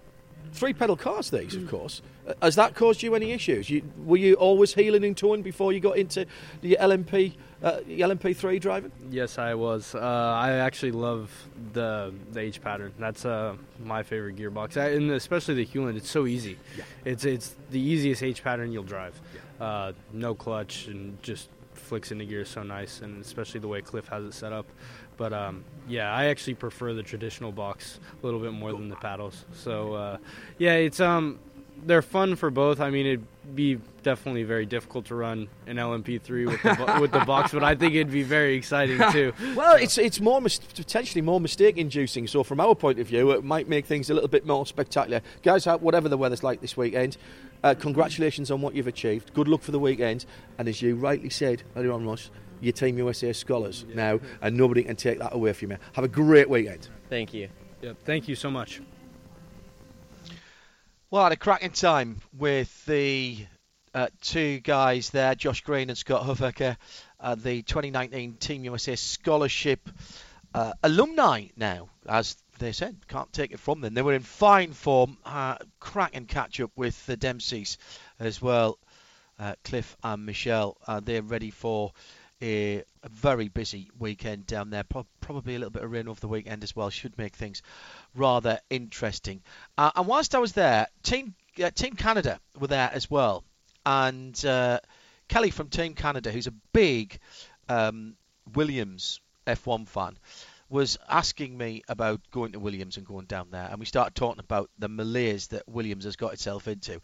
Speaker 1: three pedal cars these, of course. Uh, has that caused you any issues? You, were you always heeling and towing before you got into the LMP uh, LMP3 driving?
Speaker 9: Yes, I was. Uh, I actually love the the H pattern. That's uh, my favorite gearbox, I, and especially the Hewland. It's so easy. Yeah. It's it's the easiest H pattern you'll drive. Yeah. Uh, no clutch and just flicks into gear so nice, and especially the way Cliff has it set up. But um, yeah, I actually prefer the traditional box a little bit more than the paddles. So uh, yeah, it's um, they're fun for both. I mean, it'd be definitely very difficult to run an LMP3 with the, with the box, but I think it'd be very exciting too.
Speaker 1: well, it's it's more mis- potentially more mistake inducing. So from our point of view, it might make things a little bit more spectacular. Guys, whatever the weather's like this weekend, uh, congratulations on what you've achieved. Good luck for the weekend, and as you rightly said earlier on, Ross, your Team USA scholars yeah. now, and nobody can take that away from you. Have a great weekend.
Speaker 8: Thank you.
Speaker 9: Yep, thank you so much.
Speaker 10: Well, I had a cracking time with the uh, two guys there, Josh Green and Scott Huffaker, uh, the 2019 Team USA Scholarship uh, alumni now, as they said, can't take it from them. They were in fine form, uh, cracking catch up with the Dempseys as well, uh, Cliff and Michelle. Uh, they're ready for a, a very busy weekend down there. Pro- probably a little bit of rain over the weekend as well. Should make things rather interesting. Uh, and whilst I was there, Team uh, Team Canada were there as well, and uh, Kelly from Team Canada, who's a big um, Williams F1 fan, was asking me about going to Williams and going down there, and we started talking about the malaise that Williams has got itself into.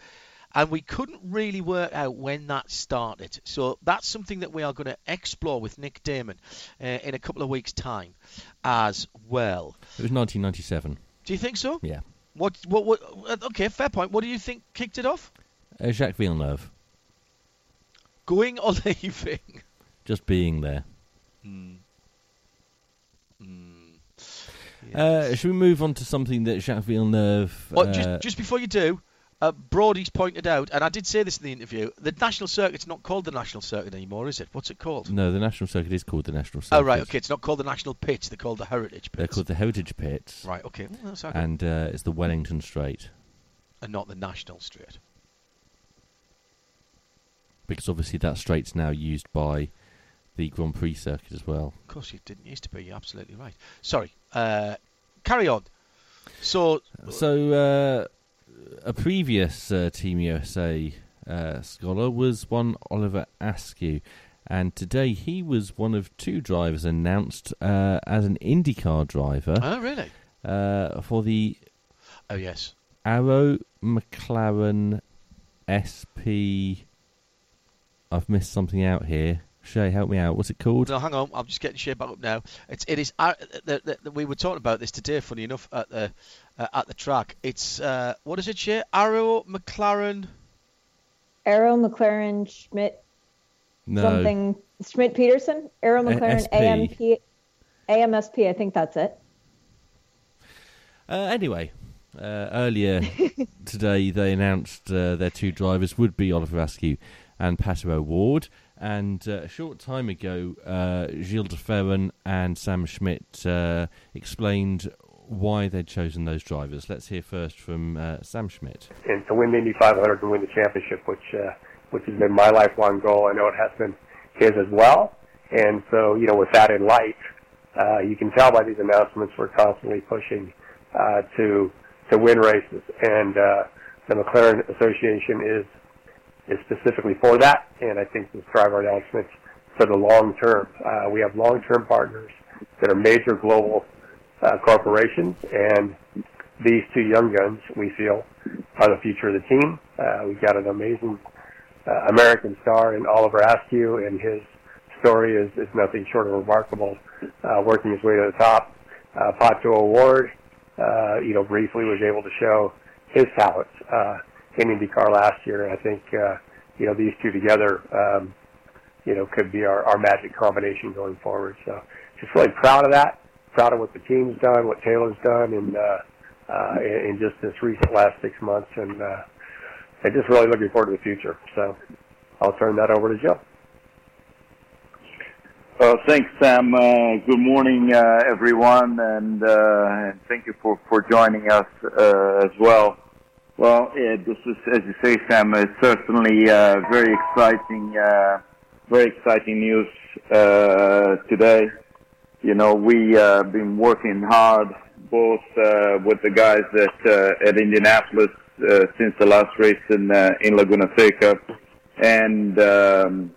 Speaker 1: And we couldn't really work out when that started. So that's something that we are going to explore with Nick Daman uh, in a couple of weeks' time as well.
Speaker 2: It was 1997.
Speaker 1: Do you think so?
Speaker 2: Yeah.
Speaker 1: What? What? what uh, okay, fair point. What do you think kicked it off?
Speaker 2: Uh, Jacques Villeneuve.
Speaker 1: Going or leaving?
Speaker 2: Just being there.
Speaker 1: Hmm. Hmm.
Speaker 2: Uh, should we move on to something that Jacques Villeneuve? Uh,
Speaker 1: just, just before you do, uh, Brody's pointed out, and I did say this in the interview, the national circuit's not called the national circuit anymore, is it? What's it called?
Speaker 2: no, the national circuit is called the national circuit.
Speaker 1: Oh, right, okay. It's not called the national pits, they're called the heritage pits.
Speaker 2: They're called the Heritage Pits.
Speaker 1: Right, okay. Well.
Speaker 2: And uh, it's the Wellington Straight
Speaker 1: and not the national straight.
Speaker 2: because obviously that straight's now used by the Grand Prix circuit as well.
Speaker 1: Of course, it didn't used to be. You're absolutely right. Sorry. Uh, carry on. So,
Speaker 2: So uh, a previous uh, Team USA uh, scholar was one Oliver Askew, and today he was one of two drivers announced uh, as an IndyCar driver
Speaker 1: oh really?
Speaker 2: uh, for the
Speaker 1: Oh yes.
Speaker 2: Arrow McLaren SP. I've missed something out here. Shea, help me out. What's it called?
Speaker 1: No, hang on. I'm just getting shape back up now. It's it is. Uh, the, the, the, we were talking about this today. Funny enough, at the uh, at the track. It's uh, what is it, Shea? Arrow McLaren.
Speaker 7: Arrow McLaren Schmidt
Speaker 2: No.
Speaker 7: something Schmidt Peterson Arrow McLaren
Speaker 2: SP.
Speaker 7: AMP AMSP I think that's it.
Speaker 2: Uh, anyway, uh, earlier today they announced uh, their two drivers would be Oliver Askew and Pato O'Ward. And uh, a short time ago, uh, Gil de Ferran and Sam Schmidt uh, explained why they'd chosen those drivers. Let's hear first from uh, Sam Schmidt.
Speaker 11: and to win the Indy 500 and win the championship, which uh, which has been my lifelong goal. I know it has been his as well. And so, you know, with that in light, uh, you can tell by these announcements we're constantly pushing uh, to to win races, and uh, the McLaren Association is is specifically for that. And I think this driver announcement for the long term. Uh, we have long term partners that are major global uh, corporations, and these two young guns, we feel, are the future of the team. Uh, we've got an amazing uh, American star in Oliver Askew, and his story is, is nothing short of remarkable, uh, working his way to the top. Uh, Pato O'Ward, uh, you know, briefly was able to show his talents uh, in IndyCar last year, and I think, uh, you know, these two together, um, you know, could be our, our magic combination going forward. So just really proud of that, proud of what the team's done, what Taylor's done, and uh, uh, in, just this recent last six months, and uh, and just really looking forward to the future. So I'll turn that over to Joe.
Speaker 12: Uh, thanks, Sam. Uh, good morning, uh, everyone, and, uh, and thank you for, for joining us uh, as well. Well, yeah, this is, as you say, Sam, it's certainly uh, very exciting, uh, very exciting news uh, today. You know, we uh, been working hard both uh, with the guys at uh, at Indianapolis uh, since the last race in uh, in Laguna Seca, and um,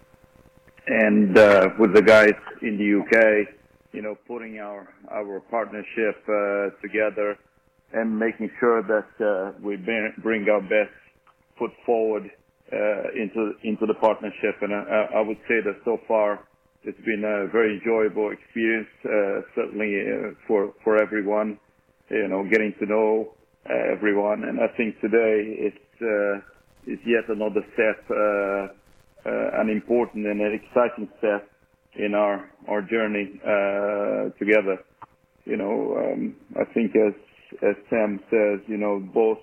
Speaker 12: and uh, with the guys in the UK, you know, putting our our partnership uh, together and making sure that uh, we bring, our best foot forward uh, into into the partnership. And I, I would say that so far it's been a very enjoyable experience, uh, certainly uh, for for everyone. You know, getting to know uh, everyone, and I think today it's uh, it's yet another step, uh, uh, an important and an exciting step in our our journey uh, together. You know, um, I think as as Sam says, you know, both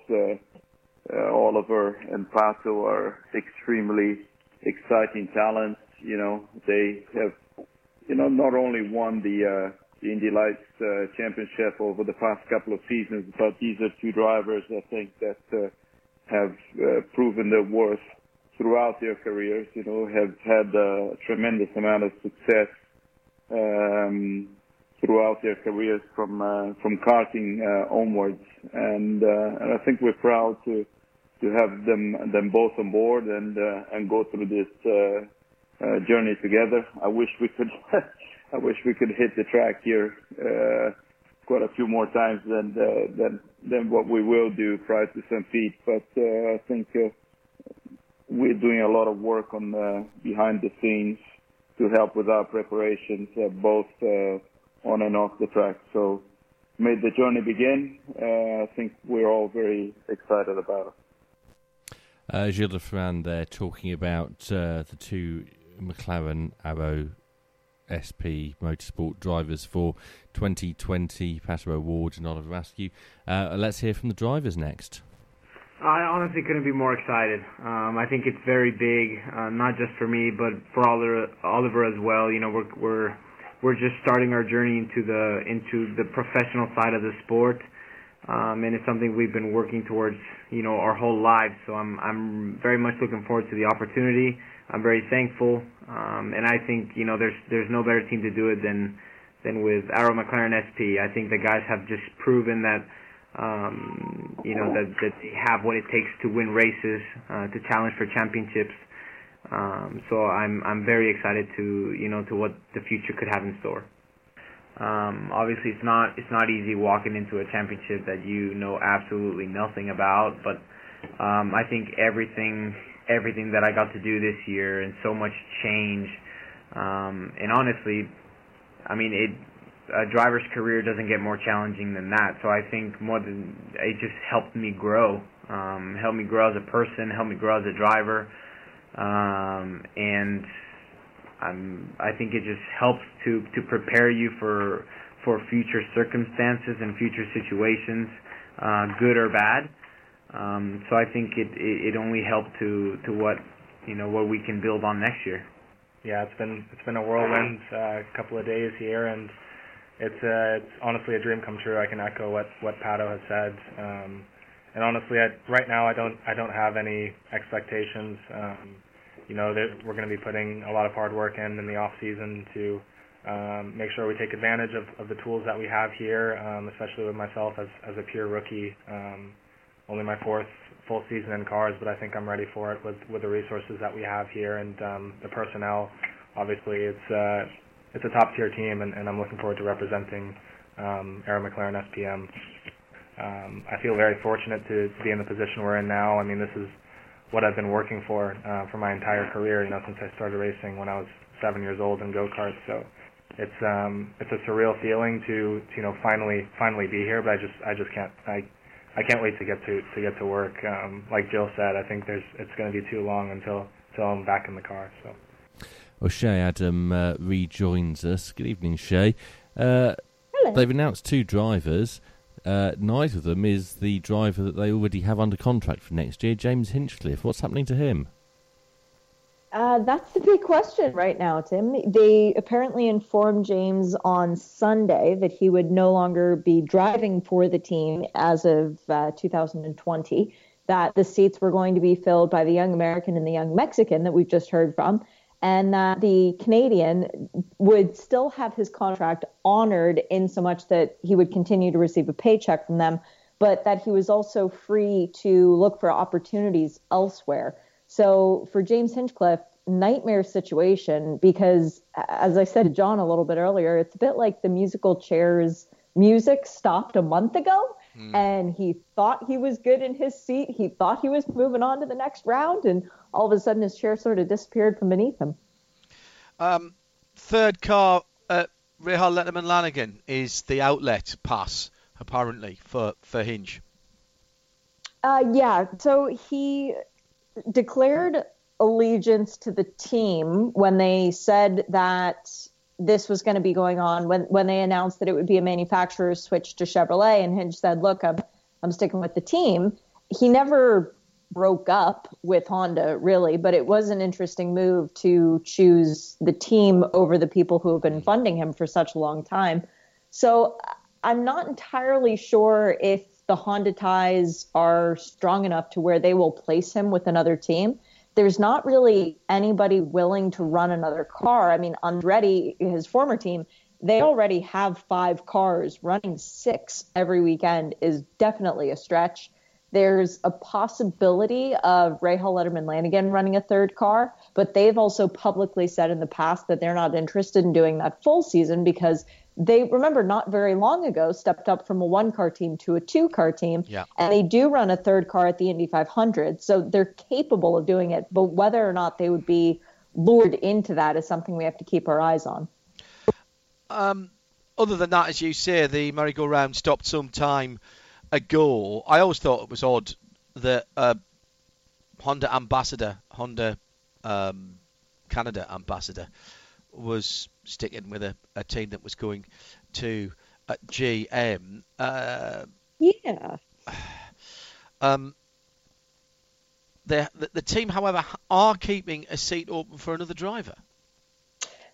Speaker 12: Oliver and Pato are extremely exciting talents. You know, they have, you know, not only won the uh, the Indy Lights uh, championship over the past couple of seasons, but these are two drivers I think that uh, have uh, proven their worth throughout their careers. You know, have had a tremendous amount of success um, throughout their careers from uh, from karting uh, onwards, and uh, and I think we're proud to to have them them both on board and uh, and go through this uh, uh, journey together. I wish we could I wish we could hit the track here uh, quite a few more times than uh, than than what we will do prior to St. Pete, but uh, I think uh, we're doing a lot of work on behind the scenes to help with our preparations, uh, both uh, on and off the track. So, may the journey begin. Uh, I think we're all very excited about it.
Speaker 2: Uh, Gil there talking about uh, the two McLaren Arrow SP Motorsport drivers for 2020, Pato O'Ward and Oliver Askew. Uh, let's hear from the drivers next.
Speaker 13: I honestly couldn't be more excited. Um, I think it's very big, uh, not just for me, but for Oliver, Oliver as well. You know, we're we're we're just starting our journey into the into the professional side of the sport, um, and it's something we've been working towards, you know, our whole lives. So I'm I'm very much looking forward to the opportunity. I'm very thankful, um, and I think you know there's there's no better team to do it than than with Arrow McLaren SP. I think the guys have just proven that um, you know that that they have what it takes to win races, uh, to challenge for championships. Um, so I'm I'm very excited to you know to what the future could have in store. Um, obviously, it's not it's not easy walking into a championship that you know absolutely nothing about, but um, I think everything everything that I got to do this year and so much change. Um, and honestly, I mean, it a driver's career doesn't get more challenging than that. So I think more than it just helped me grow, um, helped me grow as a person, helped me grow as a driver, um, and I'm, I think it just helps to to prepare you for for future circumstances and future situations, uh, good or bad. Um, so I think it, it it only helped to to what you know what we can build on next year.
Speaker 14: Yeah, it's been it's been a whirlwind uh, couple of days here, and it's uh, it's honestly a dream come true. I can echo what what Pato has said. Um, and honestly, I, right now I don't I don't have any expectations. Um, you know that we're going to be putting a lot of hard work in in the off season to um, make sure we take advantage of, of the tools that we have here, um, especially with myself as as a pure rookie. Um, only my fourth full season in cars, but I think I'm ready for it with with the resources that we have here and um, the personnel. Obviously, it's uh, it's a top tier team, and, and I'm looking forward to representing um, Arrow McLaren SPM. Um, I feel very fortunate to, to be in the position we're in now. I mean, this is what I've been working for uh, for my entire career. You know, since I started racing when I was seven years old in go karts. So it's um, it's a surreal feeling to, to you know finally finally be here. But I just I just can't I I can't wait to get to to get to work. Um, like Jill said, I think there's it's going to be too long until until I'm back in the car. So.
Speaker 2: Well, Shea Adam uh, rejoins us. Good evening, Shea. Uh,
Speaker 7: Hello.
Speaker 2: They've announced two drivers. Uh, neither of them is the driver that they already have under contract for next year, James Hinchcliffe. What's happening to him?
Speaker 7: Uh, that's the big question right now, Tim. They apparently informed James on Sunday that he would no longer be driving for the team as of uh, 2020, that the seats were going to be filled by the young American and the young Mexican that we've just heard from, and that the Canadian would still have his contract honored in so much that he would continue to receive a paycheck from them, but that he was also free to look for opportunities elsewhere. So for James Hinchcliffe, nightmare situation because, as I said to John a little bit earlier, it's a bit like the musical chairs music stopped a month ago. And he thought he was good in his seat. He thought he was moving on to the next round, and all of a sudden his chair sort of disappeared from beneath him.
Speaker 1: Um, third car at Rahal Letterman Lanigan is the outlet pass, apparently, for, for Hinch.
Speaker 7: Uh, yeah, so he declared allegiance to the team when they said that this was going to be going on when when they announced that it would be a manufacturer's switch to Chevrolet and Hinch said, "Look, I'm I'm sticking with the team." He never broke up with Honda really, but it was an interesting move to choose the team over the people who have been funding him for such a long time. So I'm not entirely sure if the Honda ties are strong enough to where they will place him with another team. There's not really anybody willing to run another car. I mean, Andretti, his former team, they already have five cars. Running six every weekend is definitely a stretch. There's a possibility of Rahal Letterman Lanigan running a third car, but they've also publicly said in the past that they're not interested in doing that full season because they remember not very long ago stepped up from a one car team to a two car team.
Speaker 1: Yeah.
Speaker 7: And they do run a third car at the Indy 500. So they're capable of doing it. But whether or not they would be lured into that is something we have to keep our eyes on.
Speaker 1: Um, other than that, as you say, the merry-go-round stopped some time ago. I always thought it was odd that uh, Honda ambassador, Honda um, Canada ambassador, was sticking with a, a team that was going to uh, GM. Uh,
Speaker 7: yeah.
Speaker 1: Um, the, the the team, however, are keeping a seat open for another driver.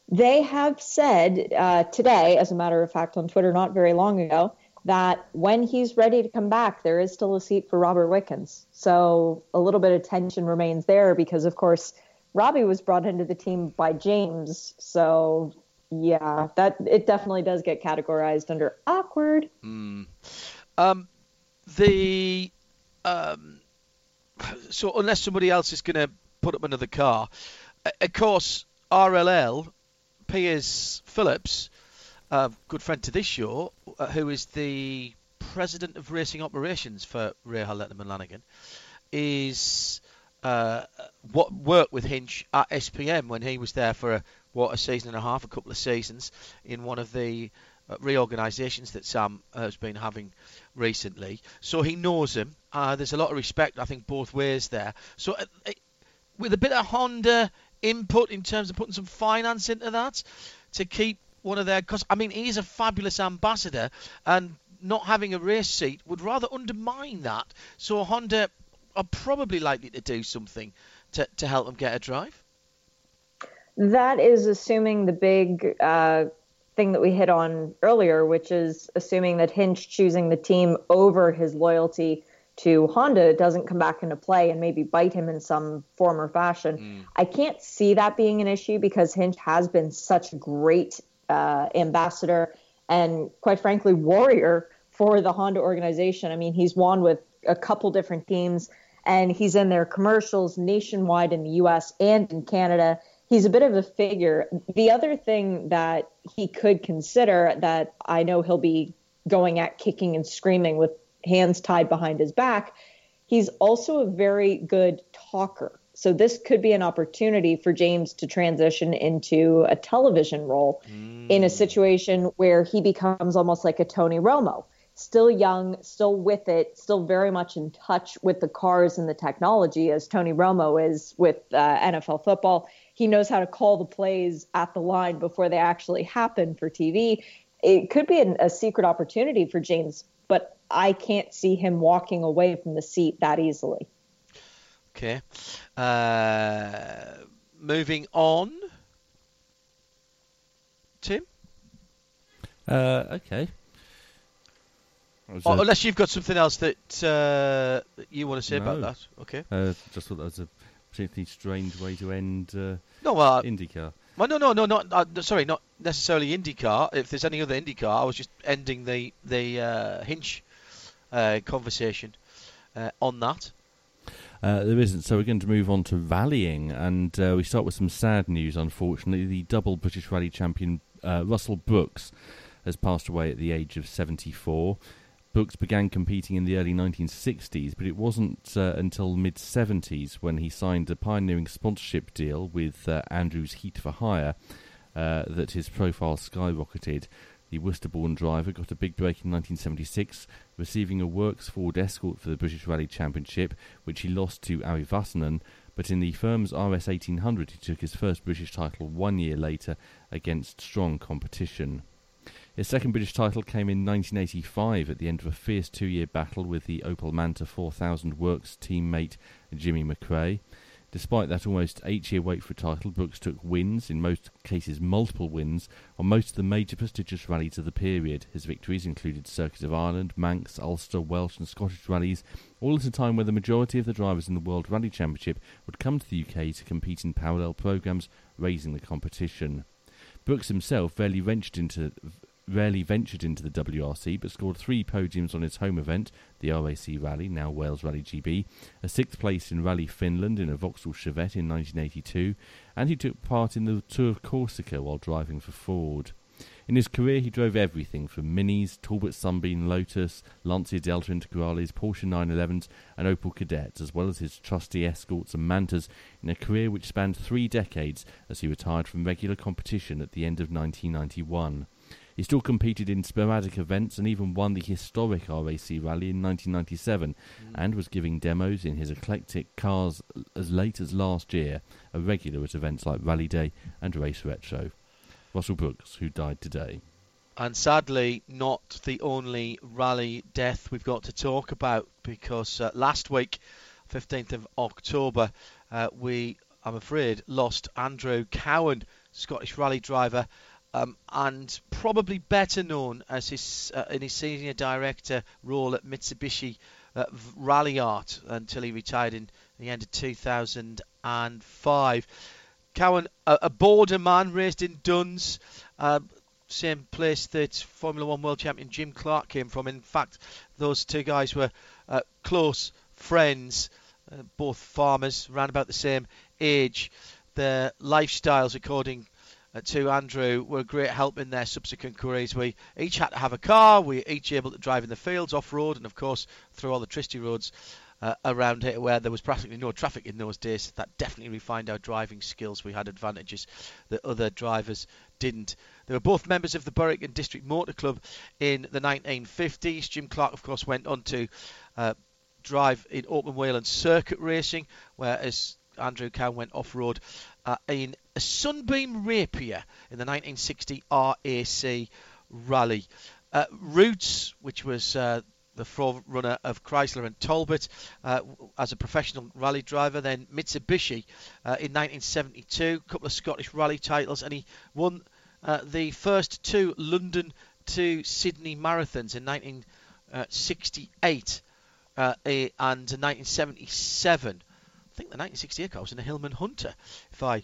Speaker 7: They have said uh, today, as a matter of fact, on Twitter not very long ago, that when he's ready to come back, there is still a seat for Robert Wickens. So a little bit of tension remains there because, of course, Robbie was brought into the team by James. So yeah, that it definitely does get categorized under awkward.
Speaker 1: Mm. Um, the um, so unless somebody else is going to put up another car, of course RLL Piers Phillips, good friend to this show, uh, who is the president of racing operations for Rahal Letterman Lanigan, is uh, what worked with Hinch at SPM when he was there for a, what a season and a half, a couple of seasons in one of the uh, reorganisations that Sam has been having recently. So he knows him. Uh, there's a lot of respect, I think, both ways there. So uh, uh, with a bit of Honda input in terms of putting some finance into that to keep one of their because I mean he's a fabulous ambassador and not having a race seat would rather undermine that. So Honda are probably likely to do something to, to help them get a drive.
Speaker 7: That is assuming the big uh, thing that we hit on earlier, which is assuming that Hinch choosing the team over his loyalty to Honda doesn't come back into play and maybe bite him in some form or fashion.
Speaker 1: Mm.
Speaker 7: I can't see that being an issue because Hinch has been such a great uh, ambassador and, quite frankly, warrior for the Honda organization. I mean, he's won with a couple different teams and he's in their commercials nationwide in the US and in Canada. He's a bit of a figure. The other thing that he could consider that I know he'll be going at kicking and screaming with hands tied behind his back, he's also a very good talker. So this could be an opportunity for James to transition into a television role mm. in a situation where he becomes almost like a Tony Romo still young, still with it, still very much in touch with the cars and the technology, as Tony Romo is with uh, NFL football. He knows how to call the plays at the line before they actually happen for TV. It could be an, a secret opportunity for James, but I can't see him walking away from the seat that easily.
Speaker 1: Okay. Uh, moving on. Tim?
Speaker 2: Uh, okay.
Speaker 1: Oh, unless you've got something else that, uh, that you want to say
Speaker 2: no.
Speaker 1: about that. Okay.
Speaker 2: Uh, just thought that was a particularly strange way to end uh,
Speaker 1: no, well,
Speaker 2: IndyCar.
Speaker 1: Well, no, no, no, not uh, sorry, not necessarily IndyCar. If there's any other IndyCar, I was just ending the the uh, Hinch uh, conversation uh, on that.
Speaker 2: Uh, there isn't, so we're going to move on to rallying, and uh, we start with some sad news. Unfortunately, the double British Rally champion Russell Brooks has passed away at the age of 74. Brooks began competing in the early 1960s, but it wasn't uh, until mid 70s when he signed a pioneering sponsorship deal with uh, Andrews Heat for Hire uh, that his profile skyrocketed. The Worcester-born driver got a big break in 1976, receiving a works Ford Escort for the British Rally Championship, which he lost to Ari Vatanen. But in the firm's RS 1800, he took his first British title one year later against strong competition. His second British title came in 1985 at the end of a fierce two year battle with the Opel Manta 4000 Works teammate Jimmy McRae. Despite that almost eight year wait for a title, Brooks took wins, in most cases multiple wins, on most of the major prestigious rallies of the period. His victories included Circuit of Ireland, Manx, Ulster, Welsh, and Scottish rallies, all at a time when the majority of the drivers in the World Rally Championship would come to the UK to compete in parallel programmes, raising the competition. Brooks himself rarely ventured into rarely ventured into the WRC but scored three podiums on his home event, the RAC Rally, now Wales Rally GB, a sixth place in Rally Finland in a Vauxhall Chevette in 1982, and he took part in the Tour of Corsica while driving for Ford. In his career, he drove everything from Minis, Talbot Sunbeam Lotus, Lancia Delta Integrales, Porsche 911s, and Opel Kadetts, as well as his trusty Escorts and Mantas, in a career which spanned three decades as he retired from regular competition at the end of 1991. He still competed in sporadic events and even won the historic RAC Rally in 1997 and was giving demos in his eclectic cars as late as last year, a regular at events like Rally Day and Race Retro. Russell Brooks, who died today.
Speaker 1: And sadly, not the only rally death we've got to talk about because uh, last week, 15th of October, uh, we, I'm afraid, lost Andrew Cowan, Scottish rally driver, um, and probably better known as his uh, in his senior director role at Mitsubishi uh, Ralliart until he retired in the end of 2005. Cowan, a, a border man, raised in Duns, uh, same place that Formula One world champion Jim Clark came from. In fact, those two guys were uh, close friends, uh, both farmers, around about the same age. Their lifestyles, according to Andrew, were great help in their subsequent careers. We each had to have a car, we each able to drive in the fields, off road, and of course through all the twisty roads uh, around here where there was practically no traffic in those days. That definitely refined our driving skills. We had advantages that other drivers didn't. They were both members of the Berwick and District Motor Club in the 1950s. Jim Clark, of course, went on to uh, drive in open wheel and circuit racing, whereas Andrew Cowan went off road uh, in a Sunbeam Rapier in the 1960 RAC Rally. Uh, Rootes, which was uh, the forerunner of Chrysler and Talbot uh, as a professional rally driver. Then Mitsubishi uh, in 1972, a couple of Scottish rally titles, and he won uh, the first two London to Sydney marathons in 1968 uh, eh, and 1977. I think the 1968 car was in a Hillman Hunter, if I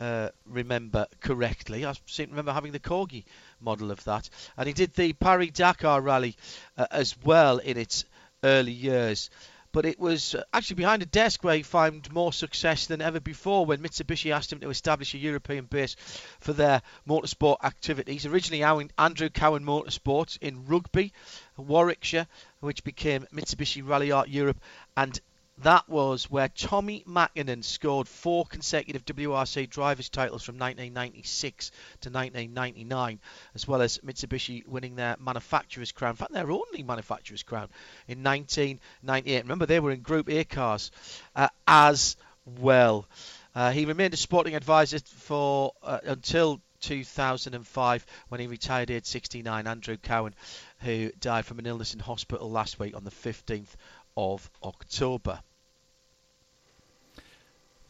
Speaker 1: uh, remember correctly. I seem to remember having the Corgi model of that. And he did the Paris Dakar rally uh, as well in its early years. But it was uh, actually behind a desk where he found more success than ever before when Mitsubishi asked him to establish a European base for their motorsport activities. Originally, Andrew Cowan Motorsports in Rugby, Warwickshire, which became Mitsubishi Ralliart Europe, and that was where Tommi Makinen scored four consecutive WRC drivers' titles from 1996 to 1999, as well as Mitsubishi winning their manufacturer's crown, in fact, their only manufacturer's crown in 1998. Remember, they were in Group A cars uh, as well. Uh, he remained a sporting advisor for uh, until 2005 when he retired at 69. Andrew Cowan, who died from an illness in hospital last week on the 15th of October.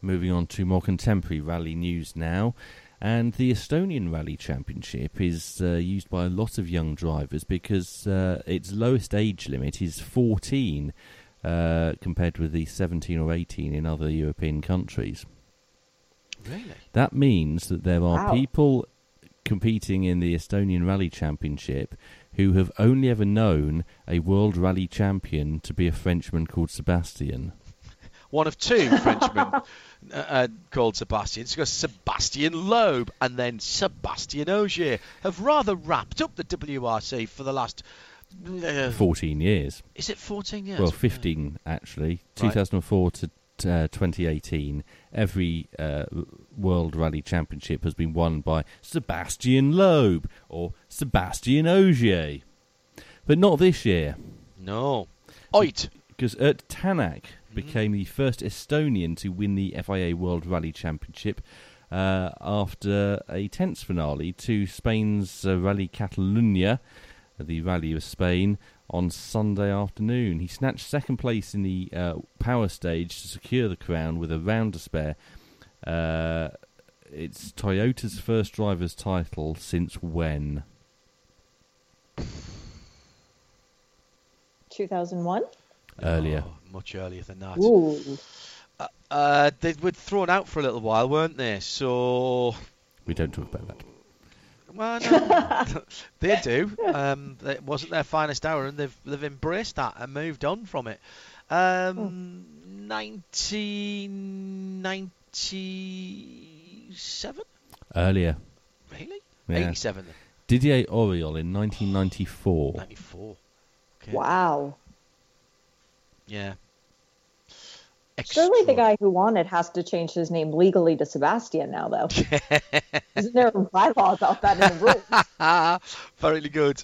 Speaker 2: Moving on to more contemporary rally news now. And the Estonian Rally Championship is uh, used by a lot of young drivers because uh, its lowest age limit is 14 uh, compared with the 17 or 18 in other European countries.
Speaker 1: Really?
Speaker 2: That means that there are
Speaker 1: Wow.
Speaker 2: people competing in the Estonian Rally Championship who have only ever known a world rally champion to be a Frenchman called Sebastian.
Speaker 1: One of two Frenchmen uh, uh, called Sebastian. So Sebastian Loeb and then Sebastian Ogier have rather wrapped up the WRC for the last. Uh,
Speaker 2: 14 years.
Speaker 1: Is it 14 years?
Speaker 2: Well, 15 actually. 2004 to uh, 2018. Every uh, World Rally Championship has been won by Sebastian Loeb or Sebastian Ogier. But not this year.
Speaker 1: No. Oit.
Speaker 2: Because Ott Tanak became the first Estonian to win the FIA World Rally Championship uh, after a tense finale to Spain's uh, Rally Catalunya, the Rally of Spain, on Sunday afternoon. He snatched second place in the uh, power stage to secure the crown with a round to spare. Uh, it's Toyota's first driver's title since when?
Speaker 7: 2001.
Speaker 2: Earlier.
Speaker 1: Much earlier than that.
Speaker 7: Ooh.
Speaker 1: Uh, uh, they were thrown out for a little while, weren't they? So.
Speaker 2: We don't talk about that.
Speaker 1: Well, no, they do. Um, it wasn't their finest hour, and they've they've embraced that and moved on from it. Um, 1997.
Speaker 2: Earlier.
Speaker 1: Really?
Speaker 2: Yeah.
Speaker 1: 87. then.
Speaker 2: Didier Auriol in 1994.
Speaker 1: 94. Okay.
Speaker 7: Wow.
Speaker 1: Yeah.
Speaker 7: Surely the guy who won it has to change his name legally to Sebastian now, though. Isn't there a bylaw about that in the rules?
Speaker 1: Very good.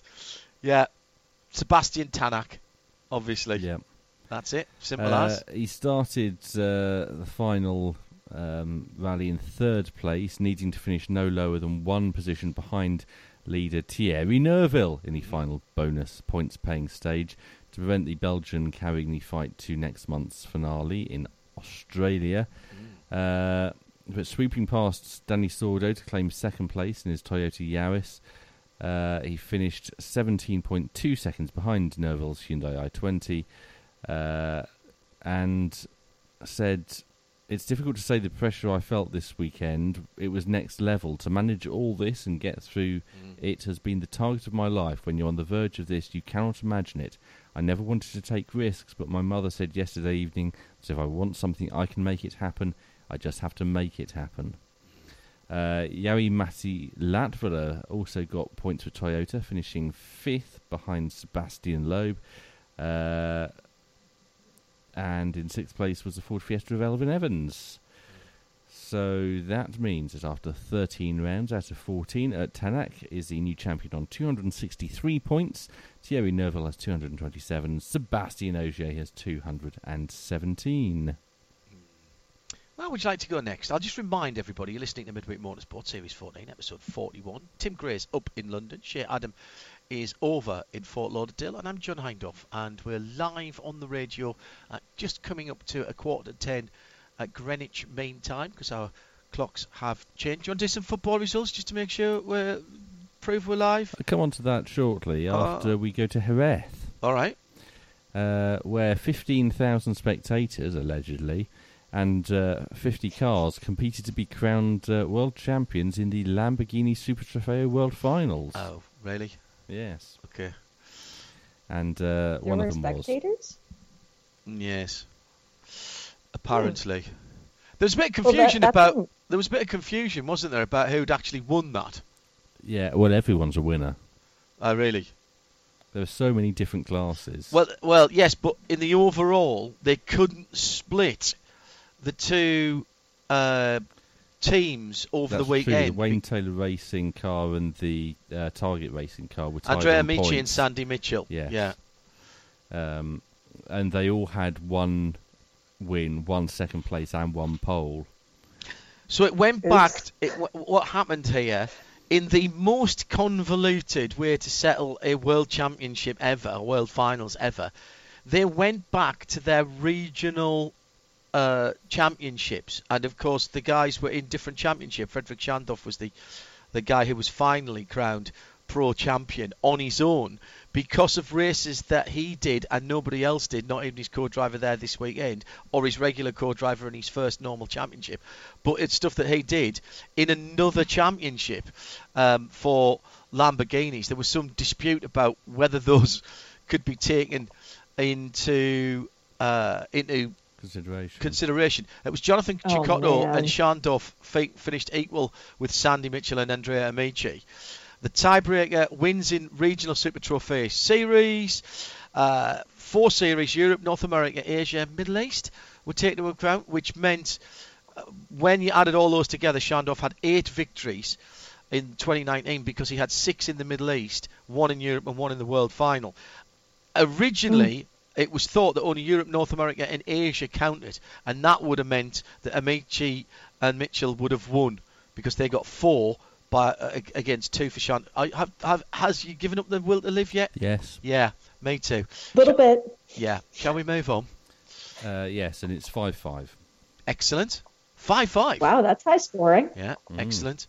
Speaker 1: Yeah. Sebastian Tanak, obviously.
Speaker 2: Yeah.
Speaker 1: That's it. Simple
Speaker 2: Uh,
Speaker 1: as.
Speaker 2: he started uh, the final um, rally in third place, needing to finish no lower than one position behind leader Thierry Neuville in the final bonus points paying stage to prevent the Belgian carrying the fight to next month's finale in Australia. Uh, but sweeping past Dani Sordo to claim second place in his Toyota Yaris. Uh, he finished 17.2 seconds behind Neuville's Hyundai i20 uh, and said, It's difficult to say the pressure I felt this weekend. It was next level. To manage all this and get through it has been the target of my life. When you're on the verge of this, you cannot imagine it. I never wanted to take risks, but my mother said yesterday evening that if I want something, I can make it happen. I just have to make it happen. Uh, Jari Matti Latvala also got points for Toyota, finishing fifth behind Sebastian Loeb. Uh, and in sixth place was the Ford Fiesta of Elfyn Evans. So that means that after 13 rounds out of 14, uh, Tanak is the new champion on 263 points. Thierry Neuville has 227. Sebastian Ogier has 217.
Speaker 1: Where would you like to go next? I'll just remind everybody you're listening to Midweek Motorsport Series 14, episode 41. Tim Gray's up in London. Shea Adam is over in Fort Lauderdale, and I'm John Hindhaugh, and we're live on the radio, uh, just coming up to a quarter to ten at Greenwich Mean Time because our clocks have changed. Do you want to do some football results just to make sure we're prove we're live?
Speaker 2: I'll come on to that shortly after we go to Jerez.
Speaker 1: All right.
Speaker 2: Uh, where 15,000 spectators, allegedly, and uh, 50 cars competed to be crowned uh, world champions in the Lamborghini Super Trofeo World Finals.
Speaker 1: Oh, really?
Speaker 2: Yes.
Speaker 1: Okay.
Speaker 2: And uh,
Speaker 7: There
Speaker 2: one
Speaker 7: were
Speaker 2: of them was.
Speaker 1: Yes. Apparently. There was a bit of
Speaker 7: Well, that-
Speaker 1: confusion
Speaker 7: that
Speaker 1: about.
Speaker 7: doesn't-
Speaker 1: There was a bit of confusion, wasn't there, about who'd actually won that?
Speaker 2: Yeah, well, everyone's a winner.
Speaker 1: Oh, really?
Speaker 2: There are so many different classes.
Speaker 1: Well, well, yes, but in the overall, they couldn't split the two uh, teams over
Speaker 2: That's
Speaker 1: the weekend.
Speaker 2: True. The Wayne Taylor Racing car and the uh, Target Racing car were tied
Speaker 1: Andrea
Speaker 2: on
Speaker 1: Amici and. Sandy Mitchell.
Speaker 2: Yes.
Speaker 1: Yeah.
Speaker 2: Um, and they all had one win, one second place, and one pole.
Speaker 1: So it went back. It, what happened here? In the most convoluted way to settle a world championship ever, a world finals ever, they went back to their regional uh, championships, and of course the guys were in different championship. Frederik Schandorff was the the guy who was finally crowned pro champion on his own because of races that he did and nobody else did, not even his co-driver there this weekend or his regular co-driver in his first normal championship. But it's stuff that he did in another championship um, for Lamborghinis. There was some dispute about whether those could be taken into uh, into
Speaker 2: Consideration.
Speaker 1: consideration. It was Jonathan
Speaker 7: Oh,
Speaker 1: Cecotto
Speaker 7: man.
Speaker 1: and Schandorff fi- finished equal with Sandy Mitchell and Andrea Amici. The tiebreaker wins in regional Super Trofeo series, uh, four series: Europe, North America, Asia, Middle East were taken into account, which meant uh, when you added all those together, Schandorff had eight victories in 2019 because he had six in the Middle East, one in Europe, and one in the World Final. Originally, it was thought that only Europe, North America, and Asia counted, and that would have meant that Amici and Mitchell would have won because they got four by uh, against two for Sean. I, have, have, has you given up the will to live yet?
Speaker 2: Yes.
Speaker 1: Yeah, me too.
Speaker 7: A little bit.
Speaker 1: Yeah. Shall we move on?
Speaker 2: Uh, yes, and it's 5 5.
Speaker 1: Excellent. Five five.
Speaker 7: Wow, that's high scoring.
Speaker 1: Yeah,
Speaker 2: Mm.
Speaker 1: excellent.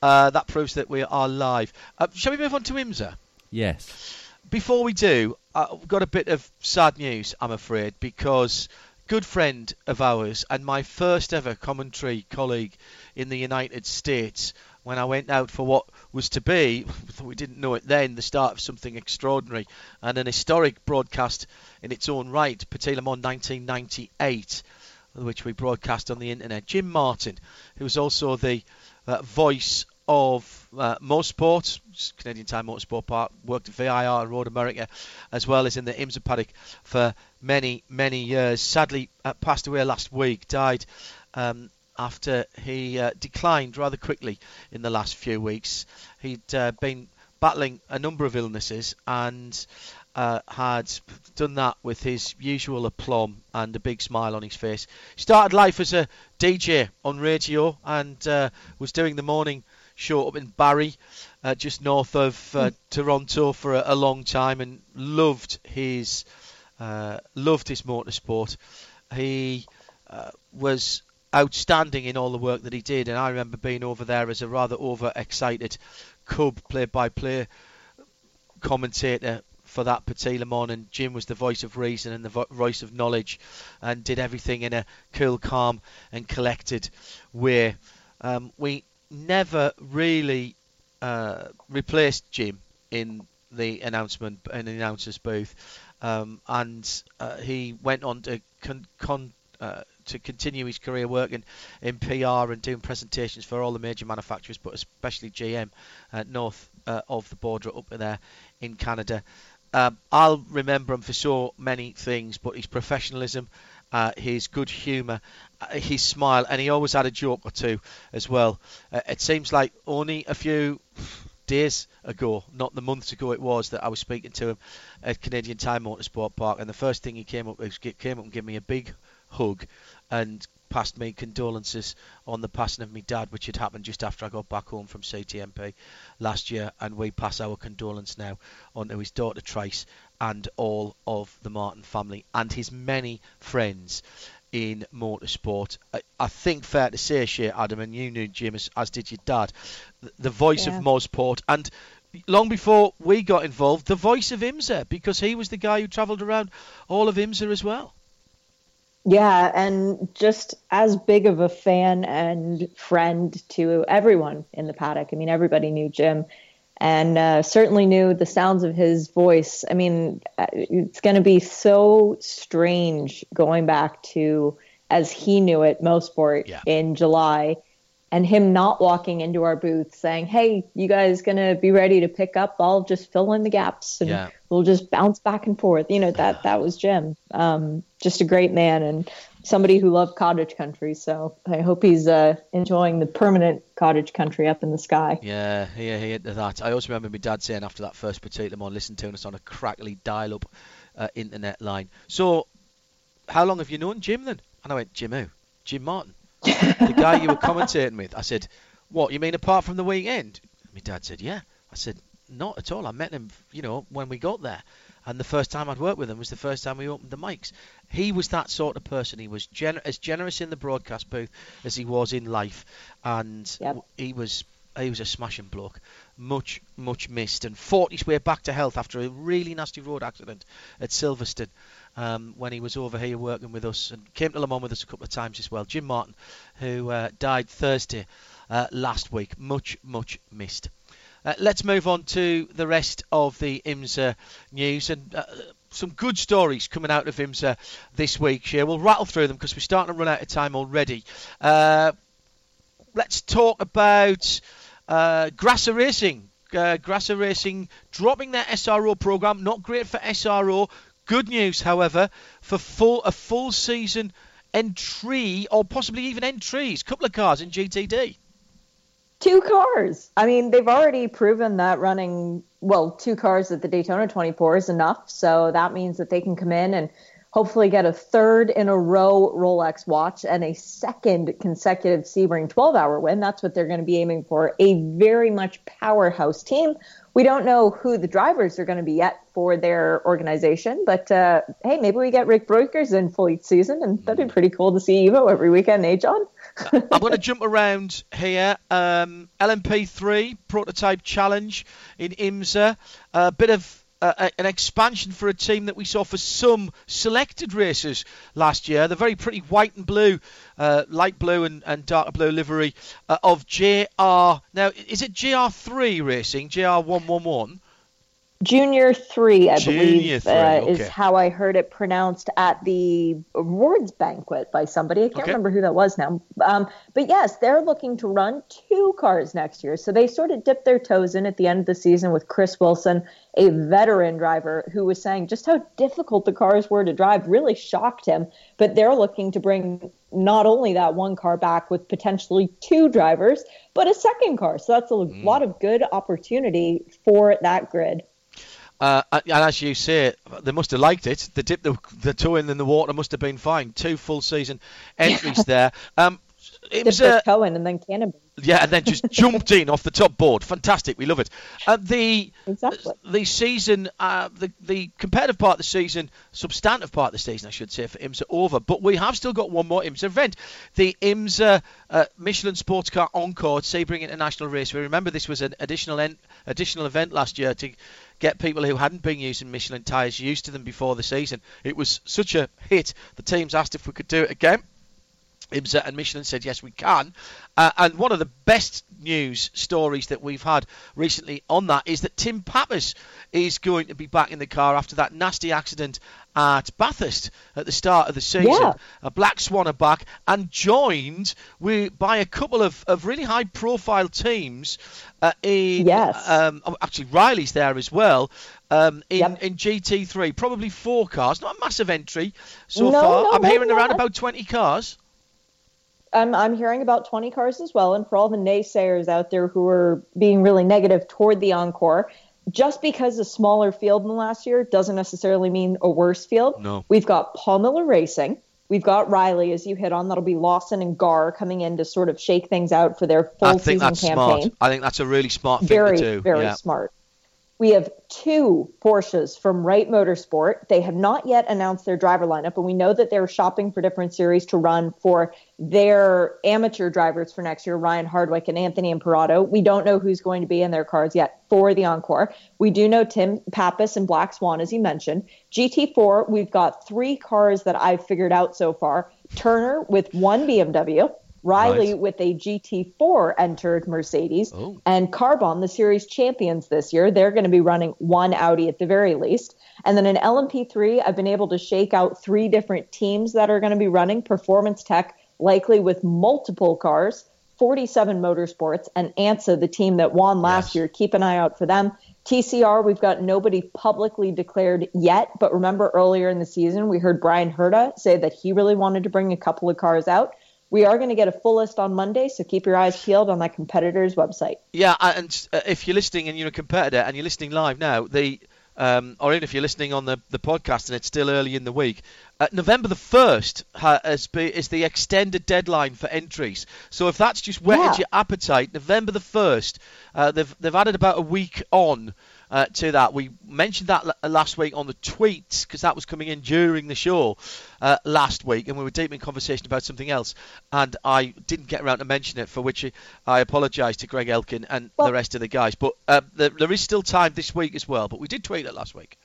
Speaker 1: Uh, that proves that we are live. Uh, shall we move on to IMSA?
Speaker 2: Yes.
Speaker 1: Before we do, uh, we've got a bit of sad news, I'm afraid, because good friend of ours and my first ever commentary colleague in the United States, when I went out for what was to be, we didn't know it then, the start of something extraordinary and an historic broadcast in its own right, Petit Le Mans 1998, which we broadcast on the internet. Jim Martin, who was also the uh, voice of uh, motorsport, Canadian Tire Motorsport Park, worked at VIR Road America, as well as in the IMSA paddock for many, many years. Sadly, uh, passed away last week, died um, after he uh, declined rather quickly in the last few weeks. He'd uh, been battling a number of illnesses and uh, had done that with his usual aplomb and a big smile on his face. Started life as a DJ on radio and uh, was doing the morning show up in Barrie, uh, just north of uh, Toronto, for a, a, long time, and loved his uh, loved his motorsport. He uh, was outstanding in all the work that he did, and I remember being over there as a rather overexcited Cub play-by-play commentator for that particular and Jim was the voice of reason and the vo- voice of knowledge, and did everything in a cool, calm, and collected way. Um, we never really uh, replaced Jim in the announcement in the announcers booth, um, and uh, he went on to con, con uh, to continue his career working in PR and doing presentations for all the major manufacturers, but especially GM uh, north uh, of the border up there in Canada. Um, I'll remember him for so many things, but his professionalism, uh, his good humour, uh, his smile, and he always had a joke or two as well. Uh, it seems like only a few days ago, not the months ago it was, that I was speaking to him at Canadian Tire Motorsport Park, and the first thing he came up was came up and gave me a big hug and passed me condolences on the passing of my dad, which had happened just after I got back home from CTMP last year, and we pass our condolence now on to his daughter Trace and all of the Martin family and his many friends in motorsport. I, I think fair to say, Shea Adam, and you knew Jim as, as did your dad, the, the voice yeah. of motorsport and long before we got involved, the voice of IMSA because he was the guy who travelled around all of IMSA as well.
Speaker 7: Yeah, and just as big of a fan and friend to everyone in the paddock. I mean, everybody knew Jim and uh, certainly knew the sounds of his voice. I mean, uh, it's going to be so strange going back to as he knew it, Mosport yeah. in July, and him not walking into our booth saying, "Hey, you guys to be ready to pick up? I'll just fill in the gaps and yeah. we'll just bounce back and forth." You know that that was Jim. Um, just a great man and somebody who loved cottage country. So I hope he's uh, enjoying the permanent cottage country up in the sky.
Speaker 1: Yeah, yeah, he had that. I also remember my dad saying after that first Le Mans, listen to us on a crackly dial-up uh, internet line. So, how long have you known Jim then? And I went, Jim who? Jim Martin, the guy you were commentating with. I said, what? You mean apart from the weekend? My dad said, yeah. I said, not at all. I met him, you know, when we got there and the first time I'd worked with him was the first time we opened the mics. He was that sort of person. He was as generous in the broadcast booth as he was in life, and yep. he was he was a smashing bloke. Much much missed, and fought his way back to health after a really nasty road accident at Silverstone. Um, when he was over here working with us and came to Le Mans with us a couple of times as well. Jim Martin, who uh, died Thursday uh, last week, much, much missed. Uh, let's move on to the rest of the IMSA news and uh, some good stories coming out of IMSA this week. Here we'll rattle through them because we're starting to run out of time already. Uh, let's talk about uh, Grasser Racing. Uh, Grasser Racing dropping their SRO program. Not great for SRO. Good news, however, for full a full season entry or possibly even entries. Couple of cars in GTD
Speaker 7: two cars. I mean, they've already proven that running well two cars at the Daytona 24 is enough. So that means that they can come in and hopefully get a third in a row Rolex watch and a second consecutive Sebring 12 hour win. That's what they're going to be aiming for. A very much powerhouse team. We don't know who the drivers are going to be yet for their organization, but uh, hey, maybe we get Rick Breukers in full season, and that'd be pretty cool to see Evo every weekend, eh, John?
Speaker 1: I'm going to jump around here. Um, LMP3 prototype challenge in IMSA. A bit of an expansion for a team that we saw for some selected races last year. The very pretty white and blue, uh, light blue and, and darker blue livery uh, of JR. Now, is it JR3 Racing? JR111?
Speaker 7: Junior three, I
Speaker 1: Junior
Speaker 7: believe,
Speaker 1: three,
Speaker 7: uh,
Speaker 1: okay.
Speaker 7: is how I heard it pronounced at the awards banquet by somebody. I can't
Speaker 1: Okay.
Speaker 7: remember who that was now. Um, but yes, they're looking to run two cars next year. So they sort of dipped their toes in at the end of the season with Chris Wilson, a veteran driver who was saying just how difficult the cars were to drive really shocked him. But they're looking to bring not only that one car back with potentially two drivers, but a second car. So that's a
Speaker 1: Mm.
Speaker 7: lot of good opportunity for that grid.
Speaker 1: Uh, and as you say, they must have liked it. They dipped the, the toe in, and the water must have been fine. Two full season entries there. Um, it was, uh,
Speaker 7: in and then cannonball.
Speaker 1: yeah, and then just jumped in off the top board. Fantastic, we love it. Uh, the
Speaker 7: Exactly.
Speaker 1: the season, uh, the the competitive part of the season, substantive part of the season, I should say, for IMSA over. But we have still got one more IMSA event, the IMSA uh, Michelin Sports Car Encore at Sebring International Race. We remember this was an additional en- additional event last year to get people who hadn't been using Michelin tyres used to them before the season. It was such a hit. The teams asked if we could do it again. IMSA and Michelin said yes, we can. Uh, and one of the best news stories that we've had recently on that is that Tim Pappas is going to be back in the car after that nasty accident at Bathurst at the start of the season.
Speaker 7: Yeah.
Speaker 1: A Black Swan are back and joined with, by a couple of, of really high profile teams. Uh, in,
Speaker 7: Yes.
Speaker 1: Um, oh, actually, Riley's there as well. Um, in, in GT3, probably four cars, not a massive entry so
Speaker 7: No,
Speaker 1: far.
Speaker 7: no,
Speaker 1: I'm
Speaker 7: no,
Speaker 1: hearing around about 20 cars.
Speaker 7: I'm, I'm hearing about 20 cars as well. And for all the naysayers out there who are being really negative toward the Encore, just because a smaller field than last year doesn't necessarily mean a worse field.
Speaker 1: No.
Speaker 7: We've got Paul Miller Racing. We've got Riley, as you hit on. That'll be Lawson and Gar coming in to sort of shake things out for their full
Speaker 1: I think
Speaker 7: season
Speaker 1: that's
Speaker 7: campaign.
Speaker 1: smart. I think that's a really smart thing
Speaker 7: very,
Speaker 1: to do.
Speaker 7: very
Speaker 1: yeah.
Speaker 7: smart. We have two Porsches from Wright Motorsport. They have not yet announced their driver lineup, but we know that they're shopping for different series to run for their amateur drivers for next year, Ryan Hardwick and Anthony Imperato. We don't know who's going to be in their cars yet for the Encore. We do know Tim Pappas and Black Swan, as you mentioned. GT4, we've got three cars that I've figured out so far. Turner with one BMW, Riley
Speaker 15: Right.
Speaker 7: with a GT4 entered Mercedes,
Speaker 1: Oh.
Speaker 7: and Carbahn, the series champions this year, they're going to be running one Audi at the very least. And then in LMP3, I've been able to shake out three different teams that are going to be running Performance Tech, likely with multiple cars, 47 Motorsports, and ANSA, the team that won last year. Keep an eye out for them. TCR, we've got nobody publicly declared yet, but remember earlier in the season, we heard Bryan Herta say that he really wanted to bring a couple of cars out. We are going to get a full list on Monday, so keep your eyes peeled on that competitor's website.
Speaker 1: Yeah, and uh, if you're listening and you're a competitor and you're listening live now, the um, or even if you're listening on the, the podcast and it's still early in the week, uh, November the first has be, is the extended deadline for entries. So if that's just whetted
Speaker 7: Yeah.
Speaker 1: your appetite, November the first, uh, they've they've added about a week on. Uh, to that, we mentioned that l- last week on the tweets because that was coming in during the show uh, last week, and we were deep in conversation about something else, and I didn't get around to mention it, for which I apologise to Greg Elkin and the rest of the guys. But uh, there, there is still time this week as well. But we did tweet it last week.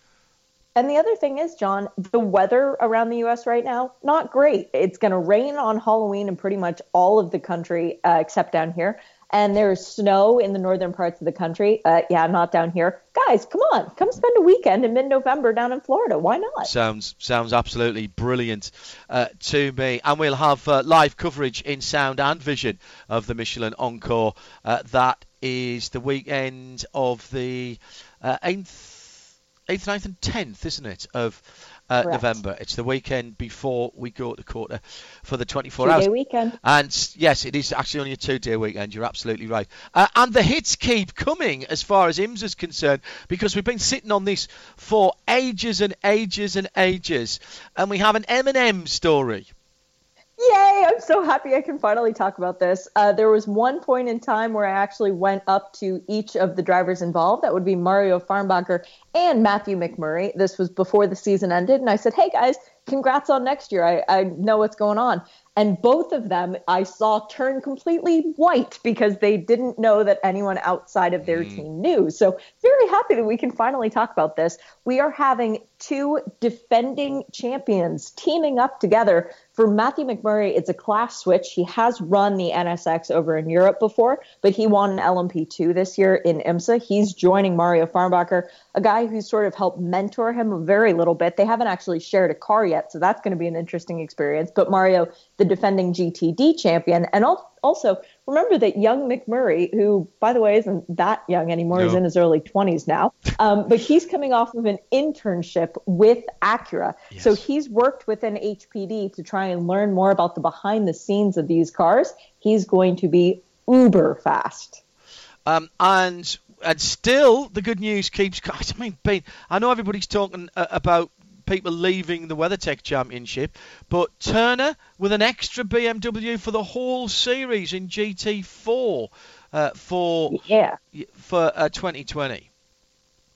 Speaker 7: And the other thing is, John, the weather around the U.S. right now, not great. It's going to rain on Halloween in pretty much all of the country uh, except down here. And there's snow in the northern parts of the country. Uh, yeah, not down here. Guys, come on. Come spend a weekend in mid November down in Florida. Why not?
Speaker 1: Sounds sounds absolutely brilliant uh, to me. And we'll have uh, live coverage in sound and vision of the Michelin Encore. Uh, that is the weekend of the uh, 8th, 8th, 9th, and 10th, isn't it? Of uh. November. It's the weekend before we go to quarter for the 24
Speaker 7: Two-day
Speaker 1: hours.
Speaker 7: weekend.
Speaker 1: And yes, it is actually only a two-day weekend. You're absolutely right. Uh, and the hits keep coming as far as IMS is concerned because we've been sitting on this for ages and ages and ages, and we have an M&M story.
Speaker 7: Yay! I'm so happy I can finally talk about this. Uh, there was one point in time where I actually went up to each of the drivers involved. That would be Mario Farnbacher and Matthew McMurry. This was before the season ended, and I said, "Hey guys, congrats on next year. I, I know what's going on." And both of them I saw turn completely white because they didn't know that anyone outside of their
Speaker 1: Mm.
Speaker 7: team knew. So, very happy that we can finally talk about this. We are having two defending champions teaming up together. For Matthew McMurry, it's a class switch. He has run the NSX over in Europe before, but he won an LMP2 this year in IMSA. He's joining Mario Farnbacher, a guy who sort of helped mentor him a very little bit. They haven't actually shared a car yet, so that's going to be an interesting experience. But Mario, the defending GTD champion, and al- also remember that young McMurry, who by the way isn't that young anymore, is
Speaker 15: No.
Speaker 7: in his early 20s now, um, but he's coming off of an internship with Acura. So he's worked with an HPD to try and learn more about the behind the scenes of these cars. He's going to be uber fast.
Speaker 1: Um, and and still, the good news keeps. I mean, I know everybody's talking uh, about people leaving the WeatherTech Championship, but Turner with an extra BMW for the whole series in GT4 uh, for
Speaker 7: yeah
Speaker 1: for uh, 2020.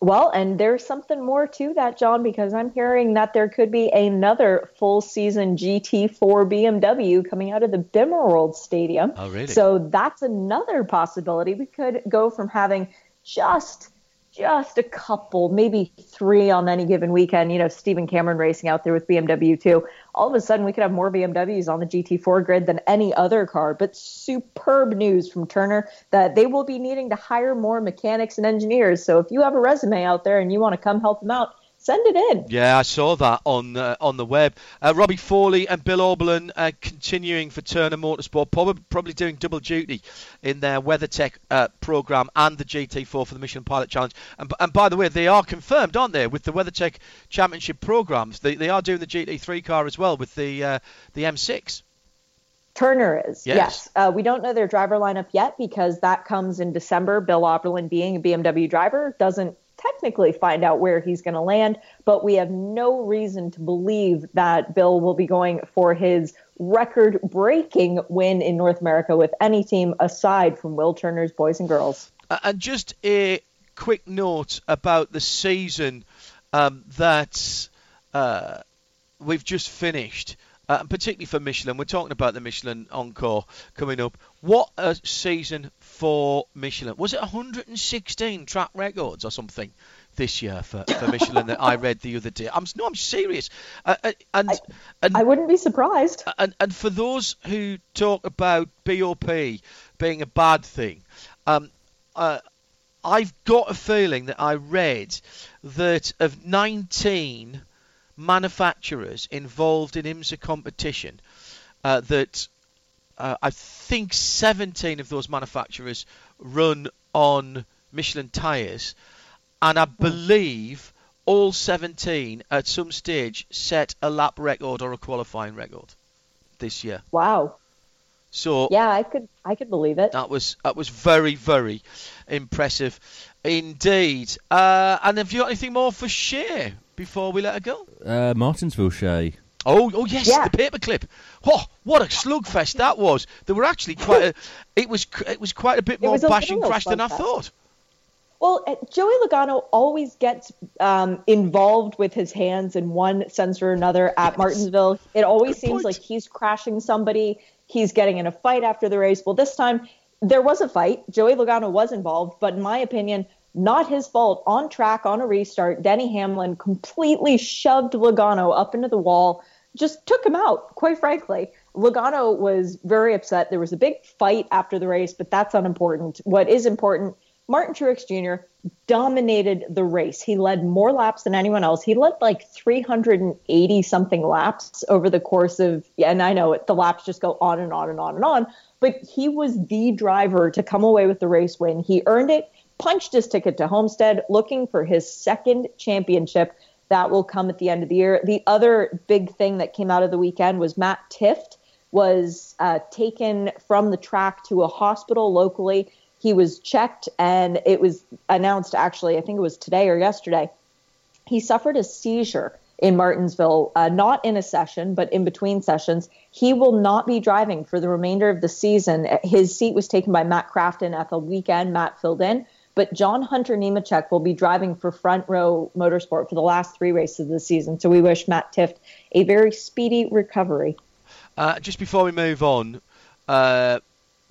Speaker 7: Well, and there's something more to that, John, because I'm hearing that there could be another full season GT4 BMW coming out of the Bimmerworld Stadium.
Speaker 1: Oh, really?
Speaker 7: So that's another possibility. We could go from having just just a couple, maybe three on any given weekend. You know, Stephen Cameron racing out there with BMW too. All of a sudden, we could have more BMWs on the GT4 grid than any other car. But superb news from Turner that they will be needing to hire more mechanics and engineers. So if you have a resume out there and you want to come help them out, send it in.
Speaker 1: Yeah, I saw that on uh, on the web. Uh, Robbie Foley and Bill Auberlen uh, continuing for Turner Motorsport, probably probably doing double duty in their WeatherTech uh, program and the GT4 for the Michelin Pilot Challenge. And, and by the way, they are confirmed, aren't they, with the WeatherTech Championship programs? They, they are doing the GT3 car as well with the uh, the M6.
Speaker 7: Turner is.
Speaker 1: Yes.
Speaker 7: Yes. Uh, we don't know their driver lineup yet because that comes in December. Bill Auberlen, being a BMW driver, doesn't technically find out where he's going to land, but we have no reason to believe that Bill will be going for his record breaking win in North America with any team aside from Will Turner's boys and girls.
Speaker 1: Uh, and just a quick note about the season um, that uh, we've just finished, uh, particularly for Michelin. We're talking about the Michelin Encore coming up. What a season for Michelin! Was it 116 track records or something this year for, for Michelin that I read the other day? I'm no, I'm serious. Uh, uh, and, and
Speaker 7: I wouldn't be surprised.
Speaker 1: And and for those who talk about BOP being a bad thing, um, uh, I've got a feeling that I read that of 19 manufacturers involved in IMSA competition, uh, that uh, I think 17 of those manufacturers run on Michelin tyres, and I believe all 17 at some stage set a lap record or a qualifying record this year.
Speaker 7: Wow.
Speaker 1: So
Speaker 7: Yeah, I could I could believe it.
Speaker 1: that was that was very very impressive indeed. Uh, and have you got anything more for Shea before we let her go?
Speaker 2: Uh, Martinsville Shea.
Speaker 1: Oh, oh yes,
Speaker 7: Yeah.
Speaker 1: the paperclip. Oh, what a slugfest that was! There were actually quite a. It was it was quite a bit more
Speaker 7: was a
Speaker 1: bash and crash than I thought.
Speaker 7: Well, uh, Joey Logano always gets um, involved with his hands in one sense or another at Martinsville. It always seems like he's crashing somebody. He's getting in a fight after the race. Well, this time there was a fight. Joey Logano was involved, but in my opinion, not his fault. On track, on a restart, Denny Hamlin completely shoved Logano up into the wall, just took him out, quite frankly. Logano was very upset. There was a big fight after the race, but that's unimportant. What is important Martin Truex Jr. dominated the race. He led more laps than anyone else. He led like 380 something laps over the course of, and I know it, the laps just go on and on and on and on, but he was the driver to come away with the race win. He earned it, punched his ticket to Homestead, looking for his second championship. That will come at the end of the year. The other big thing that came out of the weekend was Matt Tifft was uh, taken from the track to a hospital locally. He was checked, and it was announced actually, I think it was today or yesterday. He suffered a seizure in Martinsville, uh, not in a session, but in between sessions. He will not be driving for the remainder of the season. His seat was taken by Matt Crafton at the weekend. Matt filled in. But John Hunter Nemechek will be driving for Front Row Motorsport for the last three races of the season. So we wish Matt Tifft a very speedy recovery.
Speaker 1: Uh, just before we move on, uh,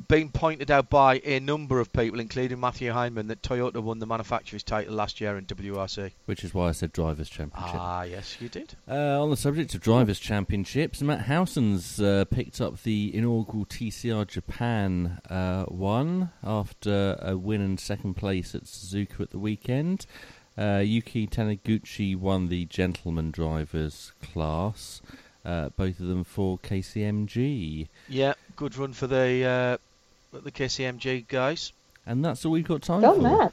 Speaker 1: being pointed out by a number of people, including Matthew Heineman, that Toyota won the manufacturer's title last year in WRC.
Speaker 2: Which is why I said Drivers' Championship.
Speaker 1: Ah, yes, you did.
Speaker 2: Uh, on the subject of Drivers' Championships, Matt Howson's uh, picked up the inaugural TCR Japan uh, one after a win and second place at Suzuka at the weekend. Uh, Yuki Taniguchi won the gentleman drivers class, uh, both of them for KCMG.
Speaker 1: Yeah, good run for the uh, the KCMG guys.
Speaker 2: And that's all we've got time
Speaker 7: Go
Speaker 2: for.
Speaker 7: Matt.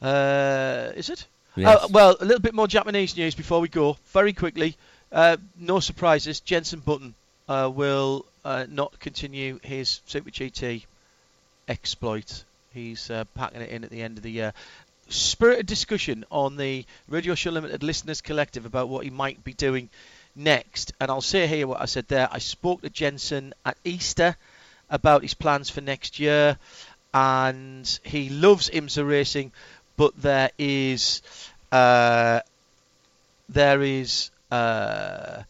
Speaker 1: Uh, is it?
Speaker 2: Yes.
Speaker 1: Uh, well, a little bit more Japanese news before we go. Very quickly, uh, no surprises. Jenson Button uh, will uh, not continue his Super GT exploit. He's uh, packing it in at the end of the year. Spirited discussion on the Radio Show Limited Listeners Collective about what he might be doing next. And I'll say here what I said there. I spoke to Jenson at Easter about his plans for next year, and he loves IMSA racing, but there is uh, there is uh,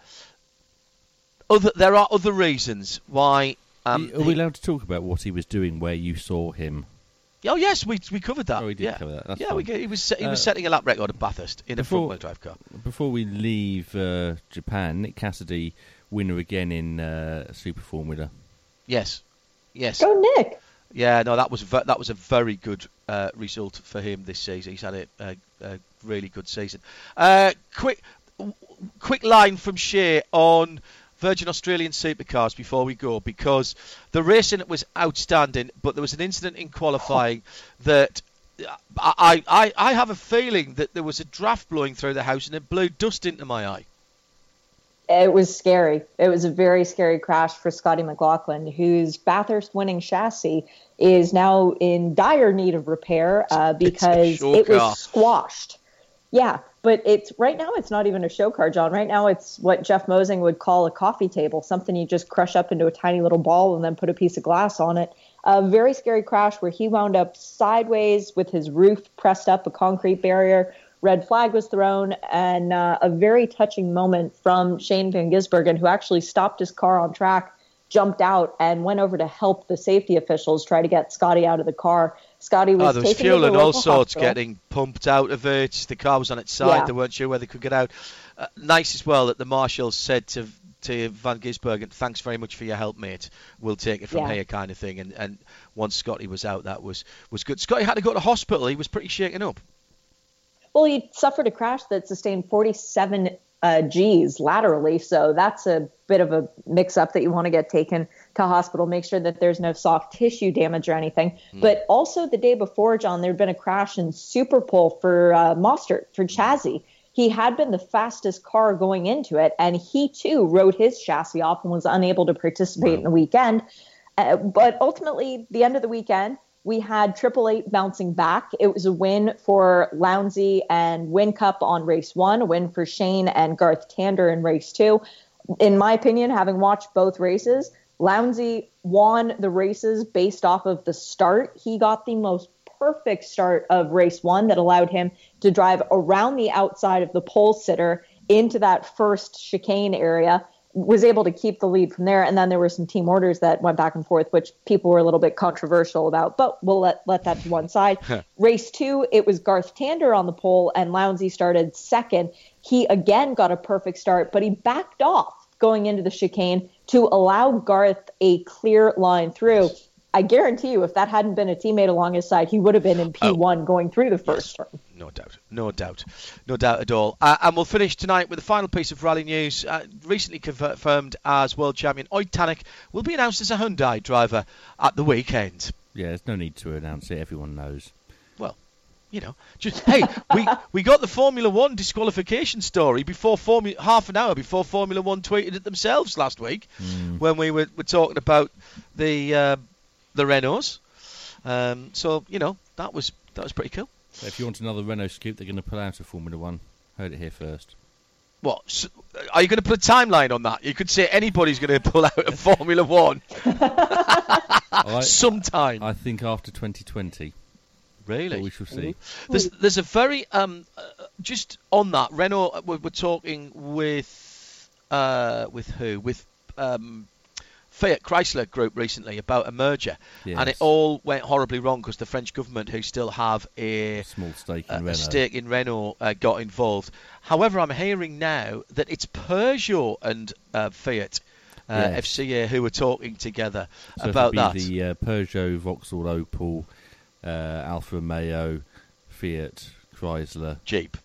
Speaker 1: other there are other reasons why. Um,
Speaker 2: Are we allowed to talk about what he was doing where you saw him?
Speaker 1: Oh yes, we we covered that.
Speaker 2: Oh, we did
Speaker 1: yeah.
Speaker 2: cover that. That's
Speaker 1: yeah, we,
Speaker 2: fine.
Speaker 1: he was he was
Speaker 2: Uh,
Speaker 1: setting a lap record at Bathurst in a
Speaker 2: before-
Speaker 1: front-wheel drive car.
Speaker 2: Before we leave uh, Japan, Nick Cassidy, winner again in uh, Super Formula.
Speaker 1: Yes, yes.
Speaker 7: Go Nick.
Speaker 1: Yeah, no, that was ve- that was a very good uh, result for him this season. He's had a, a, a really good season. Uh, quick, w- quick line from Shea on Virgin Australian supercars before we go, because the racing was outstanding, but there was an incident in qualifying that. I, I, I have a feeling that there was a draft blowing through the house and it blew dust into my eye.
Speaker 7: It was scary. It was a very scary crash for Scotty McLaughlin, whose Bathurst winning chassis is now in dire need of repair uh, because it was squashed. Yeah, but it's right now it's not even a show car, John. Right now it's what Jeff Mosing would call a coffee table, something you just crush up into a tiny little ball and then put a piece of glass on it. A very scary crash where he wound up sideways with his roof pressed up a concrete barrier. Red flag was thrown, and uh, a very touching moment from Shane Van Gisbergen, who actually stopped his car on track, jumped out, and went over to help the safety officials try to get Scotty out of the car. Scotty was
Speaker 1: Oh, there was
Speaker 7: taken
Speaker 1: fuel and all sorts
Speaker 7: hospital.
Speaker 1: getting pumped out of it. The car was on its side.
Speaker 7: Yeah.
Speaker 1: They weren't sure whether they could get out. Uh, nice as well that the marshals said to to Van Gisbergen, "Thanks very much for your help, mate. We'll take it from
Speaker 7: Yeah.
Speaker 1: here," kind of thing. And and once Scotty was out, that was was good. Scotty had to go to hospital. He was pretty shaken up.
Speaker 7: Well, he suffered a crash that sustained 47 uh, G's laterally, so that's a bit of a mix-up that you want to get taken to hospital. Make sure that there's no soft tissue damage or anything. But also the day before, John, there had been a crash in Superpole for uh, Mostert for Chazzy. He had been the fastest car going into it, and he too rode his chassis off and was unable to participate in the weekend. Uh, but ultimately, the end of the weekend, we had Triple Eight bouncing back. It was a win for Lowndesy and Whincup on race one, a win for Shane and Garth Tander in race two. In my opinion, having watched both races, Lowndesy won the races based off of the start. He got the most perfect start of race one that allowed him to drive around the outside of the pole sitter into that first chicane area was able to keep the lead from there. And then there were some team orders that went back and forth, which people were a little bit controversial about, but we'll let, let that to one side. Race two, it was Garth Tander on the pole and Lowndesy started second. He again got a perfect start, but he backed off going into the chicane to allow Garth a clear line through. I guarantee you, if that hadn't been a teammate along his side, he would have been in P1 going through the first turn.
Speaker 1: No doubt, no doubt, no doubt at all. Uh, and we'll finish tonight with the final piece of rally news. Uh, recently confirmed as world champion, Ott Tanak will be announced as a Hyundai driver at the weekend.
Speaker 2: Yeah, there's no need to announce it. Everyone knows.
Speaker 1: Well, you know, just hey, we we got the Formula One disqualification story before Formula half an hour before Formula One tweeted it themselves last week when we were, were talking about the uh, the Renaults. Um, so you know that was that was pretty cool.
Speaker 2: So if you want another Renault scoop, they're going to pull out a Formula One. Heard it here first.
Speaker 1: What? s are you going to put a timeline on that? You could say anybody's going to pull out a Formula One
Speaker 2: I,
Speaker 1: sometime.
Speaker 2: I think after 2020.
Speaker 1: Really?
Speaker 2: But we shall see.
Speaker 1: There's there's a very um uh, just on that Renault. uh, We're, we're talking with uh with who with um Fiat Chrysler Group recently about a merger, and it all went horribly wrong because the French government, who still have a
Speaker 2: Small stake in
Speaker 1: a, a
Speaker 2: Renault.
Speaker 1: stake in Renault, uh, got involved. However, I'm hearing now that it's Peugeot and uh, Fiat. Uh,
Speaker 2: Yes.
Speaker 1: FCA who are talking together
Speaker 2: So
Speaker 1: about
Speaker 2: it'll
Speaker 1: that.
Speaker 2: be the uh, Peugeot, Vauxhall, Opel, uh, Alfa Romeo, Fiat, Chrysler,
Speaker 1: Jeep,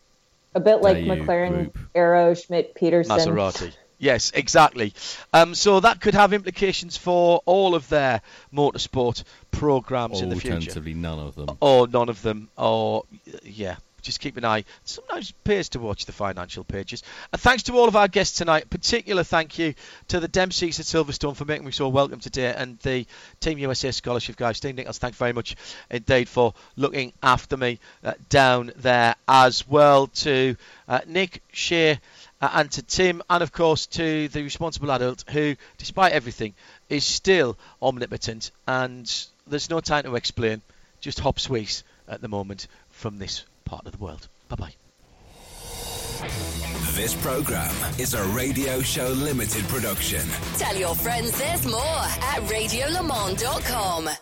Speaker 7: A bit like
Speaker 2: Daewoo
Speaker 7: McLaren,
Speaker 2: Group.
Speaker 7: Arrow, Schmidt, Peterson.
Speaker 1: Maserati. Yes, exactly. Um, so that could have implications for all of their motorsport programs in the future.
Speaker 2: Alternatively, none of them.
Speaker 1: Or none of them. Or, yeah, just keep an eye. Sometimes it pays to watch the financial pages. And thanks to all of our guests tonight. Particular thank you to the Dempseys at Silverstone for making me so welcome today, and the Team USA Scholarship guys. Steve Nichols, thanks very much indeed for looking after me uh, down there as well. To uh, Nick, Shea, uh, and to Tim, and of course to the responsible adult who, despite everything, is still omnipotent, and there's no time to explain. Just hop sweet at the moment from this part of the world. Bye bye.
Speaker 5: This program is a Radio Show Limited production.
Speaker 3: Tell your friends there's more at radiolemans.com.